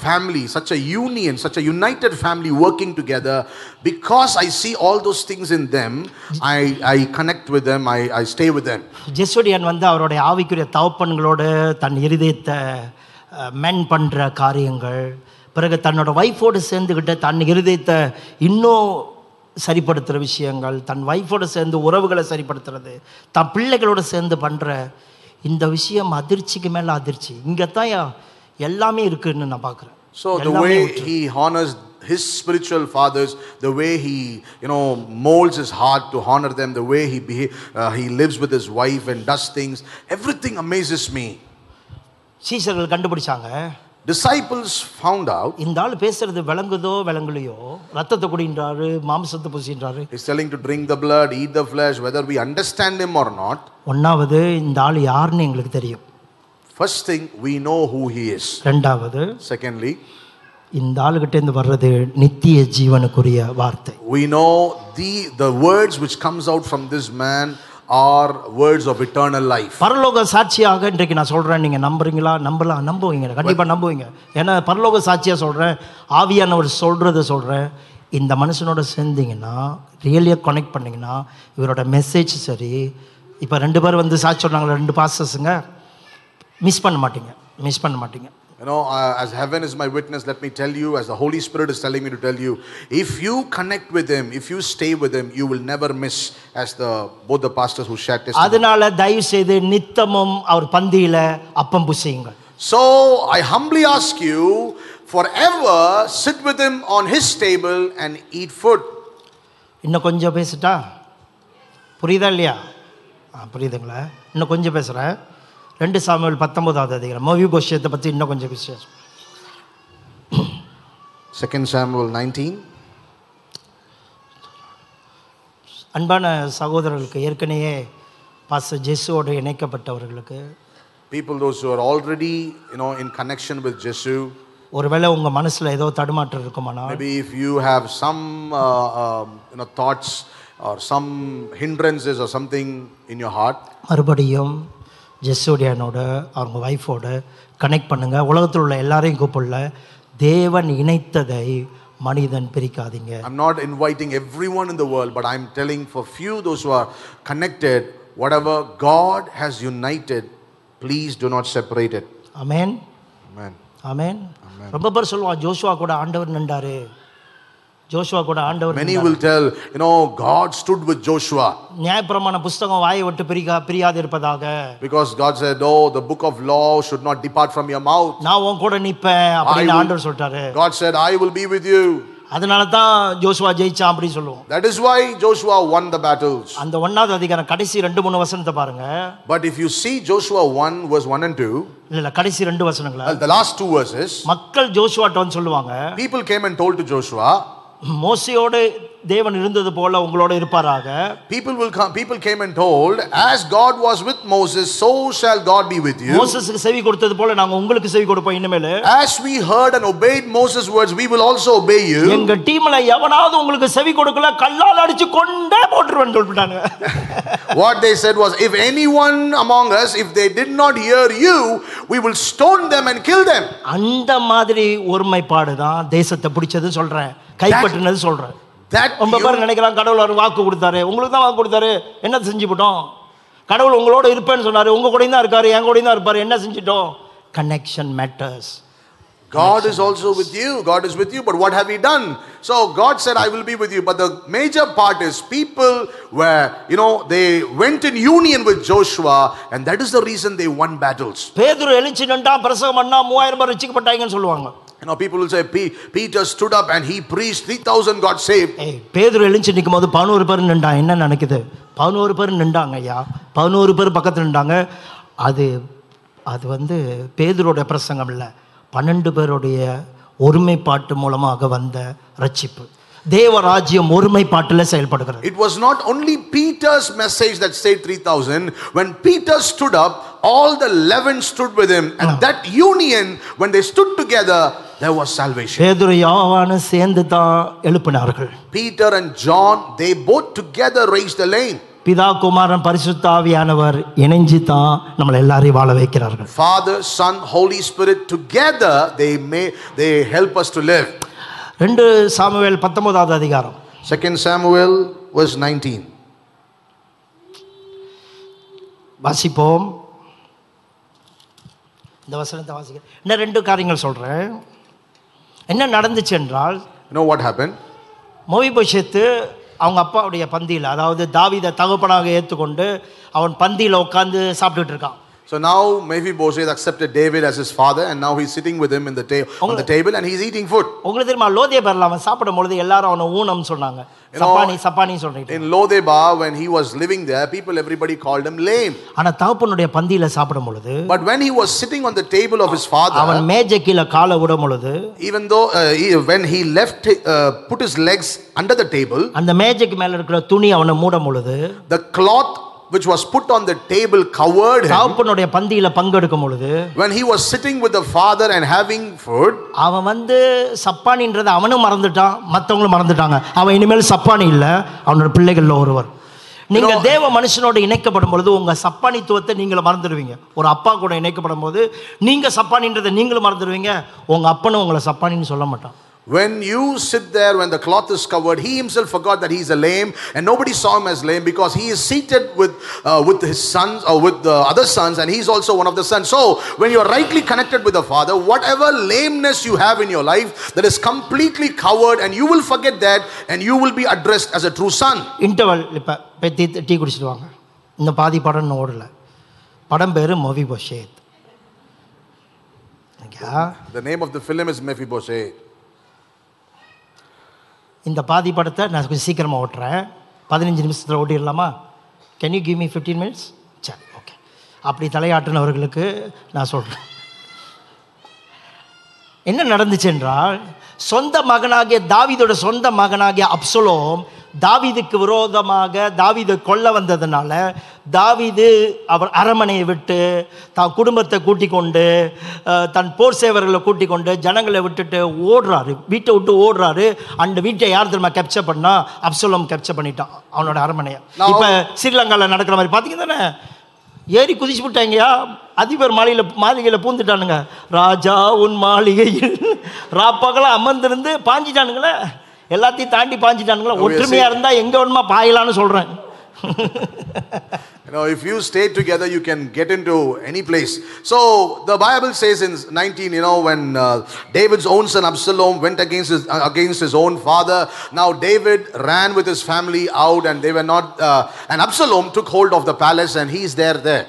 family such a union such a united family working together because I see all those things in them I I connect with I I stay with them Jesudian வந்து அவருடைய ஆவிக்குரிய தவப்பன்களோடு தன் இருதயத்தை மென் பண்ணுற காரியங்கள். பிறகு தன்னோட ஒய்ஃபோடு சேர்ந்துக்கிட்டு தன் இருதயத்தை இன்னும் சரிப்படுத்துகிற விஷயங்கள் தன் ஒய்ஃபோடு சேர்ந்து உறவுகளை சரிப்படுத்துறது தன் பிள்ளைகளோடு சேர்ந்து பண்ணுற இந்த விஷயம் அதிர்ச்சிக்கு மேலே அதிர்ச்சி இங்கே தான் எல்லாமே இருக்குன்னு நான் பார்க்குறேன் So the way he honors his spiritual fathers, the way he, you know, molds his heart to honor them, the way he beha- uh, he lives with his wife and does things, everything amazes me. சீசர்கள் கண்டுபிடிச்சாங்க Disciples found out இந்த ஆள் பேசுறது விளங்குதோ விளங்கலையோ ரத்தத்தை குடின்றாரு மாம்சத்தை பூசின்றாரு he's telling to drink the blood, eat the flesh, whether we understand him or not. ஒன்றாவது இந்த ஆள் யாருன்னு எங்களுக்கு தெரியும் First thing, we know who he is. ரெண்டாவது Secondly, இந்த ஆளுகிட்டேருந்து வர்றது நித்திய ஜீவனுக்குரிய வார்த்தை we know the the words which comes out from this man are words of eternal life. பரலோக சாட்சியாக இன்றைக்கு நான் சொல்கிறேன் நீங்கள் நம்புறீங்களா? நம்பலாம் நம்புவீங்க. கண்டிப்பாக நம்புவீங்க. ஏன்னா பரலோக சாட்சியாக சொல்கிறேன் ஆவியானவர் சொல்கிறத சொல்கிறேன் இந்த மனுஷனோட சேர்ந்தீங்கன்னா ரியலியாக கனெக்ட் பண்ணிங்கன்னா இவரோட மெசேஜ் சரி. இப்போ ரெண்டு பேர் வந்து சாட்சி சொன்னாங்களே ரெண்டு பாஸ்டர்ஸுங்க மிஸ் பண்ண மாட்டீங்க. மிஸ் பண்ண மாட்டீங்க. You know, uh, as heaven is my witness, let me tell you, as the Holy Spirit is telling me to tell you, if you connect with Him, if you stay with Him, you will never miss, as the both the pastors who shared testimony. அதனால தயவு செய்து நித்தமும் அவர் பந்தியில அப்பம் புசியுங்கள் So I humbly ask you, forever sit with Him on His table and eat food. இன்னும் கொஞ்சம் பேசிட்டா புரியுதா இல்லையா ஆ புரியுதுங்களா இன்னும் கொஞ்சம் பேசுகிறேன் ரெண்டு சாமியல் பத்தொன்பதாவது அதிகாரம். மவிபோஷியத்தை பற்றி இன்னும் கொஞ்சம் விசேஷம். செகண்ட் சாமுவல் நைன்டீன் அன்பான சகோதரர்களுக்கு ஏற்கனவே பாச ஜெசுவோடு இணைக்கப்பட்டவர்களுக்கு people those are already you know in connection with Jesu ஒருவேளை உங்கள் மனசில் ஏதோ தடுமாற்றம் இருக்குமானால் maybe if you have some you know thoughts or some hindrances or something in your heart மறுபடியும் ஜெஸ்ஸோடியானோட அவங்க ஒய்ஃபோட கனெக்ட் பண்ணுங்கள் உலகத்தில் உள்ள எல்லாரையும் கூப்பிடல. தேவன் இணைத்ததை மனிதன் பிரிக்காதீங்க. I'm not inviting every one in the world but I'm telling for few those are connected whatever God has united please do not separated amen amen amen ரொம்ப பேர் சொல்லுவான் ஜோஷுவா கூட ஆண்டவர் நின்றாரு. ஜோஷுவா கூட ஆண்டவர் Many will tell, you know, God stood with Joshua நியாயப்பிரமாண புஸ்தகம் வாயை விட்டு பிரிக்கா பிரியாது இருப்பதாக because God said, Oh, the book of law should not depart from your mouth. நான் உன் கூட நிப்பேன் அப்படின்னு will- ஆண்டவர் சொல்லிட்டாரு God said, I will be with you. அதனால தான் ஜோஷுவா ஜெயிச்சான் அப்படி சொல்லுவோம் That is why Joshua won the battles. அந்த ஒன்னாவது அதிகாரம் கடைசி ரெண்டு மூணு வசனத்தை பாருங்க But if you see Joshua 1, verse 1 and 2, இல்ல இல்ல கடைசி ரெண்டு வசனங்களா well, the last two verses, மக்கள் ஜோஷுவாட்ட வந்து சொல்லுவாங்க people came and told to Joshua, மோசையோடு தேவன் இருந்தது போல உங்களோட இருப்பாராக People will come, people came and told, as God was with Moses, so shall God be with you. மோசஸுக்கு செவி கொடுத்தது போல நாங்க உங்களுக்கு செவி கொடுப்போம் இனிமேல் As we heard and obeyed Moses' words, we will also obey you. எங்க டீம்ல எவனாவது உங்களுக்கு செவி கொடுக்கல கல்லால் அடிச்சு கொண்டே போட்டுருவேன் சொல்லிட்டாங்க What they said was, if anyone among us, if they did not hear you, we will stone them and kill them. அந்த மாதிரி ஒருமைப்பாடு தான் தேசத்தை பிடிச்சது சொல்றேன் கைப்பற்றினது சொல்றேன் That ரொம்ப பேர் you- நினைக்கிறான் கடவுள் ஒரு வாக்கு கொடுத்தாரு உங்களுக்கு தான் வாக்கு கொடுத்தாரு என்ன செஞ்சுவிட்டோம் கடவுள் உங்களோட இருப்பேன்னு சொன்னாரு உங்க கூடயும் தான் இருக்காரு என் கூடயும் தான் இருப்பாரு என்ன செஞ்சிட்டோம் connection matters God is also with you. God is with you, but what have we done? So God said, I will be with you. But the major part is people were, you know, they went in union with Joshua, and that is the reason they won battles. பேதுரு எழுச்சி நின்றா பிரசவம் பண்ணா மூவாயிரம் பேர் ரசிக்கப்பட்டாங்கன்னு சொல்லுவாங்க You know, people will say, "Pe- Peter stood up and he preached, 3,000 got saved. பேதுரு எழுச்சி நிற்கும் போது பதினோரு பேர் நின்றா என்ன நினைக்குது பதினோரு பேர் நின்றாங்க ஐயா. பதினோரு பேர் பக்கத்தில் நின்றாங்க. அது அது வந்து பேதுரோட பிரசங்கம் இல்லை. பன்னெண்டு பேருடைய ஒருமைப்பாட்டு மூலமாக வந்த ரட்சிப்பு. தேவராஜ்யம் ஒருமைப்பாட்டில் செயல்படுகிறது It was not only Peter's message that saved 3,000. When Peter stood up, all the 11 stood with him. And that union, when they stood together, there was salvation. பேதுரு யாவானு சேர்ந்து தான் எழுப்பினார்கள் Peter and John, they both together raised the lane. பிதா குமாரன் பரிசுத்தாவியானவர் இணைஞ்சு தான் நம்மளை எல்லாரையும் வாழ வைக்கிறார்கள் Father, Son, Holy Spirit, together they may they help us to live. ரெண்டு சாமுவேல் பத்தொன்பதாவது அதிகாரம். 2 Samuel verse 19. வாசிப்போம். இந்த வசனத்தை வாசிக்க. இன்னும் ரெண்டு காரியங்கள் சொல்கிறேன் என்ன நடந்துச்சு என்றால் know what happened? மோவிபோஷத்து அவங்க அப்பாவுடைய பந்தியில் அதாவது தாவீதை தகப்பனாக ஏற்றுக்கொண்டு அவன் பந்தியில் உட்காந்து சாப்பிட்டுட்டு இருக்கான். So now Mephibosheth accepted David as his father and now he's sitting with him in the table on the table and he's eating food. உங்களுக்கு தெரியுமா லோதேபர்ல In Lodebar when he was living there people everybody called him lame. But when he was sitting on the table of his father even though uh, he, when he left uh, put his legs under the table அந்த மேஜைக்கு மேல the cloth which was put on the table covered him. தகப்பனுடைய பந்தியில் பங்கெடுக்கும் பொழுது When he was sitting with the father and having food, அவன் வந்து சப்பானின்றதை அவனும் மறந்துட்டான் மற்றவங்களும் மறந்துட்டாங்க. அவன் இனிமேல் சப்பானி இல்லை அவனோட பிள்ளைகள்ல ஒருவர். நீங்க தேவ மனுஷனோட இணைக்கப்படும் பொழுது உங்க சப்பானித்துவத்தை நீங்களும் மறந்துடுவீங்க. ஒரு அப்பா கூட இணைக்கப்படும் போது நீங்க சப்பானின்றதை நீங்களும் மறந்துடுவீங்க. உங்க அப்பனும் உங்களை சப்பானின்னு சொல்ல மாட்டான். When you sit there, when the cloth is covered, he himself forgot that he's a lame, and nobody saw him as lame because he is seated with uh, with his sons or with the other sons, and he's also one of the sons. So, when you are rightly connected with the Father, whatever lameness you have in your life, that is completely covered, and you will forget that, and you will be addressed as a true son. Interval இப்போ போய் tea tea குடிச்சிட்டு வாங்க இந்த பாதி படம் இன்னும் ஓடல படம் பேர் மொவி பஷேத் The name of the film is Mephibosheth. இந்த பாதி படத்தை நான் கொஞ்சம் சீக்கிரமாக ஓட்டுறேன். பதினஞ்சு நிமிஷத்தில் ஓட்டிடலாமா? Can you give me fifteen minutes சரி ஓகே அப்படி தலையாட்டினவர்களுக்கு நான் சொல்கிறேன் என்ன நடந்துச்சு என்றால் சொந்த மகனாகிய தாவிதோட சொந்த மகனாகிய அப்சலோம் தாவீதுக்கு விரோதமாக தாவீதை கொல்ல வந்ததுனால தாவீது அவர் அரமனையை விட்டு தான் குடும்பத்தை கூட்டிக் கொண்டு தன் போர் சேவர்களை கூட்டிக் கொண்டு ஜனங்களை விட்டுட்டு ஓடுறாரு. வீட்டை விட்டு ஓடுறாரு. அந்த வீட்டை யார் தெரியுமா கேப்சர் பண்ணா? அப்சலோம் கேப்சர் பண்ணிட்டான் அவனோட அரமனையை இப்போ ஸ்ரீலங்காவில் நடக்கிற மாதிரி பார்த்தீங்க தானே? ஏறி குதிச்சு விட்டாங்கயா? அதிபர் மாளிகையில் மாளிகையில் பூந்துட்டானுங்க. ராஜா உன் மாளிகையில். ராப்பகல அமர்ந்திருந்து பாஞ்சிட்டானுங்களே. எல்லாத்தையும் தாண்டி பாஞ்சிட்டானுங்களே Oh, yes, ஒற்றுமையாக இருந்தால் எங்கே வேணுமா பாயலான்னு சொல்கிறேன் You know, if you stay together, you can get into any place. So the Bible says in 19, you know, when uh, David's own son Absalom went against his, uh, against his own father, now David ran with his family out, and they were not. Uh, and Absalom took hold of the palace, and he's there there.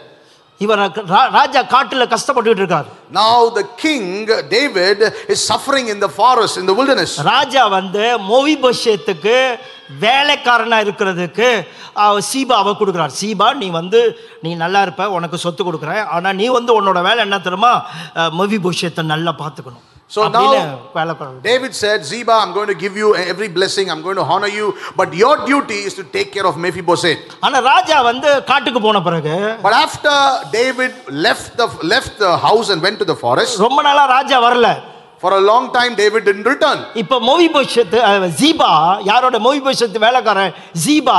இவர் ராஜா காட்டில் கஷ்டப்பட்டுட்டு இருக்கார். Now the king David is suffering in the forest, in the wilderness. ராஜா வந்து மோவி பஷேத்துக்கு வேலைக்காரனாக இருக்கிறதுக்கு அவ- சீபாவை கொடுக்குறார். சீபா நீ வந்து நீ நல்லா இருப்ப உனக்கு சொத்து கொடுக்குறேன். ஆனால் நீ வந்து உன்னோட வேலை என்ன தெரியுமா? மோவி பஷேத்தை நல்லா பார்த்துக்கணும். So அப்படின்னு now- வேலைக்காரன் David said, Ziba, I'm going to give you every blessing, I'm going to honor you, but your duty is to take care of Mephibosheth. ஆனா ராஜா வந்து காட்டுக்கு போன பிறகு But after David left the left the house and went to the forest, ரொம்ப நாளா ராஜா வரல for a long time David didn't return. இப்ப மோவி போஷத்து ஜீபா யாரோட மோவி போஷத்து வேலைக்காரன் ஜீபா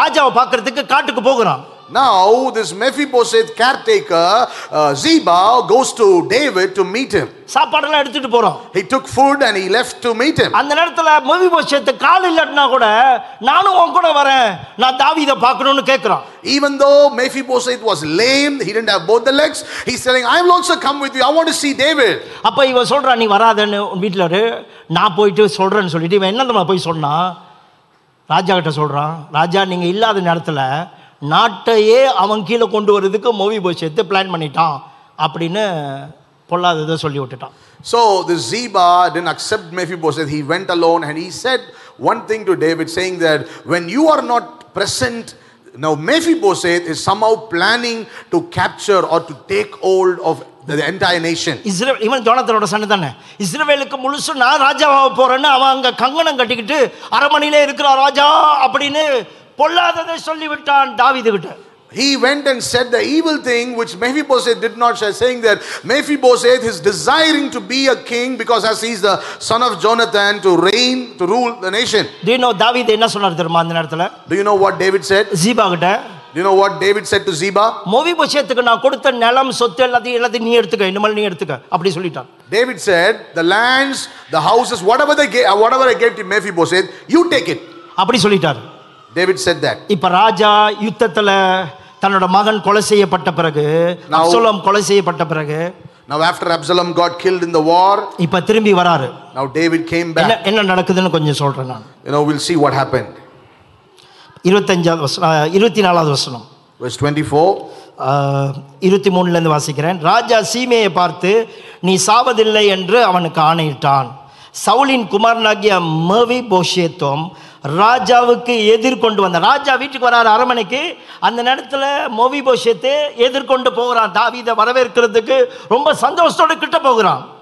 ராஜாவை பார்க்கறதுக்கு காட்டுக்கு போகிறான் Now this Mephibosheth caretaker uh, Ziba goes to David to meet him. சாப்பாடெல்லாம் எடுத்துட்டு போறோம் He took food and he left to meet him. அந்த நேரத்துல மோவி போஷத்து கால் இல்லாட்டினா கூட நானும் உன் கூட வரேன் நான் தாவீதை பார்க்கணும்னு கேட்கிறான் Even though Mephibosheth was lame, he didn't have both the legs. He's telling, "I will also come with you. I want to see David." அப்ப இவன் சொல்றான் நீ வராதன்னு உன் வீட்டில் இரு நான் போயிட்டு சொல்றேன்னு சொல்லிட்டு இவன் என்ன தெரியுமா போய் சொன்னான் ராஜா கிட்ட சொல்றான் ராஜா நீங்க இல்லாத நேரத்துல நாட்டையே அவன் கீழே கொண்டு வர்றதுக்கு மோவி போஷத்து பிளான் பண்ணிட்டான் அப்படின்னு பொல்லாததை சொல்லி விட்டுட்டான் So the Ziba didn't accept Mephibosheth. He went alone and he said one thing to David, saying that when you are not present, now Mephibosheth is somehow planning to capture or to take hold of the, the entire nation. Israel இவன் ஜோனத்தனோட சண்டை தானே இஸ்ரேலுக்கு முழுசு நான் ராஜாவாக போறேன்னு அவன் அங்க கங்கணம் கட்டிக்கிட்டு அரமனையிலே இருக்கிறான் ராஜா அப்படின்னு பொல்லாததை சொல்லி விட்டான் தாவீது கிட்ட He went and said the evil thing which Mephibosheth did not share, saying that Mephibosheth is desiring to be a king because as he's the son of Jonathan to reign, to rule the nation. தீனோ தாவீது என்ன சொன்னார் தெரியுமா அந்த நேரத்துல Do you know what David said? ஜீபா கிட்ட Do you know what David said to Ziba? மோவி பட்சத்துக்கு நான் கொடுத்த நிலம் சொத்து எல்லாத்தையும் எல்லாத்தையும் நீ எடுத்துக்க இனிமேல் நீ எடுத்துக்க அப்படி சொல்லிட்டான் David said, The lands, the houses, whatever they gave, whatever I gave to Mephibosheth, you take it. அப்படி சொல்லிட்டார் David said that. இப்ப ராஜா யுத்தத்துல தன்னோட மகன் கொலை செய்யப்பட்ட பிறகு அப்சலோம் கொலை செய்யப்பட்ட பிறகு Now, after Absalom got killed in the war, இப்ப திரும்பி வராரு now David came back. என்ன நடக்குதுன்னு கொஞ்சம் சொல்றேன் நான் You know, we'll see what happened. இருபத்தஞ்சாவது வசனம் அஹ், இருபத்தி நாலாவது வசனம் Verse 24. ஆஹ், இருபத்தி மூணுலேருந்து வாசிக்கிறேன் ராஜா சீமையை பார்த்து நீ சாவதில்லை என்று அவனுக்கு ஆணையிட்டான் சவுலின் குமாரனாகிய மவி போஷேத்தும் ராஜாவுக்கு எதிர்கொண்டு வந்த ராஜா வீட்டுக்கு வராரு அரமனைக்கு அந்த நேரத்தில் மோவி போஷத்தை எதிர்கொண்டு போகிறான். தாவீதை வரவேற்கிறதுக்கு ரொம்ப சந்தோஷத்தோட கிட்ட போகிறான்.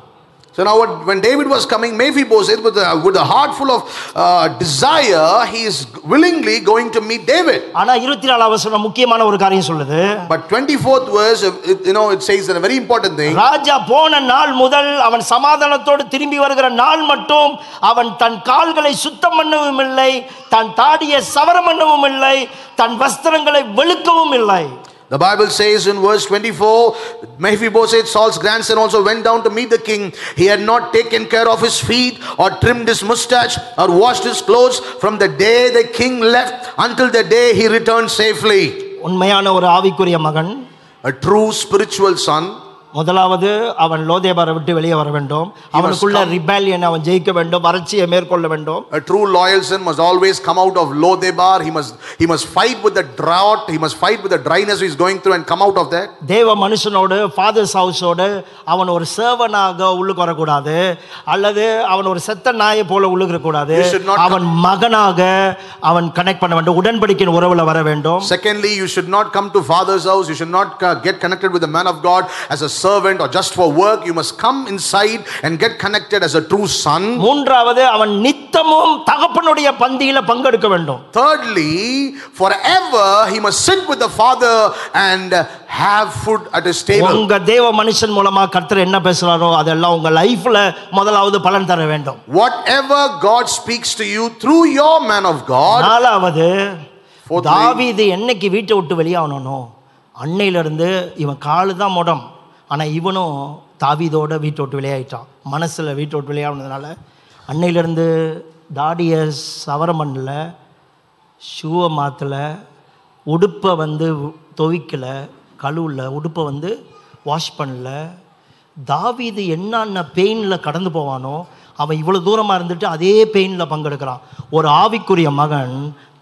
So now, what, when David was coming, Mephibosheth, with a, with a heart full of uh, desire, he is willingly going to meet David. ஆனால் இருபத்தி நாலாம் வசனம் முக்கியமான ஒரு காரியம் சொல்லுது But 24th verse, it, you know, it says a very important thing. ராஜா போன நாள் முதல் அவன் சமாதானத்தோடு திரும்பி வருகிற நாள் மட்டும் அவன் தன் கால்களை சுத்தம் பண்ணவும் இல்லை தன் தாடியை சவரம் பண்ணவும் இல்லை தன் வஸ்திரங்களை வெளுக்கவும் இல்லை The Bible says in verse 24, Mephibosheth, Saul's grandson, also went down to meet the king. He had not taken care of his feet, or trimmed his mustache, or washed his clothes from the day the king left until the day he returned safely. உண்மையான ஒரு ஆவிக்குரிய மகன் A true spiritual son. முதலாவது அவன் லோதேபாரை விட்டு வெளியே வர வேண்டும் அவனுக்குள்ள ரிபேலியன் அவன் ஜெயிக்க வேண்டும் வறட்சியை மேற்கொள்ள வேண்டும் A true loyal son must always come out of Lodebar. He must, he must fight with the drought. He must fight with the dryness he's going through and come out of that. தேவ மனுஷனோடு fathers ஹவுஸோடு அவன் ஒரு சேவனாக உள்ளுக்கு வரக்கூடாது அல்லது அவன் ஒரு செத்த நாயை போல உள்ளுக்கு should not அவன் மகனாக அவன் கனெக்ட் பண்ண வேண்டும் உடன்படிக்கையின் உறவுல வர வேண்டும் Secondly, you should not come to father's house. You should not uh, get connected with the man of God as a servant or just for work. You must come inside and get connected as a true son. மூன்றாவது அவன் நித்தமும் தகப்பனுடைய பந்தியில பங்கெடுக்க வேண்டும் Thirdly, forever he must sit with the father and uh, have food at his table. உங்க தேவ மனுஷன் மூலமா கர்த்தர் என்ன பேசுறாரோ அதெல்லாம் உங்க லைஃப்ல முதலாவது பலன் தர வேண்டும் Whatever God speaks to you through your man of God, நாலாவது Fourthly- தாவீது என்னைக்கு வீட்டை விட்டு வெளியாகணும் அன்னையில இருந்து இவன் காலு தான் முடம் ஆனால் இவனும் தாவிதோட வீட்டை விட்டு மனசில் வீட்டோட்டு விளையாடுனதுனால அன்னையிலேருந்து தாடியை சவரம் பண்ணல ஷூவை மாற்றலை உடுப்பை வந்து துவைக்கல கழுவில் உடுப்பை வந்து வாஷ் பண்ணல. தாவிது என்னென்ன பெயினில் கடந்து போவானோ அவன் இவ்வளோ தூரமாக இருந்துட்டு அதே பெயினில் பங்கெடுக்கிறான். ஒரு ஆவிக்குரிய மகன்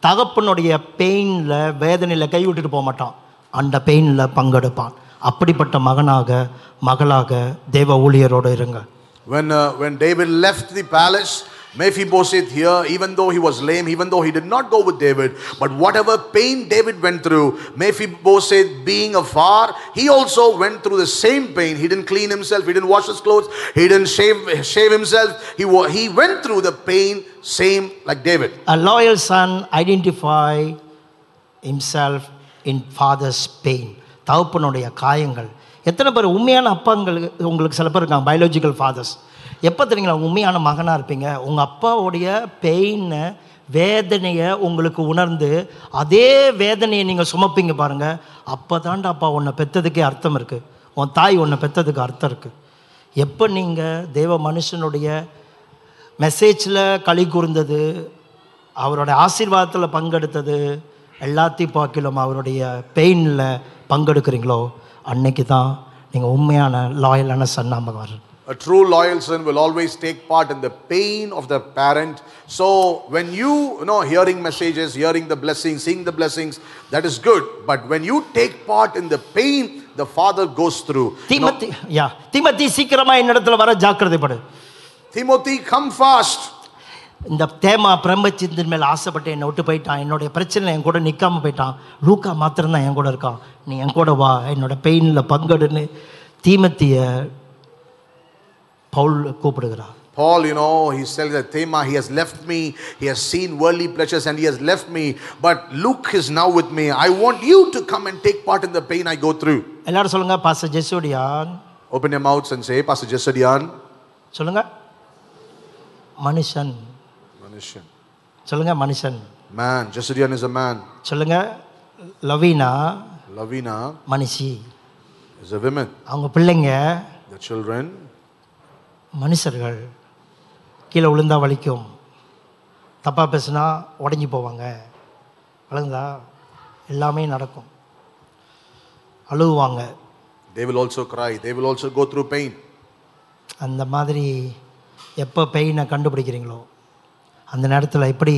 தகப்பனுடைய பெயினில் வேதனையில் கை விட்டுட்டு போக மாட்டான் அந்த பெயினில் பங்கெடுப்பான். அப்படிப்பட்ட மகனாக மகளாக தேவ ஊழியரோடு இருங்க when, uh, when David left the palace, Mephibosheth here, even though he was lame, even though he did not go with David, but whatever pain David went through, Mephibosheth being afar, he also went through the same pain. He didn't clean himself, he didn't wash his clothes, he didn't shave, shave himself. He, wa- he went through the pain, same like David. A loyal son identify himself in father's pain. தகப்பனுடைய காயங்கள். எத்தனை பேர் உண்மையான அப்பாங்களுக்கு உங்களுக்கு சில பேர் இருக்காங்க biological fathers எப்போ தெரியுங்களா உண்மையான மகனாக இருப்பீங்க உங்கள் அப்பாவுடைய பெயினை வேதனையை உங்களுக்கு உணர்ந்து அதே வேதனையை நீங்கள் சுமப்பீங்க பாருங்கள் அப்போ தாண்டா அப்பா உன்னை பெற்றதுக்கே அர்த்தம் இருக்குது உன் தாய் உன்னை பெற்றதுக்கு அர்த்தம் இருக்குது எப்போ நீங்கள் தேவ மனுஷனுடைய மெசேஜில் களி கூர்ந்தது அவரோட ஆசீர்வாதத்தில் பங்கெடுத்தது எல்லாத்தையும் பார்க்கலாம் அவருடைய பெயினில் பங்கெடுக்கிறீங்களோ அன்னைக்கு தான் நீங்கள் உண்மையான லாயலான சன்னாம வரும் A true loyal son will always take part in the pain of the parent. So when you, you know, hearing messages, hearing the blessings, seeing the blessings, that is good. But when you take part in the pain the father goes through, you know, Timothy யா தீமத்தி சீக்கிரமாக என்னிடத்துல வர ஜாக்கிரதைப்படு Timothy, come fast. இந்த தேமா பிரம்மச்சிந்தின் மேல் ஆசைப்பட்டு என்னை விட்டு போயிட்டான் என்னுடைய பிரச்சனை என் கூட நிற்காம போயிட்டான் லூக்கா மாத்திரம்தான் என் கூட இருக்கான் நீ என் கூட வா என்னோட பெயினில் பங்கெடுன்னு தீமத்திய Pavul கூப்பிடுகிறார் Paul, you know, he says that Thema, he has left me, he has seen worldly pleasures and he has left me, but Luke is now with me. I want you to come and take part in the pain I go through. எல்லாரும் சொல்லுங்க பாச ஜெசோடியான் Open your mouths and say, Pastor Jesadian, சொல்லுங்க மனுஷன் மனுஷன் சொல்லுங்க மனுஷன். Man Jesudian is a man சொல்லுங்க லவீனா லவீனா மனுஷி. இஸ் அ விமன் அவங்க பிள்ளைங்க த சில்ட்ரன் மனுஷர்கள் கீழே விழுந்தா வலிக்கும். தப்பாக பேசினா உடஞ்சி போவாங்க. வளர்ந்தா எல்லாமே நடக்கும். அழுவாங்க they will also cry they will also go through pain அந்த மாதிரி எப்போ பெயினை கண்டுபிடிக்கிறீங்களோ அந்த நேரத்தில் எப்படி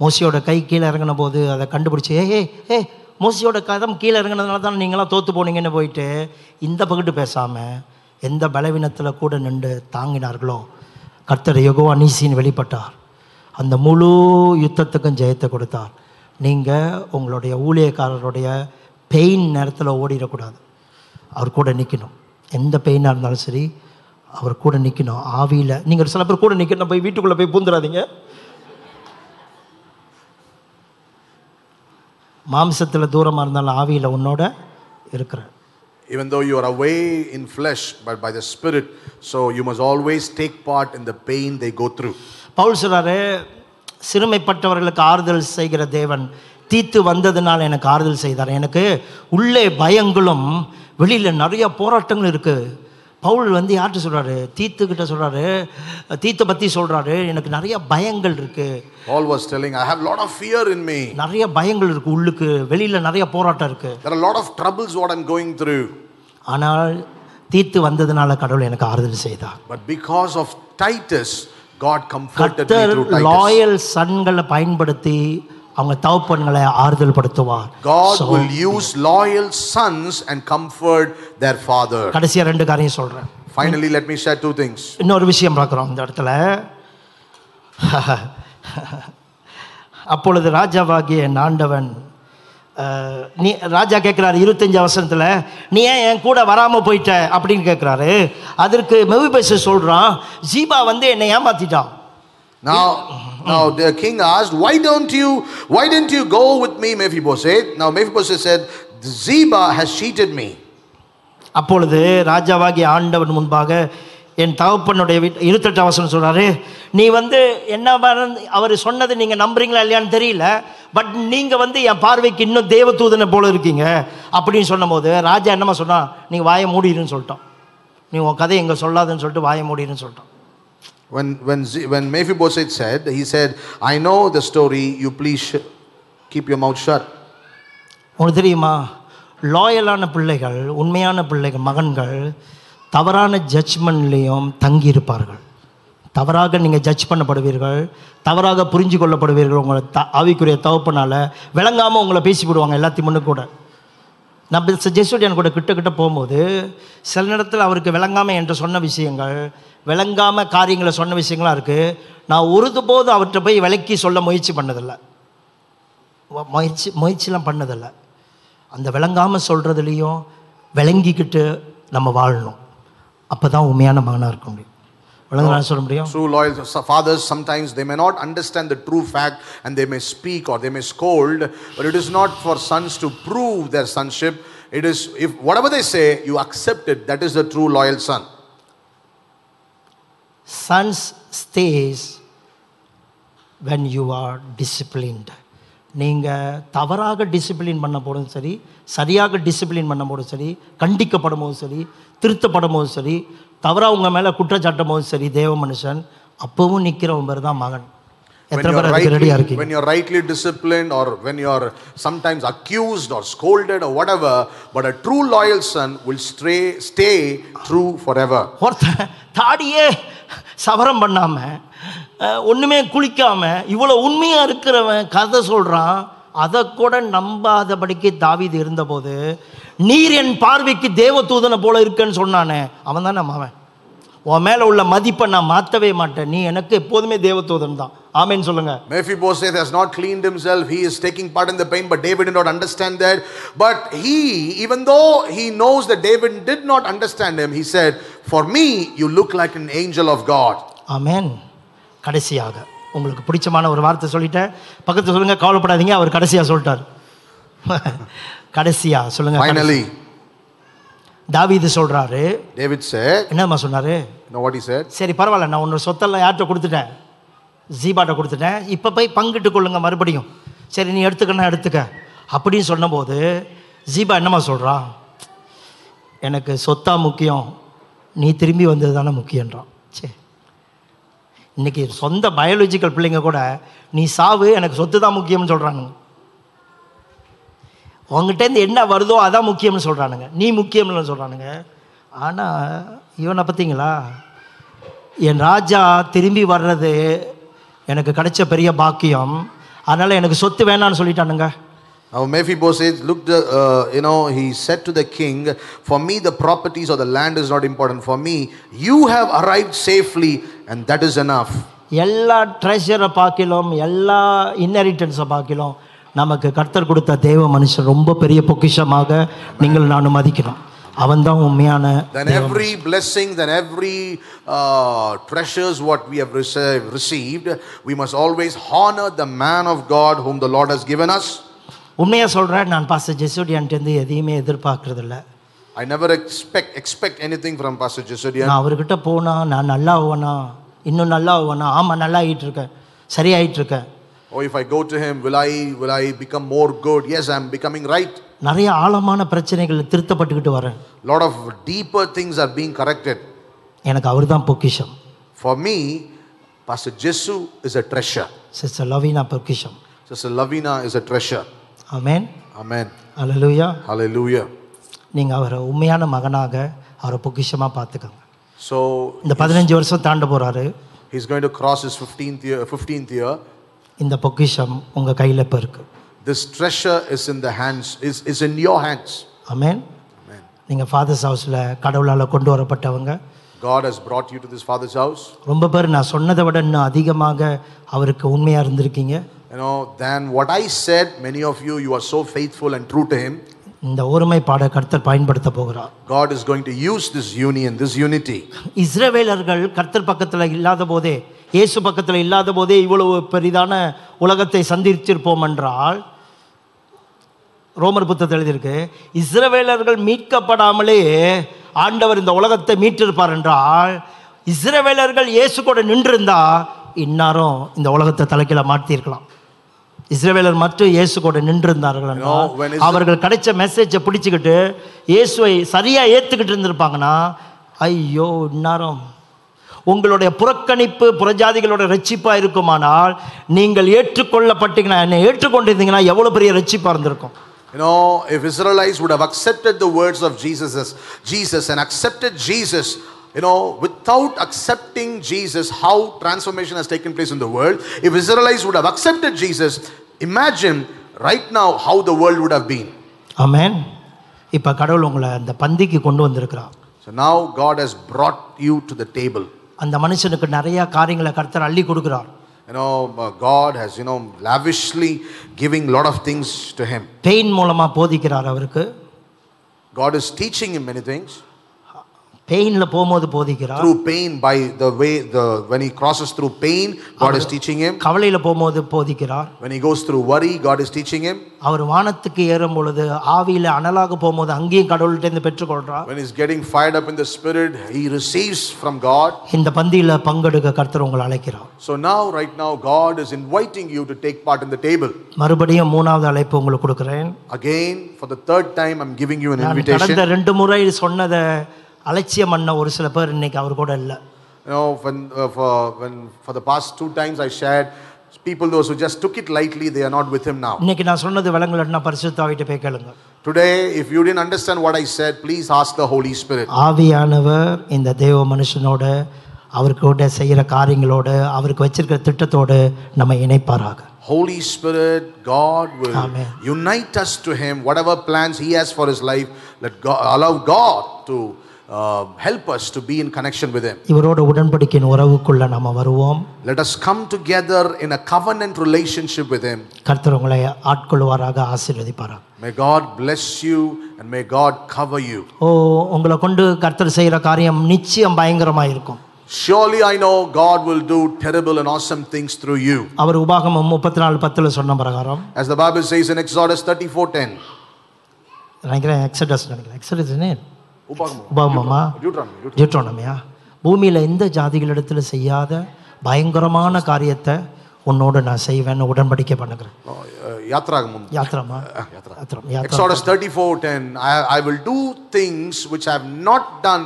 மோசியோட கை கீழே இறங்கின போது அதை கண்டுபிடிச்சி ஏ ஏ ஏ மோசியோட கதம் கீழே இறங்கினதுனால தான் நீங்களாம் தோற்று போனீங்கன்னு போயிட்டு இந்த பகிட்டு பேசாமல் எந்த பலவீனத்தில் கூட நின்று தாங்கினார்களோ? கர்த்தர் யெகோவா அனீசின்னு வெளிப்பட்டார். அந்த முழு யுத்தத்துக்கும் ஜெயத்தை கொடுத்தார். நீங்கள் உங்களுடைய ஊழியக்காரருடைய பெயின் நேரத்தில் ஓடிடக்கூடாது. அவர் கூட நிற்கணும் எந்த பெயினாக இருந்தாலும் சரி அவர் கூட நிற்கணும் ஆவியில் நீங்கள் சில பேர் கூட நிற்கணும் போய் வீட்டுக்குள்ளே போய் பூந்துடாதீங்க மாம்சத்தில் தூரமாக இருந்தாலும் ஆவியில் உன்னோட இருக்கிறேன் Even though you are away in flesh, but by the Spirit, so you must always take part in the pain they go through. Paul சொல்றாரு சிறுமைப்பட்டவர்களுக்கு ஆறுதல் செய்கிற தேவன் தீத்து வந்ததுனால எனக்கு ஆறுதல் செய்தார். எனக்கு உள்ளே பயங்களும் வெளியில் நிறைய போராட்டங்கள் இருக்குது பவுல் வந்து யார்கிட்ட சொல்கிறாரு தீத்துக்கிட்ட சொல்கிறாரு தீத்தை பற்றி சொல்கிறாரு எனக்கு நிறைய பயங்கள் இருக்குது Paul was telling, I have a lot of fear in me. நிறைய பயங்கள் இருக்குது உள்ளுக்கு வெளியில் நிறைய போராட்டம் இருக்குது There are a lot of troubles what I'm going through. ஆனால் தீத்து வந்ததுனால கடவுள் எனக்கு ஆறுதல் செய்தார். But because of Titus, God comforted me கர்த்தர் through Titus. லாயல் சன்களை பயன்படுத்தி அவங்க தகப்பன்களை ஆறுதல் படுத்துவார். God will use loyal sons and comfort their father. கடைசியா ரெண்டு காரியம் சொல்றேன். Finally, let me share two things. இன்னொரு விஷயம் பார்க்குறோம் இந்த இடத்துல. அப்பொழுது ராஜாவாகிய அஹ், நீ ராஜா கேட்குறாரு இருபத்தஞ்சு அவசரத்தில் நீ ஏன் என் கூட வராமல் போயிட்ட? அப்படின்னு கேட்குறாரு. அதற்கு மெவிபேச சொல்கிறான் ஜீபா வந்து என்னை ஏமாத்திட்டான். Now, now the king asked, "Why don't you? Why didn't you go with me, Mephibosheth?" Now Mephibosheth said, "Ziba has cheated me." அப்பொழுது ராஜாவாகிய ஆண்டவன் முன்பாக என் தகப்பனுடைய வீட் இருத்தட்டு அவசரம் சொல்கிறாரு நீ வந்து என்ன அவர் சொன்னது நீங்கள் நம்புறீங்களா இல்லையான்னு தெரியல பட் நீங்கள் வந்து என் பார்வைக்கு இன்னும் தேவதூதனை போல இருக்கீங்க அப்படின்னு சொன்னபோது ராஜா என்னம்மா சொன்னான் நீ வாயை மூடிடுன்னு சொல்லிட்டோம் நீ உன் கதை எங்கே சொல்லாதுன்னு சொல்லிட்டு வாயை மூடிடுன்னு சொல்லிட்டோம் When when when Mephibosheth said, he said, "I know the story. You please sh- keep your mouth shut." உனக்கு தெரியுமா லாயலான பிள்ளைகள் உண்மையான பிள்ளைகள் மகன்கள் தவறான ஜட்ஜ்மெண்ட்லேயும் தங்கியிருப்பார்கள் தவறாக நீங்கள் ஜட்ஜ் பண்ணப்படுவீர்கள் தவறாக புரிஞ்சு கொள்ளப்படுவீர்கள் உங்களை த ஆவிக்குரிய தவப்பினால விளங்காமல் உங்களை பேசி விடுவாங்க எல்லாத்தையும் முன்னு கூட நான் ஜெசுடியன் கூட கிட்ட கிட்ட போகும்போது சில நேரத்தில் அவருக்கு விளங்காமல் என்று சொன்ன விஷயங்கள் விளங்காமல் காரியங்களை சொன்ன விஷயங்களாக இருக்குது நான் ஒருதுபோது அவர்கிட்ட போய் விளக்கி சொல்ல முயற்சி பண்ணதில்லை. முயற்சி முயற்சிலாம் பண்ணதில்லை. அந்த விளங்காமல் சொல்கிறதுலையும் விளங்கிக்கிட்டு நம்ம வாழணும். அப்போ தான் உண்மையான மகனாக இருக்க முடியும். விளங்குனா சொல்ல முடியும் True loyal so- fathers sometimes they may not understand the true fact and they may speak or they may scold, but it is not for sons to prove their sonship. It is if whatever they say, you accept it. That is the true loyal son. Sons stay when you are disciplined நீங்கள் தவறாக discipline பண்ண போதும் சரி சரியாக discipline பண்ண போதும் சரி கண்டிக்கப்படும் போதும் சரி திருத்தப்படும் போதும் சரி தவறாக உங்கள் மேலே குற்றச்சாட்டும் போதும் சரி தேவ மனுஷன் அப்பவும் நிற்கிறவன் பேர் தான் மகன் When எத்தனை you're, பேர் அதுக்கு ரெடியாக rightly, இருக்கீங்க when you're rightly disciplined or when you're sometimes accused or scolded or whatever, but a true loyal son will stay, stay true forever. ஒருத்தன் தாடியே சவரம் பண்ணாம அஹ், ஒண்ணுமே குளிக்காம இவ்வளவு உண்மையா இருக்கிறவன் கதை சொல்றான் அதை கூட நம்பாதபடிக்கு தாவீது இருந்தபோது நீர் என் பார்வைக்கு தேவதூதனை போல இருக்கேன்னு சொன்னானே அவன் தான் நம்ம அவன் உன் மேல உள்ள மதிப்பை நான் மாற்றவே மாட்டேன் நீ எனக்கு எப்போதுமே தேவதூதன் தான் ஆமேன்னு சொல்லுங்க Mephibosheth has not cleaned himself. He is taking part in the pain, but David did not understand that. But he, even though he knows that David did not understand him, he said, For me, you look like an angel of God. ஆமென் கடைசியாக உங்களுக்கு பிடிச்சமான ஒரு வார்த்தை சொல்லிட்டேன். பக்கத்துல சொல்லுங்க கவலைப்படாதீங்க அவர் கடைசியா சொல்லிட்டார். கடைசியா சொல்லுங்க Finally, தாவீது சொல்றாரு. David said, என்னம்மா சொன்னாரு? What he said? சரி பரவாயில்ல நான் உன்னோட சொத்தெல்லாம் யார்கிட்ட கொடுத்துட்டேன்? ஜீபாட்ட கொடுத்துட்டேன். இப்போ போய் பங்கிட்டு கொள்ளுங்க மறுபடியும். சரி நீ எடுத்துக்கன்னா எடுத்துக்க. அப்படின்னு சொன்னபோது ஜீபா என்னம்மா சொல்கிறான் எனக்கு சொத்தா முக்கியம் நீ திரும்பி வந்தது தானே முக்கியன்றான் சரி இன்னைக்கு சொந்த பயாலஜிக்கல் பிள்ளைங்க கூட நீ சாவு எனக்கு சொத்து தான் முக்கியம்னு சொல்கிறானுங்க உங்ககிட்டேருந்து என்ன வருதோ அதான் முக்கியம்னு சொல்கிறானுங்க நீ முக்கியம்னு சொல்கிறானுங்க ஆனால் இவனை பார்த்தீங்களா என் ராஜா திரும்பி வர்றது எனக்கு கிடைச்ச பெரிய பாக்கியம். அதனால் எனக்கு சொத்து வேணான்னு சொல்லிட்டானுங்க. Now Mephibosheth looked, uh, you know, he said to the king, For me, the properties or the land is not important. For me, you have arrived safely, and that is enough. எல்லா ட்ரெஷரை பார்க்கிலும் எல்லா இன்னரிட்டன்ஸை பார்க்கிலும் நமக்கு கர்த்தர் கொடுத்த தேவ மனுஷன் ரொம்ப பெரிய பொக்கிஷமாக நீங்கள் நானும் மதிக்கணும் அவன் தான் உண்மையான Then every blessing, then every uh, treasures what we have rece- received, we must always honor the man of God whom the Lord has given us. உண்மையாக சொல்கிறேன் நான் பாஸ்டர் ஜெசுடியான்ட்டேருந்து எதையுமே எதிர்பார்க்கறதில்ல I never expect expect anything from Pastor Jesudian. நான் அவர்கிட்ட போனா நான் நல்லா ஆவேனா இன்னும் நல்லா ஆவேனா ஆமாம் நல்லா ஆகிட்டு இருக்கேன் சரியாயிட்டு இருக்கேன் Or if I go to him, will I will I become more good? Yes, I'm becoming right. நிறைய ஆழமான பிரச்சனைகள் திருத்தப்பட்டுக்கிட்டு வரேன் lot of deeper things are being corrected. எனக்கு அவர் தான் பொக்கிஷம் For me, Pastor Jesu is a treasure. Sister Laveena பொக்கிஷம் Sister Lavina is a treasure. Amen Amen. Hallelujah Hallelujah. நீங்கள் அவரை உண்மையான மகனாக அவரை பொக்கிஷமாக பார்த்துக்கோங்க So இந்த பதினஞ்சு வருஷம் தாண்ட போகிறாரு he's going to cross his 15th year. 15th year. இந்த பொக்கிஷம் உங்கள் கையில் இப்போ இருக்குது treasure is in the hands, is, is in your hands. Amen Amen. நீங்கள் ஃபாதர்ஸ் ஹவுஸில் கடவுளால் கொண்டு வரப்பட்டவங்க God has brought you to this father's house. ரொம்ப பேர் நான் சொன்னதை விட இன்னும் அதிகமாக அவருக்கு உண்மையாக இருந்திருக்கீங்க You know, than what I said, many of you, you are so faithful and true to him. இந்த ஒருமைப்பாட கர்த்தர் பயன்படுத்த போகிறார் God is going to use this union, this unity. இஸ்ரவேலர்கள் கர்த்தர் பக்கத்தில் இல்லாத போதே இயேசு பக்கத்தில் இல்லாத போதே இவ்வளவு பெரிதான உலகத்தை சந்திச்சிருப்போம் என்றால் ரோமர் புத்தகத்தில் எழுதியிருக்கு இஸ்ரவேலர்கள் மீட்கப்படாமலே ஆண்டவர் இந்த உலகத்தை மீட்டிருப்பார் என்றால் இஸ்ரவேலர்கள் இயேசு கூட நின்றிருந்தா இன்னாரும் இந்த உலகத்தை தலைக்கீழ மாற்றிருக்கலாம் இஸ்ரவேலர் மட்டும் இயேசு கூட நின்றிருந்தார்கள் அவர்கள் கிடைச்ச மெசேஜை பிடிச்சிக்கிட்டு இயேசுவை சரியா ஏத்துக்கிட்டு இருந்திருப்பாங்கன்னா ஐயோ இந்நேரம். உங்களுடைய புறக்கணிப்பு புறஜாதிகளோட ரட்சிப்பா இருக்குமானால் நீங்கள் ஏற்றுக்கொள்ளப்பட்டீங்கன்னா என்னை ஏற்றுக்கொண்டிருந்தீங்கன்னா எவ்வளவு பெரிய ரட்சிப்பா இருந்திருக்கும். You know, if Israelites would have accepted the words of Jesus as Jesus and accepted Jesus, you know, without accepting Jesus, how transformation has taken place in the world, if Israelites would have accepted Jesus, imagine right now how the world would have been. ஆமென் இப்போ கடவுள் உங்களை அந்த பந்திக்கு கொண்டு வந்திருக்கிறார் So now God has brought you to the table. அந்த மனுஷனுக்கு நிறைய காரியங்களை கர்த்தர் அள்ளி கொடுக்கிறார் You know, uh, God has, you know, lavishly giving a lot of things to him. Pain மூலமா போதிக்கிறார் அவருக்கு God is teaching him many things. பெயின்ல போகும்போது போதிக்கிறார் Through pain, by the way, the when he crosses through pain, God is teaching him. கவலையில போகும்போது போதிக்கிறார் When he goes through worry, God is teaching him. அவர் வானத்துக்கு ஏறும் பொழுது ஆவியில அனலாக போகும்போது அங்கேயும் கடவுள்கிட்ட இருந்து பெற்றுக்கொள்றார் When he's getting fired up in the spirit, he receives from God. இந்த பந்தியில பங்கெடுக்க கர்த்தர் உங்களை அழைக்கிறார் So now, right now, God is inviting you to take part in the table. மறுபடியும் மூணாவது அழைப்பு உங்களுக்கு கொடுக்குறேன் Again, for the third time, I'm giving you an நான் invitation. கடந்த ரெண்டு முறை சொன்னதை அலட்சியம் பண்ண ஒரு சில பேர் இன்னைக்கு அவர் கூட இல்லை You know, when, uh, for, when, for the past two times I shared, people, those who just took it lightly, they are not with him now. இன்னைக்கு நான் சொன்னது விளங்கலன்னா பரிசுத்தாவிட்ட போய் கேளுங்க Today, if you didn't understand what I said, please ask the Holy Spirit. ஆவியானவர் இந்த தேவ மனுஷனோட அவருக்கு கூட செய்கிற காரியங்களோட அவருக்கு வச்சிருக்கிற திட்டத்தோடு நம்ம இணைப்பாராக Holy Spirit, God will Amen. unite us to Him. Whatever plans He has for His life, let God allow God to uh, help us to be in connection with Him. இவரோட உடன்படிக்கையின் உறவுக்குள்ள நம்ம வருவோம் Let us come together in a covenant relationship with Him. கர்த்தர் உங்களை ஆட்கொள்வாராக ஆசீர்வதிப்பாராக May God bless you and may God cover you. ஓ உங்களை கொண்டு கர்த்தர் செய்கிற காரியம் நிச்சயம் பயங்கரமாக இருக்கும் Surely I know God will do terrible and awesome things through you. அவர் உபாகமம் முப்பத்தி நாலு பத்தில் சொன்ன பிரகாரம் As the Bible says in Exodus 34:10. நினைக்கிறேன் எக்ஸடஸ் நினைக்கிறேன் எக்ஸடஸ் என்ன உபாகமம். உபாகமமா Deuteronomy. ஜூட்ரோனமியா பூமியில் எந்த ஜாதிகளிடத்தில் செய்யாத பயங்கரமான காரியத்தை உன்னோடு நான் செய்வேன்னு உடன்படிக்கை பண்ணுகிறேன் Oh, uh, யாத்ராகமம். யாத்திரமா யாத்திரம் யாத்திரம் Exodus 34:10 I, I will do things which I have not done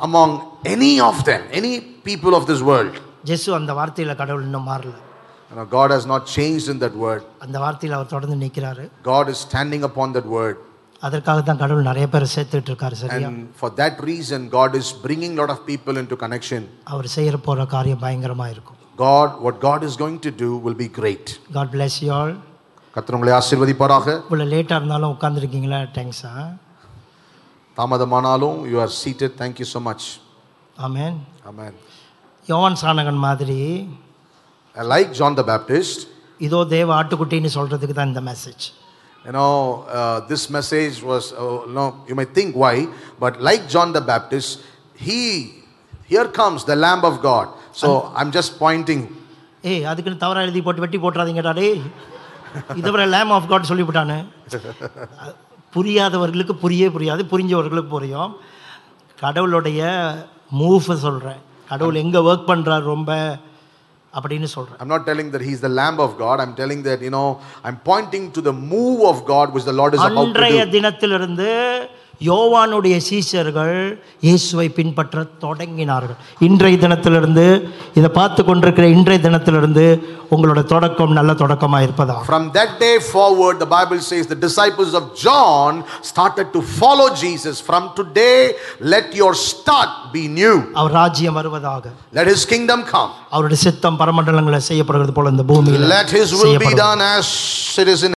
among any of them, any people of this world. ஜெசு அந்த வார்த்தையில் கடவுள் இன்னும் மாறல You know, God has not changed in that word. அந்த வார்த்தையில் அவர் தொடர்ந்து நிற்கிறாரு God is standing upon that word. அதற்காக தான் கடவுள் நிறைய பேரை சேர்த்துட்டு இருக்காரு சரியா And for that reason, God is bringing a lot of people into connection. அவர் செய்கிற போகிற காரியம் பயங்கரமாக இருக்கும் God, what God is going to do will be great. God bless you all கர்த்தர் உங்களை ஆசீர்வதிப்பாராக இவ்வளோ லேட்டாக இருந்தாலும் உட்காந்துருக்கீங்களா தேங்க்ஸா தாமதமானாலும் you are seated. Thank you so much. Amen Amen. யோவான் சாணகன் மாதிரி I like John the Baptist. இதோ தேவ ஆட்டுக்குட்டின்னு சொல்கிறதுக்கு தான் இந்த message You know, uh, this message was, uh, no, you might think why, but like John the Baptist, he, here comes the Lamb of God. So I'm just pointing. ஏய் அதுக்குன்னு தவறாக எழுதி போட்டு வெட்டி போட்டுறாதீங்கடா டேய் இதுவரை லேம் ஆஃப் காட் சொல்லிவிட்டானு புரியாதவர்களுக்கு புரியவே புரியாது புரிஞ்சவர்களுக்கு புரியும் கடவுளுடைய மூஃபை சொல்கிறேன் கடவுள் எங்கே ஒர்க் பண்ணுறாரு ரொம்ப அப்படின்னு சொல்றேன் I'm not telling that he's the lamb of God. I'm telling that, you know, I'm pointing to the move of God which the Lord is about to அன்றைய do. தினத்திலிருந்து யோவானுடைய சீஷர்கள் இயேசுவை பின்பற்ற தொடங்கினார்கள் இன்றைய தினத்திலிருந்து இதை பார்த்து கொண்டிருக்கிற இன்றைய தினத்திலிருந்து உங்களோட தொடக்கம் நல்ல தொடக்கமாக இருப்பதாக From that day forward, the Bible says the disciples of John started to follow Jesus. From today, let your start be new. அவர் ராஜ்யம் வருவதாக Let his kingdom come. அவருடைய சித்தம் பரமண்டலங்களில் செய்யப்படுகிறது போல இந்த பூமியில் Let his will be done as it is in